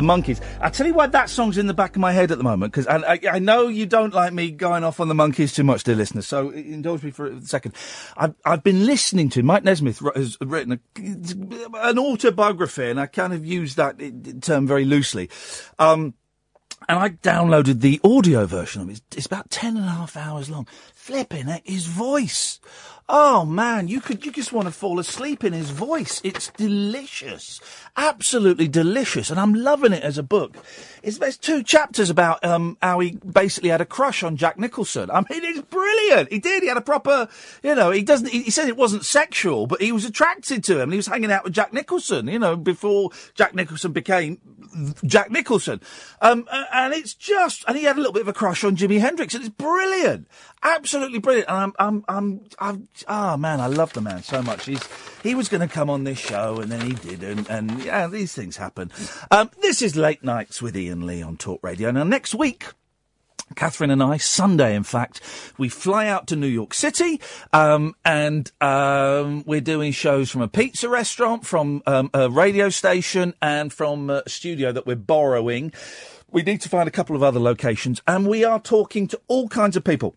The Monkees. I tell you why that song's in the back of my head at the moment because I, I, I know you don't like me going off on the Monkees too much, dear listeners. So indulge me for a second. I've I've been listening to Mike Nesmith has written a, an autobiography, and I kind of use that term very loosely. Um, and I downloaded the audio version of it. It's, it's about ten and a half hours long. Flipping heck, his voice. Oh man, you could you just want to fall asleep in his voice. It's delicious, absolutely delicious, and I'm loving it as a book. It's, there's two chapters about um, how he basically had a crush on Jack Nicholson. I mean, it's brilliant. He did. He had a proper, you know, he doesn't. He, he said it wasn't sexual, but he was attracted to him. He was hanging out with Jack Nicholson, you know, before Jack Nicholson became Jack Nicholson. Um, and it's just, and he had a little bit of a crush on Jimi Hendrix, and it's brilliant, absolutely brilliant. And I'm, I'm, I'm, I'm ah man, I love the man so much. He's, he was going to come on this show, and then he didn't, and yeah, these things happen. Um, this is late nights with Iain Lee on Talk Radio. Now next week. Catherine and I, Sunday in fact, we fly out to New York City, um, and um, we're doing shows from a pizza restaurant, from um, a radio station, and from a studio that we're borrowing. We need to find a couple of other locations, and we are talking to all kinds of people.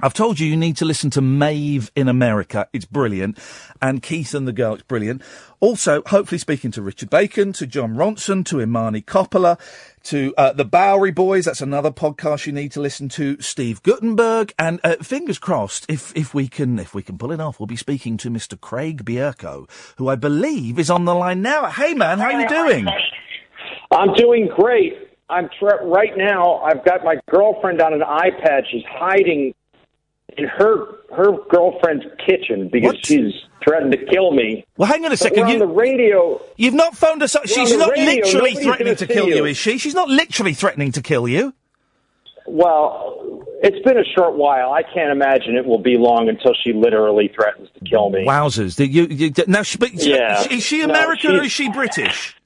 I've told you you need to listen to Maeve in America. It's brilliant. And Keith and the Girl, it's brilliant. Also, hopefully speaking to Richard Bacon, to Jon Ronson, to Imani Coppola, to uh, the Bowery Boys. That's another podcast you need to listen to. Steve Guttenberg. And uh, fingers crossed, if, if we can, if we can pull it off, we'll be speaking to Mr. Craig Bierko, who I believe is on the line now. Hey man, how you doing? I'm doing great. I'm tra- right now. I've got my girlfriend on an iPad. She's hiding in her her girlfriend's kitchen because she's threatened to kill me. Well, hang on a second. we're on the radio. You've not phoned us up. She's not radio. literally threatening gonna kill you, you. is she? She's not literally threatening to kill you. Well, it's been a short while. I can't imagine it will be long until she literally threatens to kill me. Wowzers! Did you, you now? She, but Yeah. is she No, American or is she British?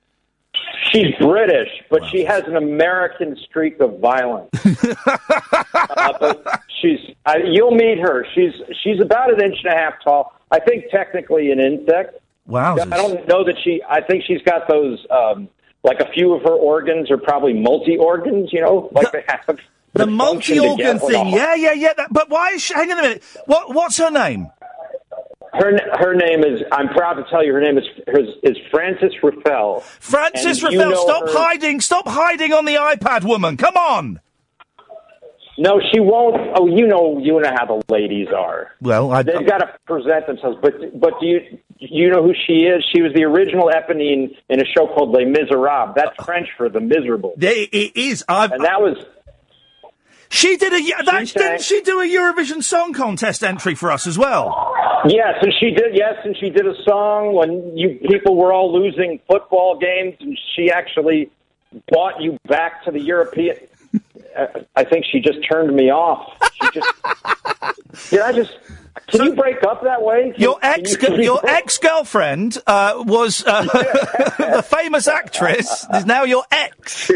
She's British, but she has an American streak of violence. uh, but she's uh, you'll meet her. She's she's about an inch and a half tall. I think technically an insect. Wow. I don't know that she. I think she's got those. Um, like a few of her organs are probably multi organs. You know, like they have. The multi-organ thing. Yeah, yeah, yeah. That, but why is she? Hang on a minute. What? What's her name? Her her name is. I'm proud to tell you. Her name is is, is Frances Ruffelle. Frances And you Ruffelle. know Stop her- hiding. Stop hiding on the iPad, woman. Come on. No, she won't. Oh, you know, you know how the ladies are. Well, I. They've got to present themselves. But but do you you know who she is? She was the original Eponine in a show called Les Miserables. That's French for the miserable. It, it is. I've, and that was. She did a. That, didn't she do a Eurovision Song Contest entry for us as well? Yes, and she did. Yes, and she did a song when you people were all losing football games, and she actually brought you back to the European. Uh, I think she just turned me off. She just. did I just? Can you break up that way? Can- Your ex, you- your ex girlfriend uh, was uh, the famous actress. Is now your ex.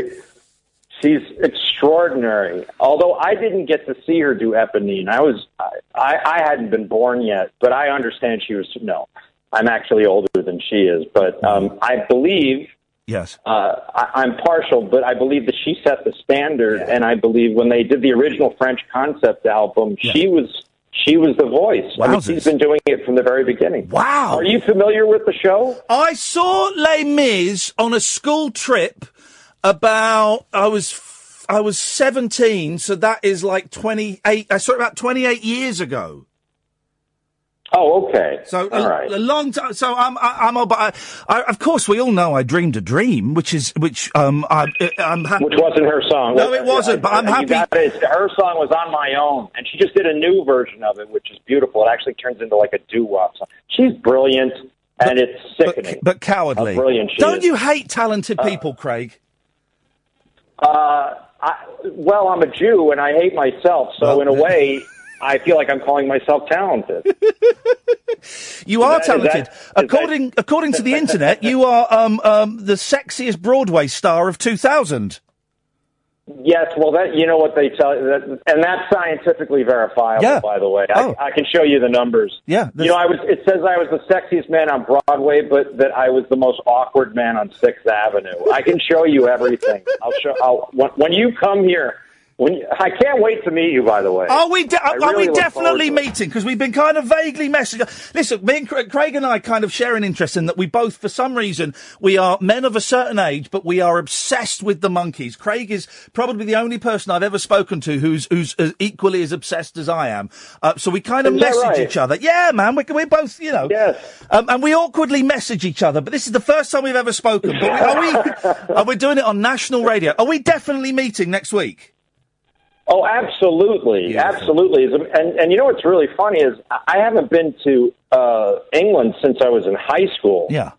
She's extraordinary. Although I didn't get to see her do Eponine, I was I, I hadn't been born yet, but I understand she was. No, I'm actually older than she is, but um, I believe. Yes. Uh, I, I'm partial, but I believe that she set the standard, and I believe when they did the original French concept album, she was she was the voice. I mean, she's been doing it from the very beginning. Wow. Are you familiar with the show? I saw Les Mis on a school trip About I was I was seventeen, so that is like twenty eight. I saw it about twenty eight years ago. Oh, okay. So All a, right. a long time. So I'm I, I'm. But I, I, of course, we all know I dreamed a dream, which is which. Um, I, I'm happy. Which wasn't her song. No, it wasn't. But I'm happy. it. Her song was on my own, and she just did a new version of it, which is beautiful. It actually turns into like a doo wop song. She's brilliant, and it's sickening. But cowardly. How brilliant she Don't is. you hate talented people, Craig? Uh, I, well, I'm a Jew, and I hate myself, so in a way, I feel like I'm calling myself talented. You are that- talented. that- according according to the internet, you are um, um, the sexiest Broadway star of 2000. Yes, well, that you know what they tell, that, and that's scientifically verifiable. Yeah. By the way, Oh. I, I can show you the numbers. Yeah, you know, I was. It says I was the sexiest man on Broadway, but that I was the most awkward man on Sixth Avenue. I can show you everything. I'll show. I'll, when, when you come here, you, I can't wait to meet you. By the way, Are we, de- are really we definitely forward to it. meeting? Because we've been kind of vaguely messaging. Listen, me and Cra- Craig and I kind of share an interest in that we both, for some reason, we are men of a certain age, but we are obsessed with the Monkees. Craig is probably the only person I've ever spoken to who's who's uh, equally as obsessed as I am. Uh, so we kind of Is that message right? each other. Yeah, man, we're, we're both, you know. Yes. Um, and we awkwardly message each other, but this is the first time we've ever spoken. But we, are we? Are we doing it on national radio? Are we definitely meeting next week? Oh, absolutely, absolutely. And and you know what's really funny is I haven't been to uh, England since I was in high school. Yeah.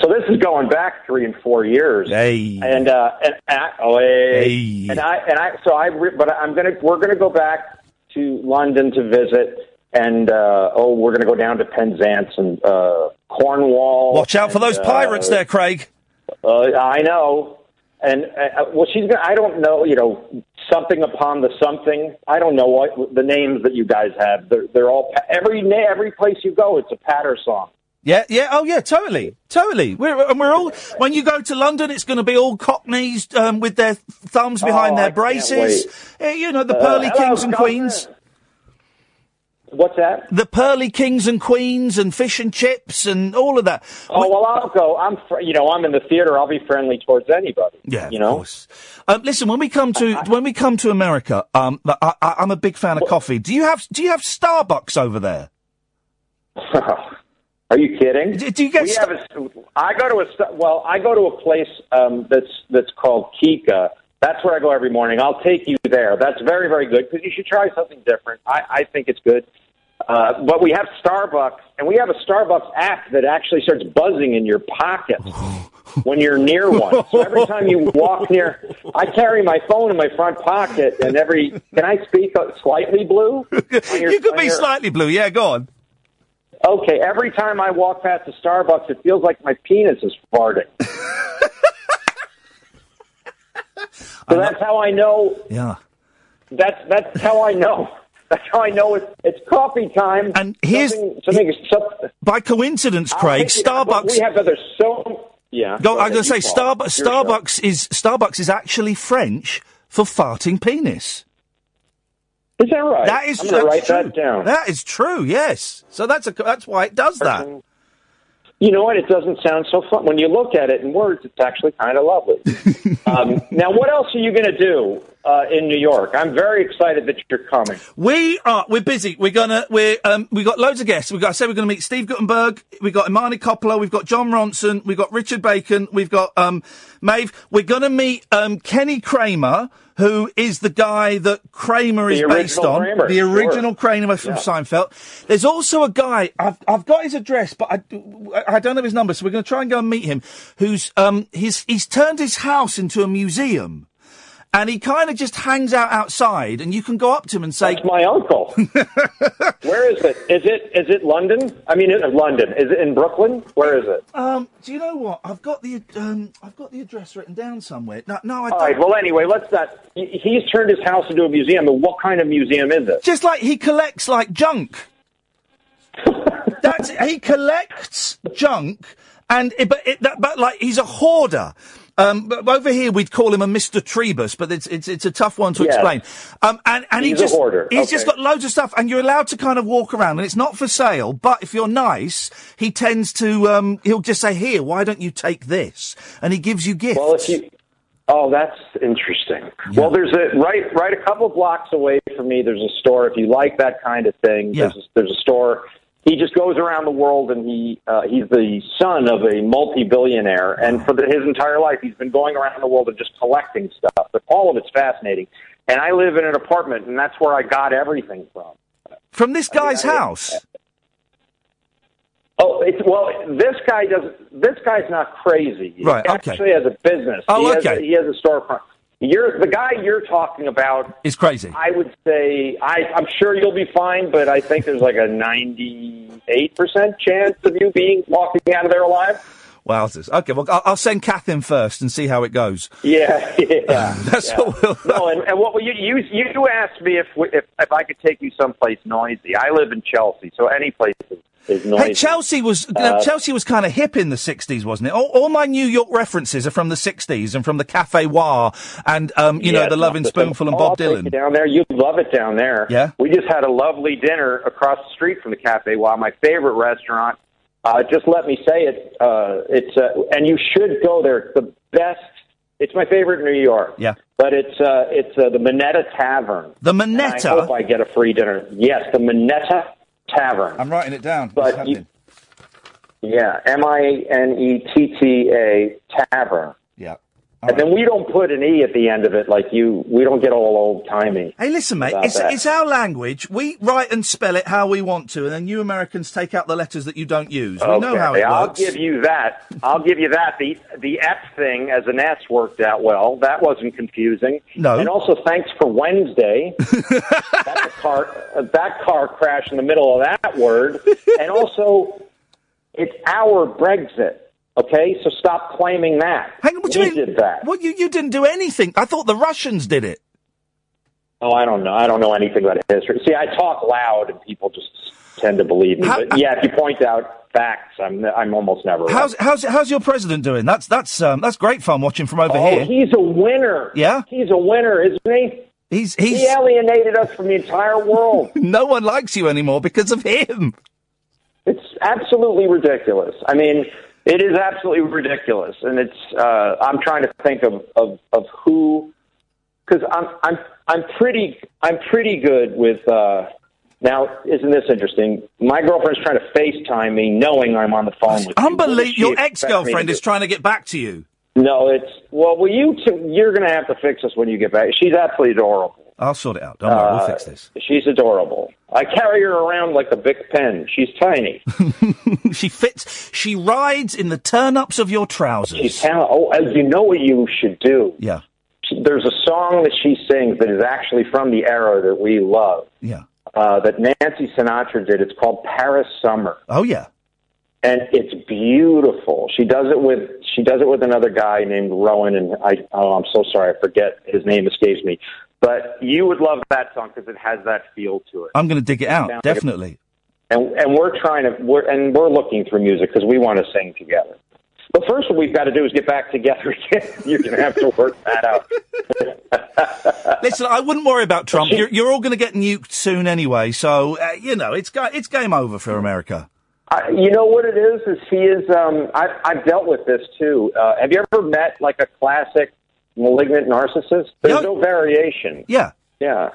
So this is going back three and four years. Hey. And uh, and, and I, oh, hey. Hey. And I and I so I re- but I'm gonna we're gonna go back to London to visit. And uh, oh, we're going to go down to Penzance and uh, Cornwall. Watch out for those pirates uh, there, Craig. uh, I know. And uh, well, she's gonna. I don't know. You know, something upon the something. I don't know what the names that you guys have. They're they're all every every place you go, it's a patter song. Yeah, yeah, oh yeah, totally, totally. We're and we're all when you go to London, it's going to be all cockneys um, with their thumbs behind Oh, their I braces. Eh, you know the Uh, pearly hello, kings and Scotland. queens. What's that? The pearly kings and queens and fish and chips and all of that. Oh well, I'll go. I'm fr- you know I'm in the theater. I'll be friendly towards anybody. Yeah, you know. of course. Um, listen, when we come to when we come to America, um, I, I, I'm a big fan of coffee. Do you have Do you have Starbucks over there? Are you kidding? Do, do you get? We have a, I go to a well. I go to a place um, that's that's called Kika. That's where I go every morning. I'll take you there. That's very very good because you should try something different. I, I think it's good. Uh, but we have Starbucks, and we have a Starbucks app that actually starts buzzing in your pocket when you're near one. So every time you walk near, I carry my phone in my front pocket, and every can I speak slightly blue? You could be slightly blue. Yeah, go on. Okay, every time I walk past a Starbucks, it feels like my penis is farting. so that's how I know. Yeah. That's that's how I know. That's how I know it's it's coffee time. And here's something, something, some- by coincidence, Craig. Starbucks. We have other so yeah. Go, I'm going to say you. Starbucks. Starbucks is Starbucks is actually French for farting penis. Is that right? That is that's write true. that down. That is true. Yes. So that's a that's why it does that. You know what? It doesn't sound so fun when you look at it in words. It's actually kind of lovely. um, now, what else are you going to do uh, in New York? I'm very excited that you're coming. We are. We're busy. We're gonna. We're. Um. We got loads of guests. We got. I said we're gonna meet Steve Guttenberg. We got Imani Coppola. We've got Jon Ronson. We've got Richard Bacon. We've got um. Maeve. We're gonna meet um Kenny Kramer, who is the guy that Kramer The is based on. Kramer, the sure. original Kramer from Yeah. Seinfeld. There's also a guy. I've I've got his address, but I I don't have his number. So we're gonna try and go and meet him. Who's um. He's he's turned his house into a museum. And he kind of just hangs out outside, and you can go up to him and say, That's my uncle. Where is it? Is it is it London? I mean, uh, London. Is it in Brooklyn? Where is it? Um, do you know what? I've got the um, I've got the address written down somewhere. No, no, I All right. Well, anyway, let's not. he- He's turned his house into a museum. But what kind of museum is it? Just like he collects like junk. That's he collects junk, and it, but it, that, but like he's a hoarder. Um, over here we'd call him a Mister Trebus, but it's it's it's a tough one to Yes. explain. Um, and and he He's a just he's just got loads of stuff, and you're allowed to kind of walk around, and it's not for sale. But if you're nice, he tends to um, he'll just say, "Here, why don't you take this?" And he gives you gifts. Well, if you Oh, that's interesting. Well, there's a right right a couple blocks away from me. There's a store. If you like that kind of thing, there's a, there's a store. He just goes around the world, and he uh, he's the son of a multi-billionaire, and for the, his entire life, he's been going around the world and just collecting stuff. But all of it's fascinating. And I live in an apartment, and that's where I got everything from. From this guy's house? Oh, it's well. This guy does. This guy's not crazy. He Right, okay. Actually, has a business. Oh, he Has okay. a, he has a storefront. You're the guy you're talking about. Is crazy. I would say I, I'm sure you'll be fine, but I think there's like a 98 percent chance of you being walking out of there alive. Wowzers. Okay, well, I'll, I'll send Kath in first and see how it goes. Yeah, yeah. That's yeah. what we'll. No, and, and what you you you asked me if we- if if I could take you someplace noisy. I live in Chelsea, so any place is, is noisy. Hey, Chelsea was Uh, Chelsea was kind of hip in the '60s, wasn't it? All, all my New York references are from the '60s and from the Cafe Wha and um, you know the Lovin' Spoonful and oh, Bob Dylan. down there, you'd love it down there. Yeah? we just had a lovely dinner across the street from the Cafe Wha, my favorite restaurant. Uh, just let me say it. Uh, it's uh, and you should go there. It's the best. It's my favorite in New York. Yeah. But it's uh, it's uh, the Minetta Tavern. The And I hope I get a free dinner. Yes, the Minetta Tavern. I'm writing it down. But you, yeah, M I N E T T A Tavern. Yeah. And then we don't put an e at the end of it like you. We don't get all old timey. Hey, listen, mate. It's, that. it's our language. We write and spell it how we want to, and then you Americans take out the letters that you don't use. We know how it I'll works. give you that. I'll give you that. The the F thing as an S worked out well. That wasn't confusing. No. And also, thanks for Wednesday. that car that car crash in the middle of that word. And also, it's our Brexit. Okay, so stop claiming that. Hang on, what we you mean? did that. Well, you, you didn't do anything. I thought the Russians did it. Oh, I don't know. I don't know anything about history. See, I talk loud, and people just tend to believe me. but yeah, if you point out facts, I'm I'm almost never. right. How's how's how's your president doing? That's that's um, that's great fun watching from over oh, here. he's a winner. Yeah? he's a winner, isn't he? He's he's he alienated us from the entire world. no one likes you anymore because of him. It's absolutely ridiculous. I mean, it is absolutely ridiculous, and it's. Uh, I'm trying to think of of, of who, because I'm I'm I'm pretty I'm pretty good with. Uh, now, isn't this interesting? My girlfriend's trying to FaceTime me, knowing I'm on the phone with. you. Unbelievable. she Your ex girlfriend is trying to get back to you. No, it's well. Well, you two, you're going to have to fix this when you get back. She's absolutely adorable. I'll sort it out. Don't worry, we'll Uh, fix this. She's adorable. I carry her around like a big pen. She's tiny. she fits. She rides in the turn ups of your trousers. She's. Oh, uh, you know what you should do? Yeah. There's a song that she sings that is actually from the era that we love. Yeah. Uh, that Nancy Sinatra did. It's called Paris Summer. Oh yeah. and it's beautiful. She does it with she does it with another guy named Rowan, and I oh I'm so sorry I forget his name escapes me. But you would love that song because it has that feel to it. I'm going to dig it out. Sounds like a- Definitely. And and we're trying to we're and we're looking through music because we want to sing together. But first, what we've got to do is get back together again. You're going to have to work that out. Listen, I wouldn't worry about Trump. You're, you're all going to get nuked soon anyway, so uh, you know it's it's game over for America. I, you know what it is? Is he is? Um, I've I've dealt with this too. Uh, have you ever met like a classic malignant narcissist? There's no variation. Yeah. Yeah.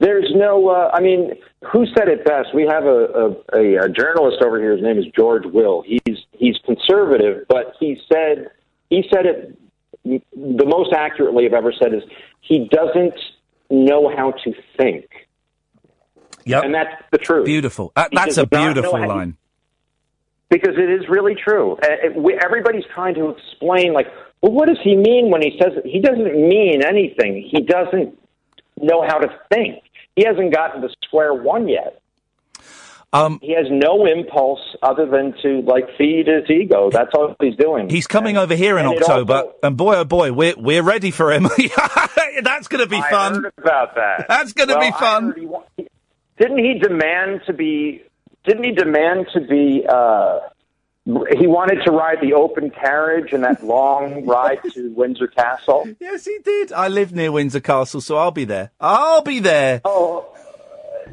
There's no. Uh, I mean, who said it best? We have a, a, a, journalist over here. His name is George Will. He's he's conservative, but he said he said it the most accurately I've ever said is he doesn't know how to think. Yep. And that's the truth. Beautiful. He that's a beautiful line. because it is really true. It, we, everybody's trying to explain, like, well, what does he mean when he says it? He doesn't mean anything. He doesn't know how to think. He hasn't gotten to square one yet. Um, he has no impulse other than to like feed his ego. That's all he's doing. He's coming over here in and October, also- and boy, oh boy, we're we're ready for him. That's going to be I fun. heard about that. That's gonna Well, be fun. he didn't he demand to be? Didn't he demand to be? uh He wanted to ride the open carriage and that long ride to Windsor Castle. Yes, he did. I live near Windsor Castle, so I'll be there. I'll be there. Oh,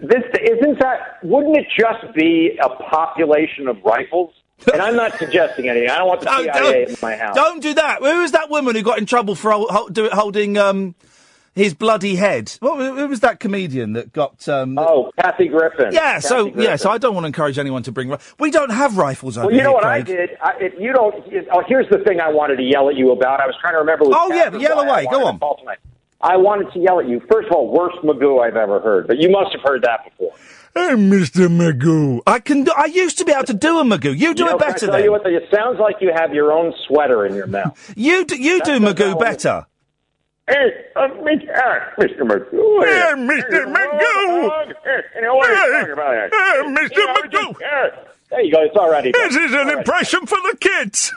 this isn't that? Wouldn't it just be a population of rifles? and I'm not suggesting anything. I don't want the No, CIA don't- in my house. Don't do that. Who was that woman who got in trouble for hol- hol- do- holding um, his bloody head? What, wa- who was that comedian that got? Um, Oh, Kathy Griffin. yeah. So Kathy yeah. So I don't want to encourage anyone to bring. We don't have rifles over Well, you know here, what I did? I, if you don't, if, oh, here's the thing I wanted to yell at you about. I was trying to remember. Oh, yeah, Catherine yell away. Go on. I wanted to yell at you. First of all, worst Magoo I've ever heard, but you must have heard that before. Hey, Mr. Magoo. I can. Do, I used to be able to do a Magoo. You do You know, it can I better tell then. you what? It sounds like you have your own sweater in your mouth. You do, you do Magoo better. Hey, uh, Mr. Uh, Mr. Magoo. Hey, Mr. Magoo. You know what are you talking about? Hey, Mr. Magoo. There you go. It's already. This is an impression for the kids.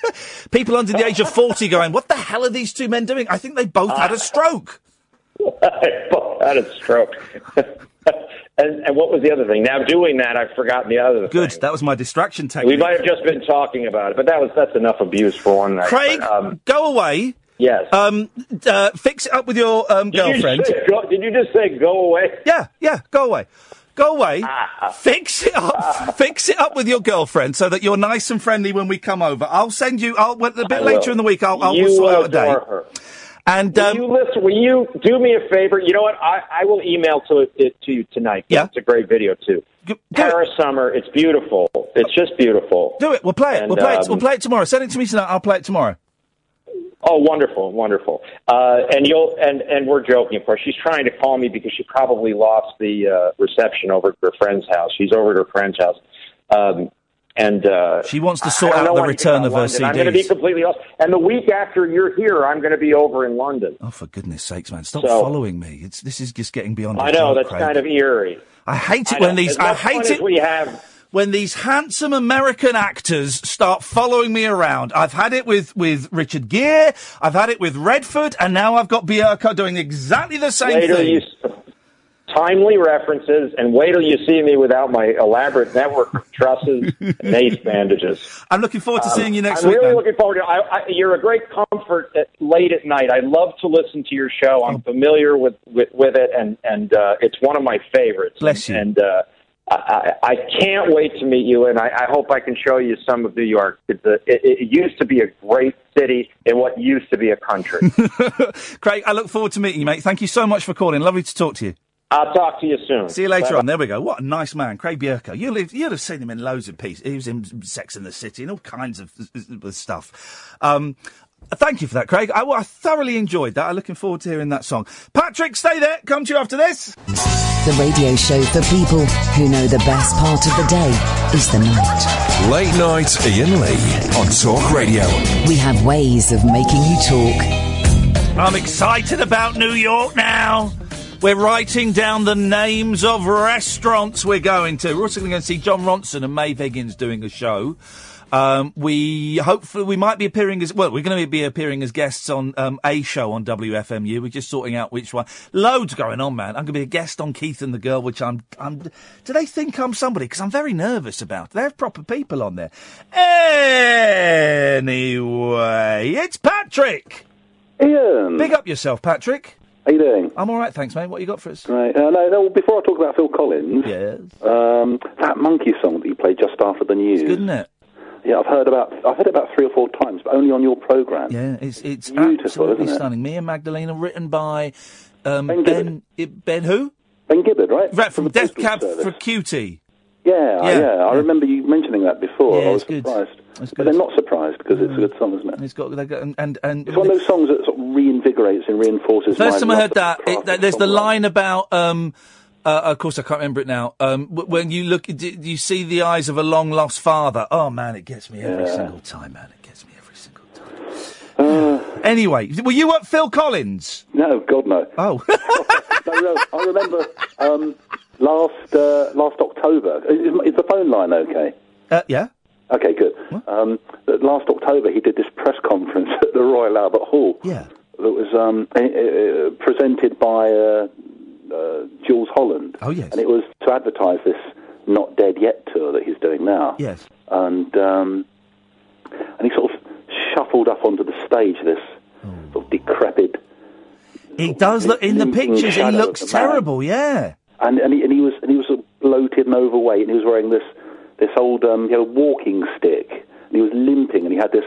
People under the age of 40 going, what the hell are these two men doing? I think they both had a stroke. both had a stroke. and, and what was the other thing? Now doing that, I've forgotten the other. Good. That was my distraction technique. We might have just been talking about it, but that was that's enough abuse for one night. Craig, But, um, go away. Yes. Um, uh, fix it up with your um, did girlfriend. say go- did you just say go away? Yeah, yeah, go away. Go away. Ah. Fix it up. fix it up with your girlfriend so that you're nice and friendly when we come over. I'll send you. I'll well, a bit I later will. in the week. I'll, I'll you sort out a day. her. And will um, you listen? Will you do me a favor? You know what? I, I will email to it to you tonight. Yeah. it's a great video too. Paris summer. It's beautiful. It's just beautiful. do it. We'll play it. And, we'll play it. um, We'll play it tomorrow. Send it to me tonight. I'll play it tomorrow. Oh, wonderful, wonderful. Uh, and you'll and and we're joking, of course. She's trying to call me because she probably lost the uh, reception over at her friend's house. She's over at her friend's house, um, and uh, She wants to sort out the return of her London. I'm going to be completely lost. And the week after you're here, I'm going to be over in London. Oh, for goodness sakes, man! Stop So- following me. It's this is just getting beyond. I know that's Craig. kind of eerie. I hate it I know. when these. As I hate it we have. When these handsome American actors start following me around. I've had it with with Richard Gere. I've had it with Redford, and now I've got Bierko doing exactly the same till thing. you timely references, and wait till you see me without my elaborate network of trusses and ace bandages. I'm looking forward to Um, seeing you next I'm week. really man. looking forward to. I, I, you're a great comfort at, late at night. I love to listen to your show. Oh. I'm familiar with with, with it, and and uh, it's one of my favorites. Bless you. And uh, I, I can't wait to meet you, and I, I hope I can show you some of New York. It's a, it, it used to be a great city in what used to be a country. Craig, I look forward to meeting you, mate. Thank you so much for calling. Lovely to talk to you. I'll talk to you soon. See you later Bye-bye. on. There we go. What a nice man, Craig Bierko. You'll have, you'd have seen him in loads of pieces. He was in Sex in the City and all kinds of of stuff. Um, thank you for that, Craig. I, I thoroughly enjoyed that. I'm looking forward to hearing that song. Patrick, stay there. Come to you after this. The radio show for people who know the best part of the day is the night. Late night Iain Lee on Talk Radio. We have ways of making you talk. I'm excited about New York now. We're writing down the names of restaurants we're going to. We're also going to see Jon Ronson and Maeve Higgins doing a show. Um, we hopefully we might be appearing as well. We're going to be appearing as guests on um, a show on WFMU. We're just sorting out which one. Loads going on, man. I'm going to be a guest on Keith and the Girl, which I'm. I'm. Do they think I'm somebody? Because I'm very nervous about. It. They have proper people on there. Anyway, it's Patrick. Iain. Big up yourself, Patrick. How you doing? I'm all right, thanks, mate. What you got for us? Right. Uh, no, no. Before I talk about Phil Collins, yes. um, that Monkees song that you played just after the news. Good, isn't it? Yeah, I've heard about. I've heard it about three or four times, but only on your program. Yeah, it's it's Beautiful, absolutely isn't it? stunning. Me and Magdalena, written by um, Ben Ben Ben, Ben who? Ben Gibbard, right? Right from, the Death Cab Service. for Cutie. Yeah, Yeah, yeah, I remember you mentioning that before. Yeah, I was surprised, but they're not surprised because it's a good song, isn't it? It's got they got and and, and It's one of those songs that sort of reinvigorates and reinforces. First time I heard that, it, there's the line about. Um, uh, of course, I can't remember it now. Um, w- when you look, d- you see the eyes of a long lost father. Oh man, it gets me every Yeah. single time, man. It gets me every single time. anyway, were you at Phil Collins? No, God no. Oh, no, no. I remember um, last uh, last October. Is, is the phone line okay? uh, yeah. Okay, good. Um, that last October, he did this press conference at the Royal Albert Hall. Yeah. That was um, eh, eh, presented by uh, uh, Jools Holland. Oh yes. And it was to advertise this Not Dead Yet tour that he's doing now. Yes. And um, and he sort of shuffled up onto the stage, this Oh. sort of decrepit. He does look in the pictures. He looks a man. terrible. Yeah. And and he, and he was and he was sort of bloated and overweight, and he was wearing this this old um, he had a walking stick, and he was limping, and he had this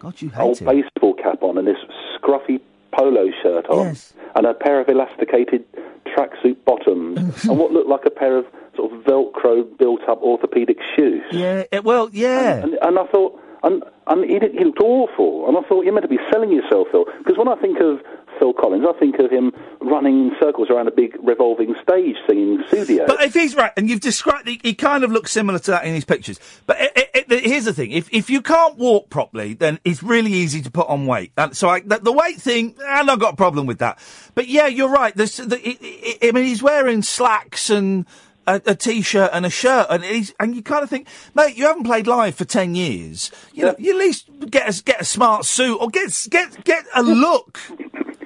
God, you old hate him. baseball cap on and this scruffy polo shirt on, and a pair of elasticated tracksuit bottoms, and what looked like a pair of sort of Velcro built-up orthopedic shoes. Yeah, it, well, yeah. And, and I thought, and, and he, did, he looked awful. And I thought, you're meant to be selling yourself, Phil. Because when I think of Phil Collins, I think of him running in circles around a big revolving stage singing Sussudio. But if he's right, and you've described, he, he kind of looks similar to that in his pictures. But it, it, it, here's the thing: if if you can't walk properly, then it's really easy to put on weight. And so I, the, the weight thing, and I've got a problem with that. But yeah, you're right. The, I mean, he's wearing slacks and. A, a t-shirt and a shirt, and he's, and you kind of think, mate, you haven't played live for ten years. You know, you at least get a get a smart suit or get get get a look.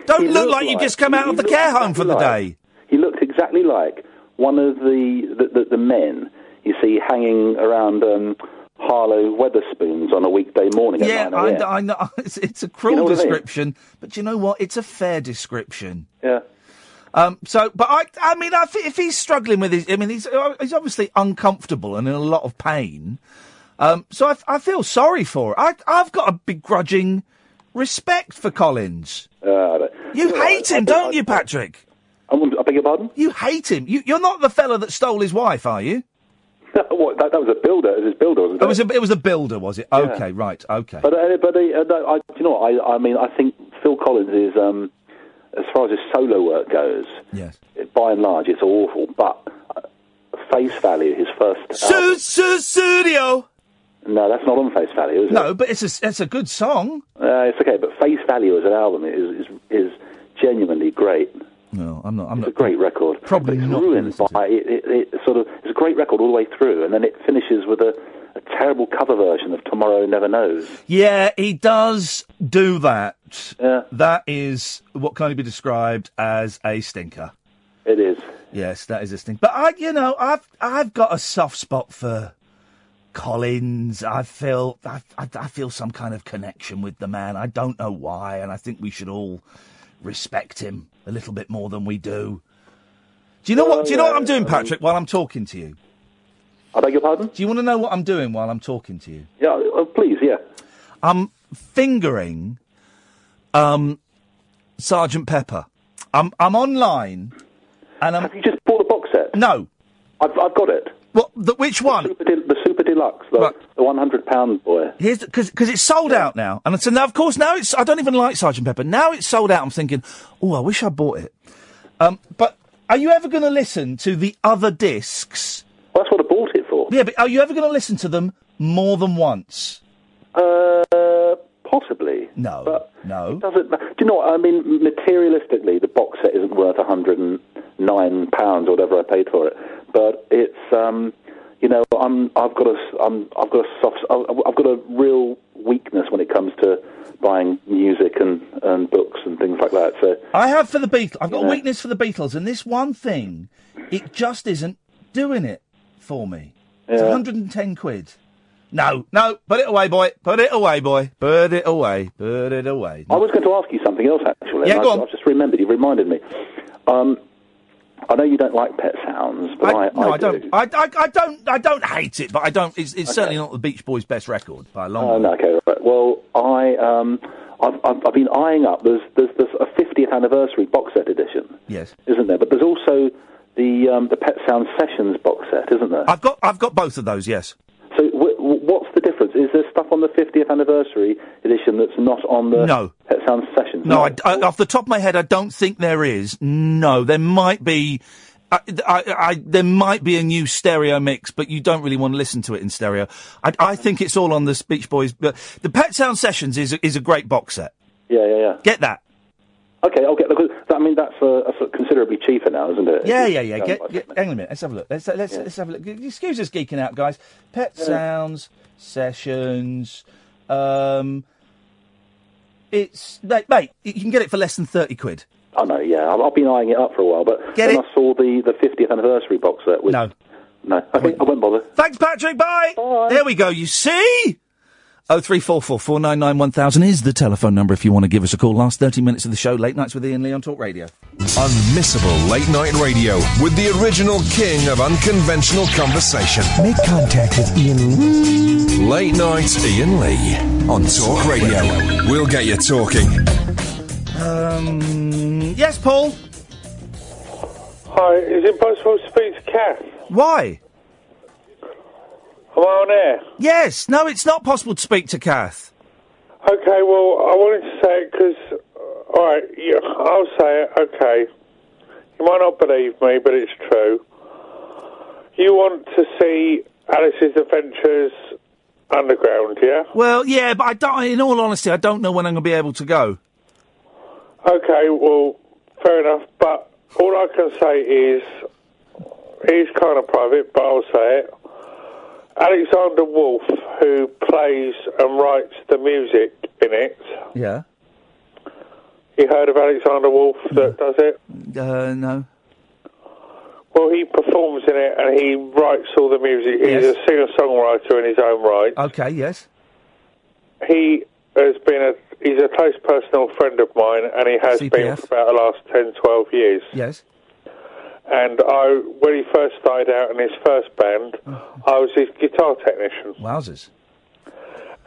Don't He look looked like you've just come out he of the looked care home for the exactly day. He looked exactly like one of the the, the, the men you see hanging around um, Harlow Wetherspoons on a weekday morning at Yeah, 9 I, a.m. I know. It's, it's a cruel know what I mean? description, but you know what? It's a fair description. Yeah. Um. So, but I, I mean, I if he's struggling with his, I mean, he's uh, he's obviously uncomfortable and in a lot of pain. Um. So I, I feel sorry for it. I, I've got a begrudging respect for Collins. Uh, You hate I- him, I- don't I- you, Patrick? I, I beg your pardon? You hate him. You, you're not the fella that stole his wife, are you? what, that, that was a builder. It was his builder, wasn't it? It was a, it was a builder, was it? Okay, right, okay. But uh, but uh, no, I, do you know what? I I mean I think Phil Collins is um, as far as his solo work goes. Yes. By and large, it's awful. But uh, face value, his first. Su- su- studio. No, that's not on face value, is it? No, but it's a it's a good song. Uh, it's okay, but face value as an album is is, is genuinely great. No, I'm not. I'm It's not. a great record. Probably it's not ruined by it, it, it. Sort of, it's a great record all the way through, and then it finishes with a, a terrible cover version of "Tomorrow Never Knows." Yeah, he does do that. Yeah. That is what can only be described as a stinker. It is. Yes, that is a stinker. But I, you know, I've I've got a soft spot for Collins. I feel I, I, I feel some kind of connection with the man. I don't know why, and I think we should all respect him a little bit more than we do. Do you know what? Do you know what I'm doing, Patrick? While I'm talking to you. I beg your pardon. Do you want to know what I'm doing while I'm talking to you? Yeah, uh, please, yeah. I'm fingering um, Sergeant Pepper. I'm I'm online, and I'm. Have you just bought a box set? No, I've I've got it. What? The, which one? The Super, De- the Super Deluxe, the, the 100 pound boy. Here's because because it's sold out now, and so now of course now it's I don't even like Sergeant Pepper. Now it's sold out. I'm thinking, oh, I wish I bought it. Um, but are you ever going to listen to the other discs? Well, that's what I bought it for. Yeah, but are you ever going to listen to them more than once? Uh, possibly. No. But no. It doesn't. Do you know what I mean? Materialistically, the box set isn't worth 109 pounds or whatever I paid for it. But it's um, you know, I'm I've got a I'm I've got a soft I've got a real weakness when it comes to buying music and and books and things like that. So I have for the Beatles. I've got a weakness for the Beatles, and this one thing, it just isn't doing it for me. It's Yeah. 110 quid. No, no, put it away, boy. Put it away, boy. Put it away. Put it away. I was going to ask you something else actually. Yeah, go I, on. I've just remembered. You reminded me. Um, I know you don't like Pet Sounds, but I, no, I, do. don't. I, I, I don't. I don't hate it, but I don't. It's, it's certainly not the Beach Boys' best record by a long. Oh, no, okay, right. Well, I, um, I've, I've, I've been eyeing up. There's, there's, there's a 50th anniversary box set edition, Yes, isn't there? But there's also the um, the Pet Sound Sessions box set, isn't there? I've got. I've got both of those. Yes. So, w- w- what's the difference? Is there stuff on the 50th anniversary edition that's not on the No. Pet Sound Sessions? No, I, I, off the top of my head, I don't think there is. No, there might be. I, I, I, there might be a new stereo mix, but you don't really want to listen to it in stereo. I, I think it's all on the Beach Boys. But the Pet Sound Sessions is a, is a great box set. Yeah, yeah, yeah. Get that. Okay, I'll get the. I mean, that's uh, that's considerably cheaper now, isn't it? Yeah, yeah, yeah. Get, get, hang on a minute. Let's have a look. Let's let's, let's have a look. Excuse us geeking out, guys. Pet Yeah. Sounds Sessions. Um, it's mate, mate. You can get it for less than thirty quid. I know, yeah. I've, I've been eyeing it up for a while, but Get when it? I saw the, the 50th anniversary box set with... No. No, okay, I won't bother. Thanks, Patrick. Bye. There we go. You see? Oh three four four four nine nine one thousand is the telephone number if you want to give us a call. Last thirty minutes of the show, late nights with Iain Lee on Talk Radio. Unmissable late night radio with the original king of unconventional conversation. Make contact with Iain Lee. Late night Iain Lee on Talk Radio. We'll get you talking. Um, yes, Paul. Hi, is it possible to speak to Kath? Why? Am I on air? Yes. No, it's not possible to speak to Kath. Okay, well, I wanted to say it because, uh, all right, yeah, I'll say it, okay. You might not believe me, but it's true. You want to see Alice's Adventures Underground, yeah? Well, yeah, but I don't. In all honesty, I don't know when I'm going to be able to go. Okay, well, fair enough, but all I can say is, it's kind of private, but I'll say it. Alexander Wolfe, who plays and writes the music in it, Yeah. you heard of Alexander Wolfe that does it? Uh, no. Well, he performs in it and he writes all the music. He's Yes. a singer-songwriter in his own right. Okay. Yes. He has been a he's a close personal friend of mine, and he has been for about the last 10, 12 years. Yes. And I, when he first started out in his first band, I was his guitar technician, Wowzers.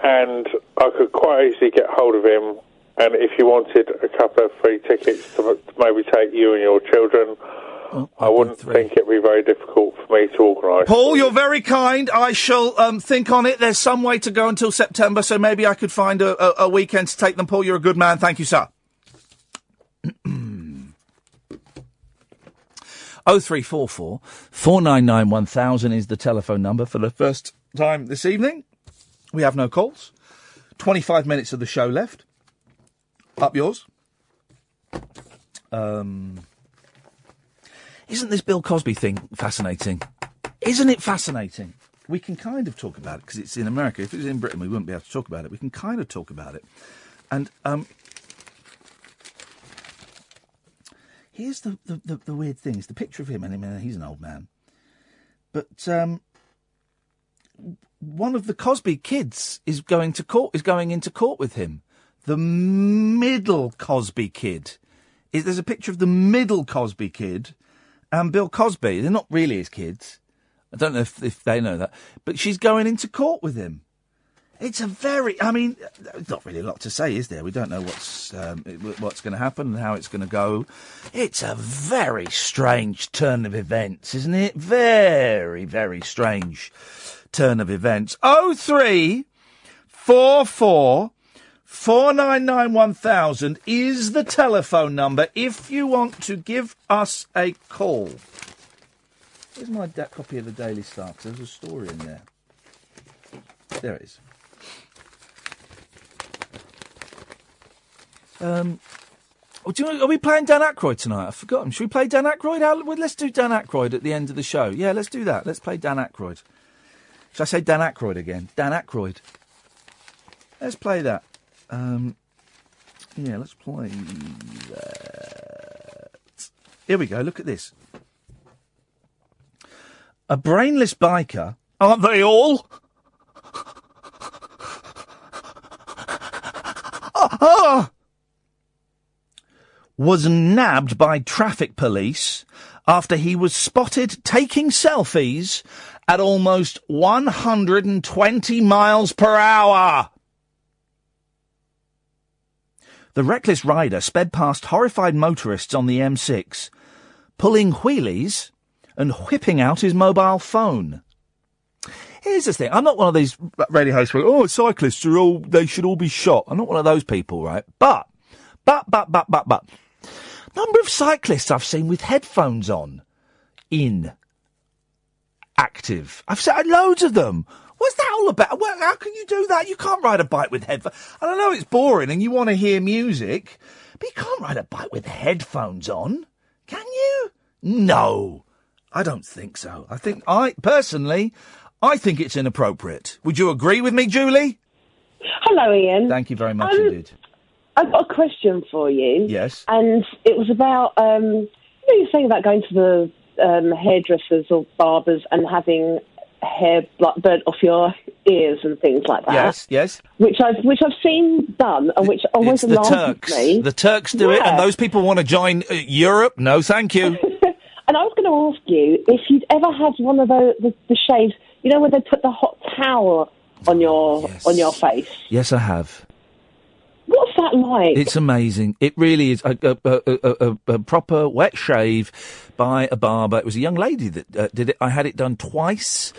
and I could quite easily get hold of him. And if you wanted a couple of free tickets to to maybe take you and your children, I wouldn't think it'd be very difficult for me to organise. Paul, you're very kind. I shall um, think on it. There's some way to go until September, so maybe I could find a, a, a weekend to take them. Paul, you're a good man. Thank you, sir. Oh three four four four nine nine one thousand is the telephone number for the first time this evening. We have no calls. Twenty five minutes of the show left. Up yours. Um, isn't this Bill Cosby thing fascinating? Isn't it fascinating? We can kind of talk about it because it's in America. If it was in Britain, we wouldn't be able to talk about it. We can kind of talk about it. And um, here's the, the, the, the weird thing: is the picture of him, and I mean, he's an old man. But um, one of the Cosby kids is going to court. Is going into court with him. The middle Cosby kid. Is there's a picture of the middle Cosby kid and Bill Cosby. They're not really his kids. I don't know if, if they know that, but she's going into court with him. It's a very, I mean, not really a lot to say, is there? We don't know what's um, what's going to happen and how it's going to go. It's a very strange turn of events, isn't it? Very, very strange turn of events. Oh three four four four nine nine one thousand is the telephone number if you want to give us a call. Here's my da- copy of the Daily Star. 'cause There's a story in there. There it is. Um, oh, do you know, are we playing Dan Aykroyd tonight? I've forgotten. Should we play Dan Aykroyd? How, well, let's do Dan Aykroyd at the end of the show. Yeah, let's do that. Let's play Dan Aykroyd. Should I say Dan Aykroyd again? Dan Aykroyd. Let's play that. Um, yeah, let's play that. Here we go. Look at this. A brainless biker. Aren't they all? Ah! Was nabbed by traffic police after he was spotted taking selfies at almost 120 miles per hour. The reckless rider sped past horrified motorists on the M6, pulling wheelies and whipping out his mobile phone. Here's the thing. I'm not one of these radio hosts where, oh, cyclists are all, they should all be shot. I'm not one of those people, right? But, but, but, but, but, but, number of cyclists I've seen with headphones on, in, active. I've seen loads of them. What's that all about? Well, how can you do that? You can't ride a bike with headphones. And I know it's boring and you want to hear music, but you can't ride a bike with headphones on, can you? No, I don't think so. I think I, personally, I think it's inappropriate. Would you agree with me, Julie? Hello, Iain. Thank you very much Um, indeed. I've got a question for you. Yes. And it was about, um, you know, you're saying about going to the um, hairdressers or barbers and having hair burnt off your ears and things like that. Yes, yes. Which I've which I've seen done, and which always It's the Turks. me. The Turks do it, and those people want to join uh, Europe. No, thank you. And I was going to ask you if you'd ever had one of the, the the shaves, you know, where they put the hot towel on your on your face. yes, I have. What's that like? It's amazing. It really is a, a, a, a, proper wet shave by a barber. It was a young lady that uh, did it. I had it done twice,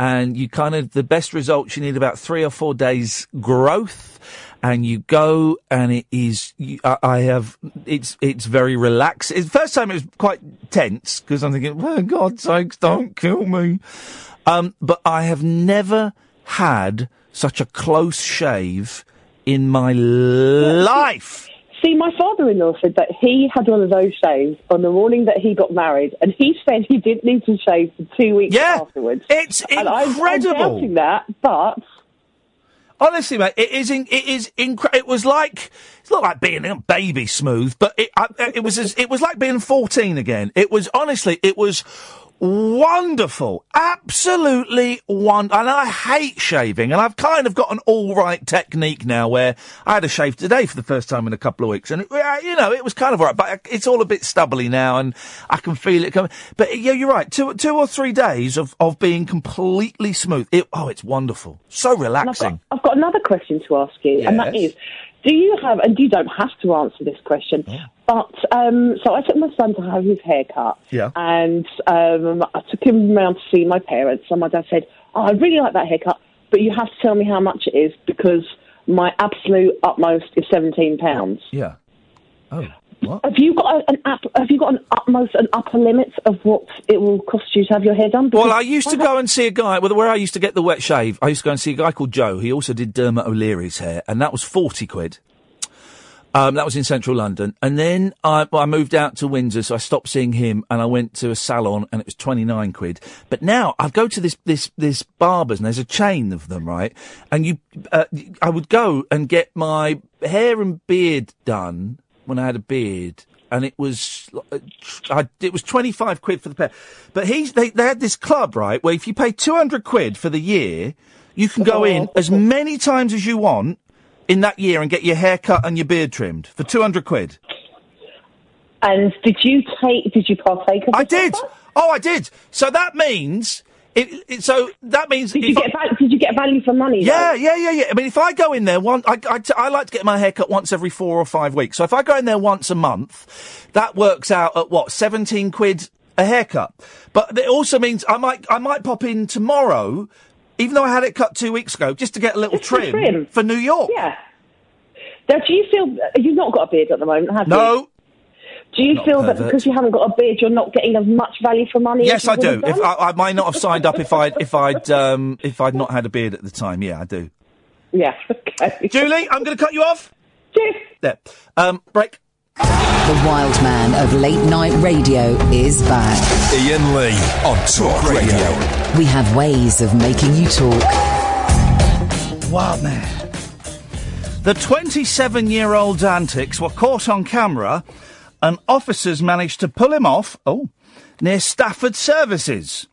and you kind of the best results. You need about three or four days growth, and you go, and it is. You, I, I have. It's it's very relaxed. It's, first time it was quite tense because I'm thinking, for God's sakes, don't kill me. Um, but I have never had such a close shave in my life. See, my father-in-law said that he had one of those shaves on the morning that he got married, and he said he didn't need to shave for two weeks yeah, afterwards. It's and I'm- incredible. I'm doubting that, but Honestly, mate, it is. In, it is incre- It was like it's not like being a baby smooth, but it. I, it was. As, it was like being fourteen again. It was honestly. It was wonderful, absolutely wonderful. And I hate shaving, and I've kind of got an all right technique now. Where I had a shave today for the first time in a couple of weeks, and it, uh, you know it was kind of all right, but it's all a bit stubbly now, and I can feel it coming. But yeah, you're right. Two, two or three days of of being completely smooth. It, oh, it's wonderful, so and I've relaxing. got, I've got another question to ask you, and that Yes. is, do you have, and you don't have to answer this question, but um, so I took my son to have his hair cut, Yeah. and um, I took him round to see my parents, and my dad said, oh, I really like that haircut, but you have to tell me how much it is because my absolute utmost is seventeen pounds. Yeah. Oh, what? Have you got an up, Have you got an utmost an upper limit of what it will cost you to have your hair done? Well, I used to go and see a guy, well, where I used to get the wet shave, I used to go and see a guy called Joe. He also did Dermot O'Leary's hair, and that was 40 quid. Um, that was in central London. And then I, well, I moved out to Windsor, so I stopped seeing him and I went to a salon and it was 29 quid. But now I go to this, this, this barber's and there's a chain of them, right? And you, uh, I would go and get my hair and beard done when I had a beard. And it was, uh, I, it was 25 quid for the pair. But he's, they, they had this club, right, where if you pay 200 quid for the year, you can go in as many times as you want in that year and get your hair cut and your beard trimmed for 200 quid. And did you take? Did you partake of? I did. Oh, I did. So that means it. it so that means Did you get val- did you get value for money? Yeah, yeah, yeah, yeah. I mean, if I go in there one, I, I, t- I like to get my hair cut once every four or five weeks. So if I go in there once a month, that works out at what seventeen quid a haircut. But it also means I might I might pop in tomorrow, even though I had it cut two weeks ago, just to get a little trim, trim. for New York. Yeah. Now, do you feel you've not got a beard at the moment? Have No. You? Do you Not feel that because you haven't got a beard, you're not getting as much value for money? Yes, as I do. If? I, I might not have signed up if I'd if I'd um, if I'd not had a beard at the time. Yeah, I do. Yeah. Okay. Julie, I'm going to cut you off. Cheers. There. Um, break. The wild man of late night radio is back. Iain Lee on Talk Radio. We have ways of making you talk. Wild man. The 27 year old antics were caught on camera, and officers managed to pull him off, oh, near Stafford Services.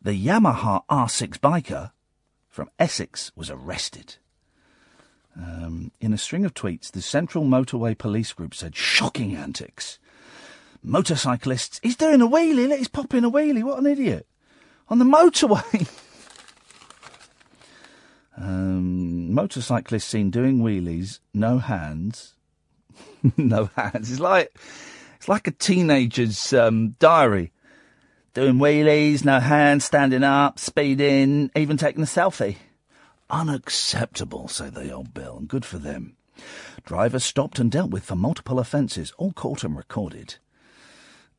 The Yamaha R6 biker from Essex was arrested. Um, in a string of tweets, the Central Motorway Police Group said, shocking antics. Motorcyclists, he's doing a wheelie, look, he's popping a wheelie, what an idiot. On the motorway. Um, motorcyclist seen doing wheelies, no hands, no hands. It's like it's like a teenager's um, diary. Doing wheelies, no hands, standing up, speeding, even taking a selfie. Unacceptable, say the old Bill, and good for them. Drivers stopped and dealt with for multiple offences, all caught and recorded.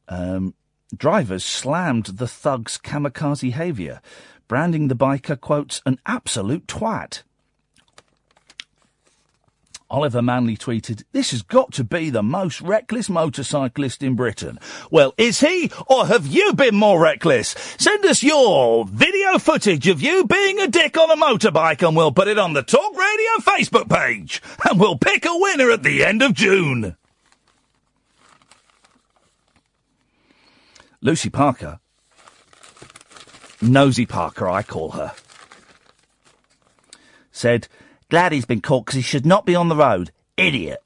Um, drivers slammed the thug's kamikaze behaviour, branding the biker, quotes, an absolute twat. Oliver Manley tweeted, This has got to be the most reckless motorcyclist in Britain. Well, is he, or have you been more reckless? Send us your video footage of you being a dick on a motorbike and we'll put it on the Talk Radio Facebook page. And we'll pick a winner at the end of June. Lucy Parker, Nosy Parker, I call her. said, glad he's been caught because he should not be on the road. Idiot.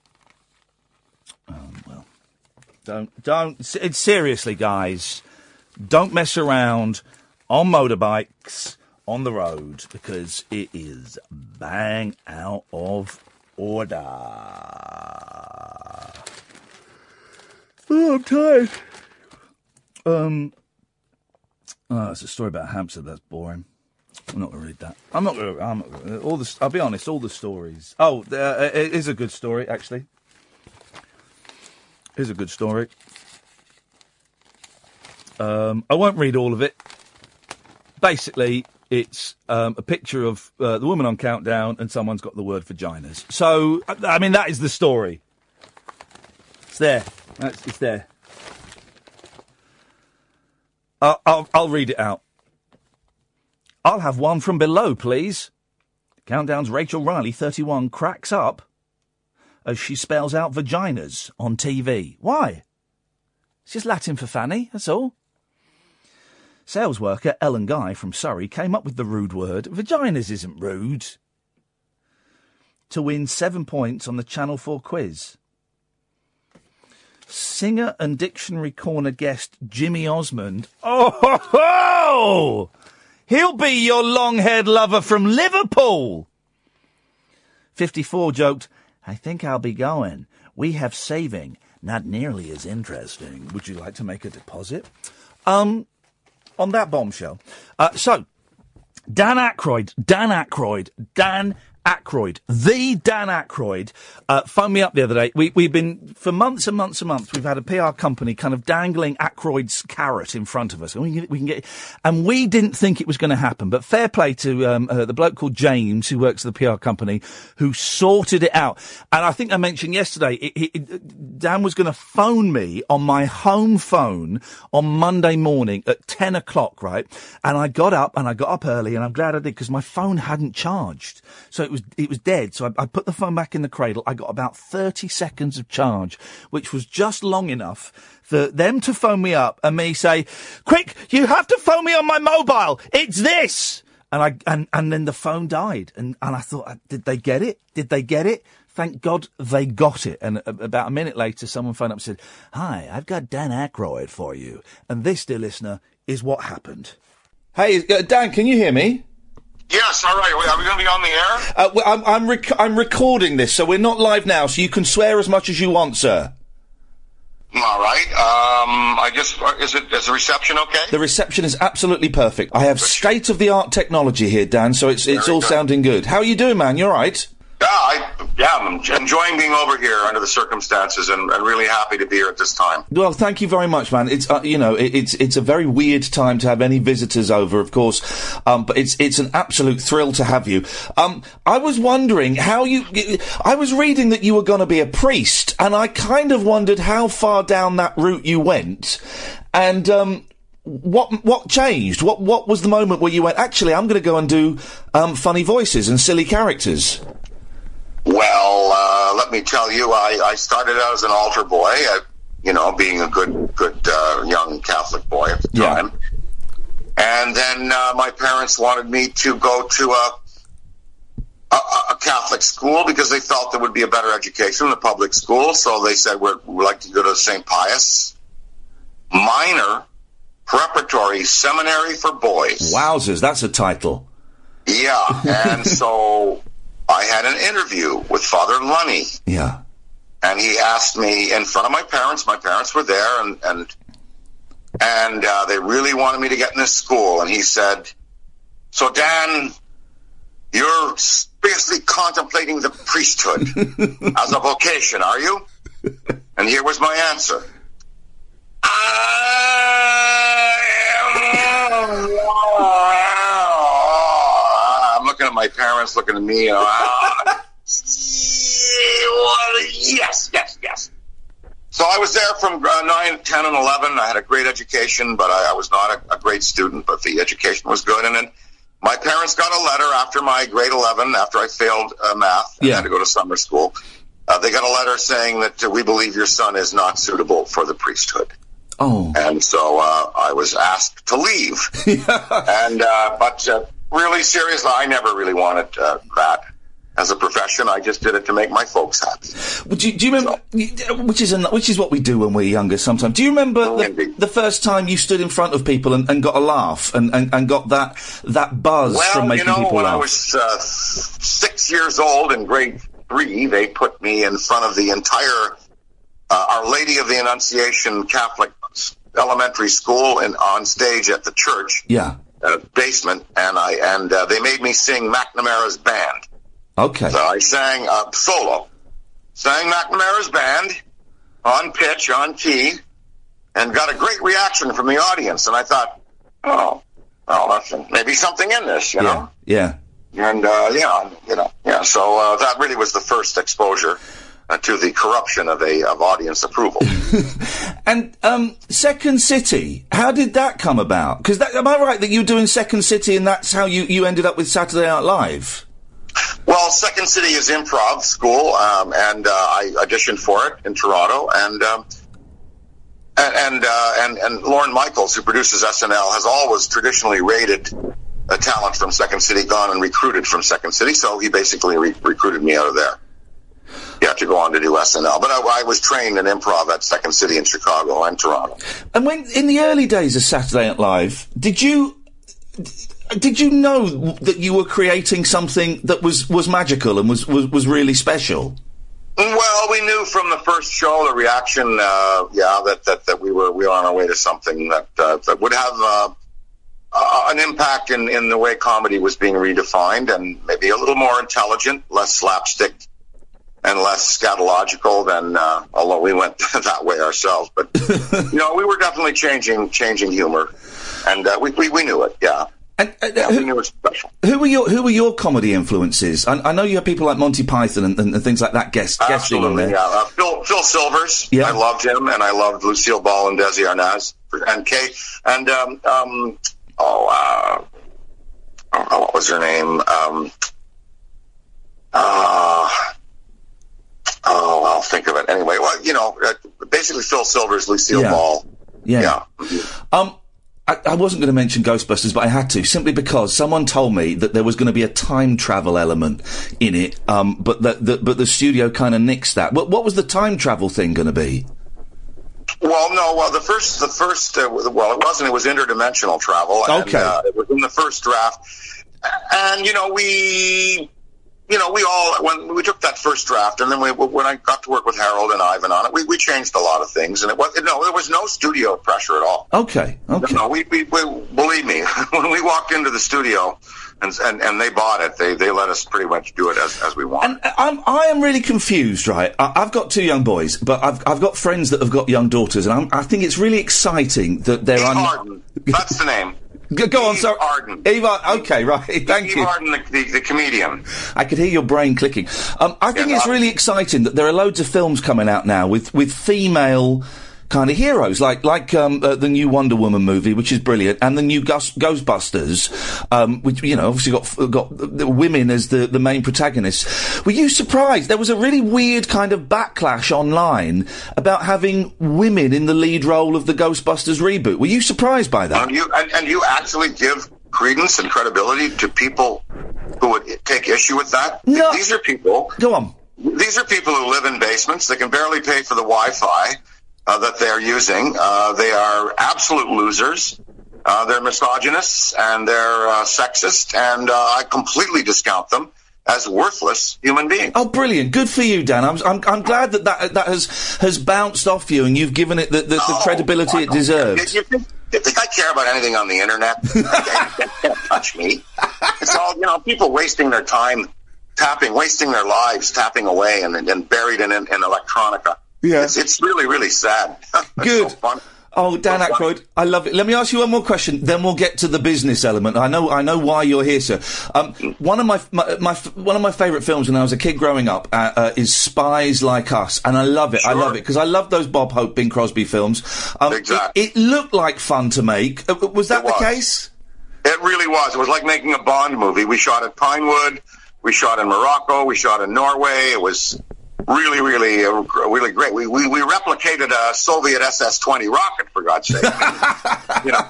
Um, well, don't, don't, s- seriously, guys, don't mess around on motorbikes on the road because it is bang out of order. Oh, I'm tired. Um, oh, it's a story about Hampstead. That's boring. I'm not going to read that. I'm not going to. I'm all the. I'll be honest. All the stories. Oh, uh, it is a good story actually. Here's a good story. Um, I won't read all of it. Basically, it's um, a picture of uh, the woman on Countdown, and someone's got the word vaginas. So, I, I mean, that is the story. It's there. That's, it's there. I'll, I'll, I'll read it out. I'll have one from below, please. Countdown's Rachel Riley, 31, cracks up as she spells out vaginas on TV. Why? It's just Latin for fanny, that's all. Sales worker Ellen Guy from Surrey came up with the rude word vaginas isn't rude to win seven points on the Channel 4 quiz. Singer and dictionary corner guest Jimmy Osmond. Oh, ho, ho! He'll be your long haired lover from Liverpool. 54 joked, I think I'll be going. We have saving, not nearly as interesting. Would you like to make a deposit? Um, on that bombshell. Uh, so, Dan Aykroyd, Dan Aykroyd, Dan Aykroyd, the Dan Aykroyd, uh, phoned me up the other day. We, we've been, for months and months and months, we've had a PR company kind of dangling Aykroyd's carrot in front of us. And we can, we can get, and we didn't think it was going to happen, but fair play to, um, uh, the bloke called James, who works at the PR company, who sorted it out. And I think I mentioned yesterday, it, it, it- Dan was going to phone me on my home phone on Monday morning at 10 o'clock, right? And I got up and I got up early and I'm glad I did because my phone hadn't charged. So it was, it was dead. So I, I put the phone back in the cradle. I got about 30 seconds of charge, which was just long enough for them to phone me up and me say, quick, you have to phone me on my mobile. It's this. And I, and, and then the phone died. And, and I thought, uh, did they get it? Did they get it? Thank God they got it. And about a minute later, someone phoned up and said, Hi, I've got Dan Aykroyd for you. And this, dear listener, is what happened. Hey, uh, Dan, can you hear me? Yes, all right. Are we going to be on the air? Uh, well, I'm, I'm, rec- I'm recording this, so we're not live now, so you can swear as much as you want, sir. All right. Um, I guess is it is the reception okay? The reception is absolutely perfect. I have state of the art technology here, Dan, so it's, it's Very all good. sounding good. How are you doing, man? You all right? Yeah, I yeah, I'm enjoying being over here under the circumstances, and, and really happy to be here at this time. Well, thank you very much, man. It's uh, you know it, it's it's a very weird time to have any visitors over, of course, um, but it's it's an absolute thrill to have you. Um, I was wondering how you. I was reading that you were going to be a priest, and I kind of wondered how far down that route you went, and. Um, what what changed? What what was the moment where you went? Actually, I'm going to go and do um, funny voices and silly characters. Let me tell you, I, I started out as an altar boy, uh, you know, being a good good uh, young Catholic boy at the time, and then uh, my parents wanted me to go to a a, a Catholic school because they felt there would be a better education in the public school. So they said we'd, we'd like to go to St. Pius Minor Preparatory Seminary for Boys. Wowzers, that's a title. Yeah, and so I had an interview with Father Lunny, Yeah. and he asked me in front of my parents. My parents were there, and and and uh, they really wanted me to get in this school. And he said, "So Dan, you're seriously contemplating the priesthood as a vocation, are you?" And here was my answer. Looking at my parents, looking at me. You know, ah, yes, yes, yes. So I was there from uh, 9, 10, and 11. I had a great education, but I, I was not a, a great student, but the education was good. And then my parents got a letter after my grade 11, after I failed uh, math and had to go to summer school. Uh, they got a letter saying that uh, we believe your son is not suitable for the priesthood. Oh. And so uh, I was asked to leave. and uh, but uh, really seriously, I never really wanted uh, that as a profession. I just did it to make my folks happy. Would you, do you remember? Which is an, which is what we do when we're younger. Sometimes. Do you remember the, the first time you stood in front of people and, and got a laugh and, and, and got that that buzz Well, from you making know, people when laugh? I was uh, six years old in grade three, they put me in front of the entire uh, Our Lady of the Annunciation Catholic elementary school and on stage at the church yeah. Uh, basement, and I and uh, they made me sing McNamara's band. Okay. So I sang uh, solo, sang McNamara's band on pitch, on key, and got a great reaction from the audience. And I thought, oh, well, that's maybe something in this, you know. Yeah. And uh, yeah, you know, yeah. So uh, that really was the first exposure uh, to the corruption of a of audience approval. And um, Second City, how did that come about? Because am I right that you were doing Second City and that's how you, you ended up with Saturday Night Live? Well, Second City is improv school, um, and uh, I auditioned for it in Toronto, and um, and and, uh, and and Lorne Michaels, who produces SNL, has always traditionally rated a talent from Second City gone and recruited from Second City, so he basically re- recruited me out of there. You have to go on to do SNL, but I, I was trained in improv at Second City in Chicago and Toronto. And when in the early days of Saturday Night Live, did you did you know that you were creating something that was, was magical and was, was, was really special? Well, we knew from the first show the reaction, uh, yeah, that, that, that we were we were on our way to something that uh, that would have uh, uh, an impact in, in the way comedy was being redefined, and maybe a little more intelligent, less slapstick, and less scatological than uh, although we went that way ourselves. But you know, we were definitely changing changing humor, and uh, we, we we knew it. Yeah, and yeah, we knew it was special. Who were your Who were your comedy influences? I, I know you have people like Monty Python and, and, and things like that guest guesting on there. yeah. Uh, Phil, Phil Silvers, Yeah. I loved him, and I loved Lucille Ball and Desi Arnaz and Kay, and um, um, oh, uh, what was her name? Um, uh, oh, I'll think of it anyway. Well, you know, uh, basically Phil Silvers, Lucille Yeah. Ball. Yeah. Um, I, I wasn't going to mention Ghostbusters, but I had to simply because someone told me that there was going to be a time travel element in it. Um, but the, the but the studio kind of nixed that. What, what was the time travel thing going to be? Well, no. Well, the first, the first, uh, well, it wasn't. It was interdimensional travel. And, Okay. uh, it was in the first draft, and you know, we, you know, we all when we took that first draft, and then we, when I got to work with Harold and Ivan on it, we, we changed a lot of things, and it was no, there was no studio pressure at all. Okay. Okay. No, we, we, we believe me, when we walked into the studio. And, and and they bought it. They they let us pretty much do it as, as we want. Uh, I'm I am really confused, right? I, I've got two young boys, but I've I've got friends that have got young daughters, and I'm, I think it's really exciting that they're Eve un- that's the name. Go, go on, sorry. Arden. Eve Arden. Okay, right. Thank Eve you. Arden, the, the, the comedian. I could hear your brain clicking. Um, I think Yeah, it's really exciting that there are loads of films coming out now with, with female kind of heroes, like like um, uh, the new Wonder Woman movie, which is brilliant, and the new Ghost- Ghostbusters, um, which you know obviously got got women as the the main protagonists. Were you surprised? There was a really weird kind of backlash online about having women in the lead role of the Ghostbusters reboot. Were you surprised by that? And you and, and you actually give credence and credibility to people who would take issue with that. No. These are people. Go on. These are people who live in basements. They can barely pay for the Wi-Fi uh, that they're using. Uh, they are absolute losers. Uh, they're misogynists and they're uh, sexist, and uh, I completely discount them as worthless human beings. Oh, brilliant! Good for you, Dan. I'm I'm, I'm glad that, that that has has bounced off you, and you've given it the, the, the credibility it deserves. You think, you think I care about anything on the internet? you touch me. It's all you know. People wasting their time tapping, wasting their lives tapping away, and, and buried in, in, in electronica. Yeah. it's, it's really really sad. Good. Oh, Dan Aykroyd, I love it. Let me ask you one more question, then we'll get to the business element. I know, I know why you're here, sir. Um, one of my, my, my one of my favourite films when I was a kid growing up uh, uh, is Spies Like Us, and I love it. I love it because I love those Bob Hope, Bing Crosby films. Um, exactly. It, it looked like fun to make. Uh, was that the case? It really was. It was like making a Bond movie. We shot at Pinewood. We shot in Morocco. We shot in Norway. It was really, really, uh, really great. We, we we replicated a Soviet SS-20 rocket for God's sake. you know,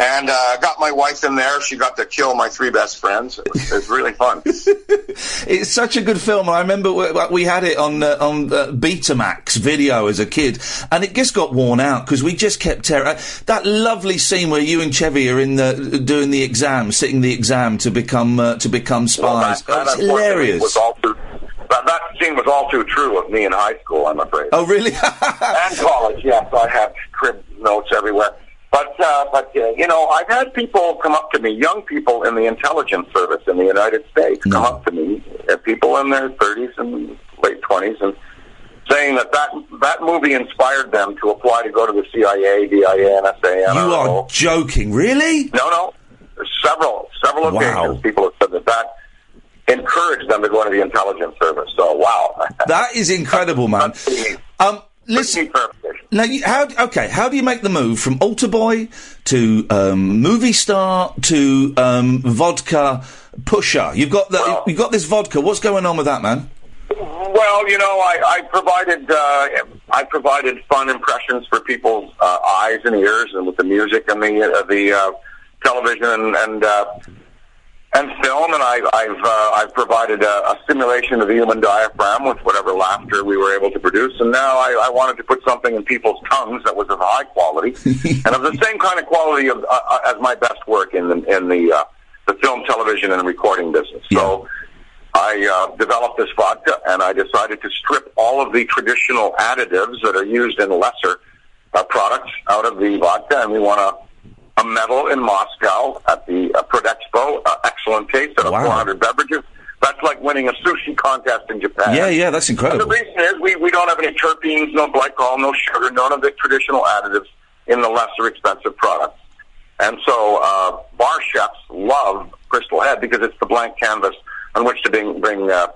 And uh, got my wife in there. She got to kill my three best friends. It was, it was really fun. It's such a good film. I remember we, we had it on uh, on uh, Betamax video as a kid, and it just got worn out because we just kept tearing. Uh, that lovely scene where you and Chevy are in the doing the exam, sitting the exam to become uh, to become spies. Well, that, that hilarious. Was all that, that scene was all too true of me in high school, I'm afraid. Oh, really? and college, yes. I have crib notes everywhere. But, uh, but uh, you know, I've had people come up to me, young people in the intelligence service in the United States, come up to me, uh, people in their 30s and late 20s, and saying that, that that movie inspired them to apply to go to the CIA, DIA, NSA, You NRO. are joking, really? No, no. Several, several Wow. occasions people have said that that encouraged them to go into the intelligence service. So, wow. That is incredible, man. Um, listen. Now, you, how? Okay, how do you make the move from altar boy to um, movie star to um, vodka pusher? You've got the, you've got this vodka. What's going on with that, man? Well, you know, I, I provided uh, I provided fun impressions for people's uh, eyes and ears, and with the music and the uh, the uh, television and and, uh, and film, and I, I've uh, I've provided a, a simulation of the human diaphragm with whatever laughter we were able to produce, and now I, I wanted to put something in people's tongues that was of high quality and of the same kind of quality of, uh, uh, as my best work in the in the uh, the film, television, and recording business. So. I uh, developed this vodka, and I decided to strip all of the traditional additives that are used in lesser uh, products out of the vodka, and we won a, a medal in Moscow at the uh, Prodexpo. Uh, excellent taste at of 400 beverages. That's like winning a sushi contest in Japan. Yeah, yeah, that's incredible. And the reason is we, we don't have any terpenes, no glycol, no sugar, none of the traditional additives in the lesser expensive products. And so uh, bar chefs love Crystal Head because it's the blank canvas on which to bring, bring uh,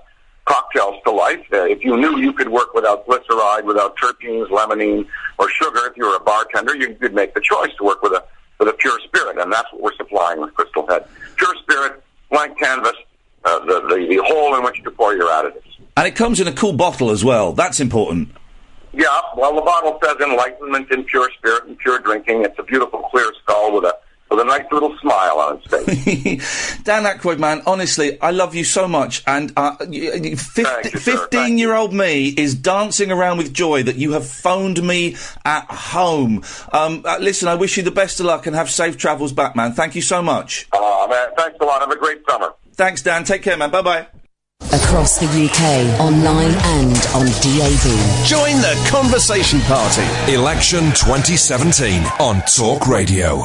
cocktails to life. Uh, if you knew you could work without glyceride, without terpenes, limonene, or sugar, if you were a bartender, you could make the choice to work with a with a pure spirit, and that's what we're supplying with Crystal Head. Pure spirit, blank canvas, uh, the, the the hole in which to pour your additives. And it comes in a cool bottle as well. That's important. Yeah, well, the bottle says enlightenment in pure spirit and pure drinking. It's a beautiful clear skull with a with a nice little smile on his face. Dan Aykroyd, man, honestly, I love you so much. And uh, y- y- fif- 15 year old me is dancing around with joy that you have phoned me at home. Um, uh, listen, I wish you the best of luck and have safe travels back, man. Thank you so much. Oh, man, thanks a lot. Have a great summer. Thanks, Dan. Take care, man. Bye bye. Across the UK, online and on DAB. Join the conversation party. Election 2017 on Talk Radio.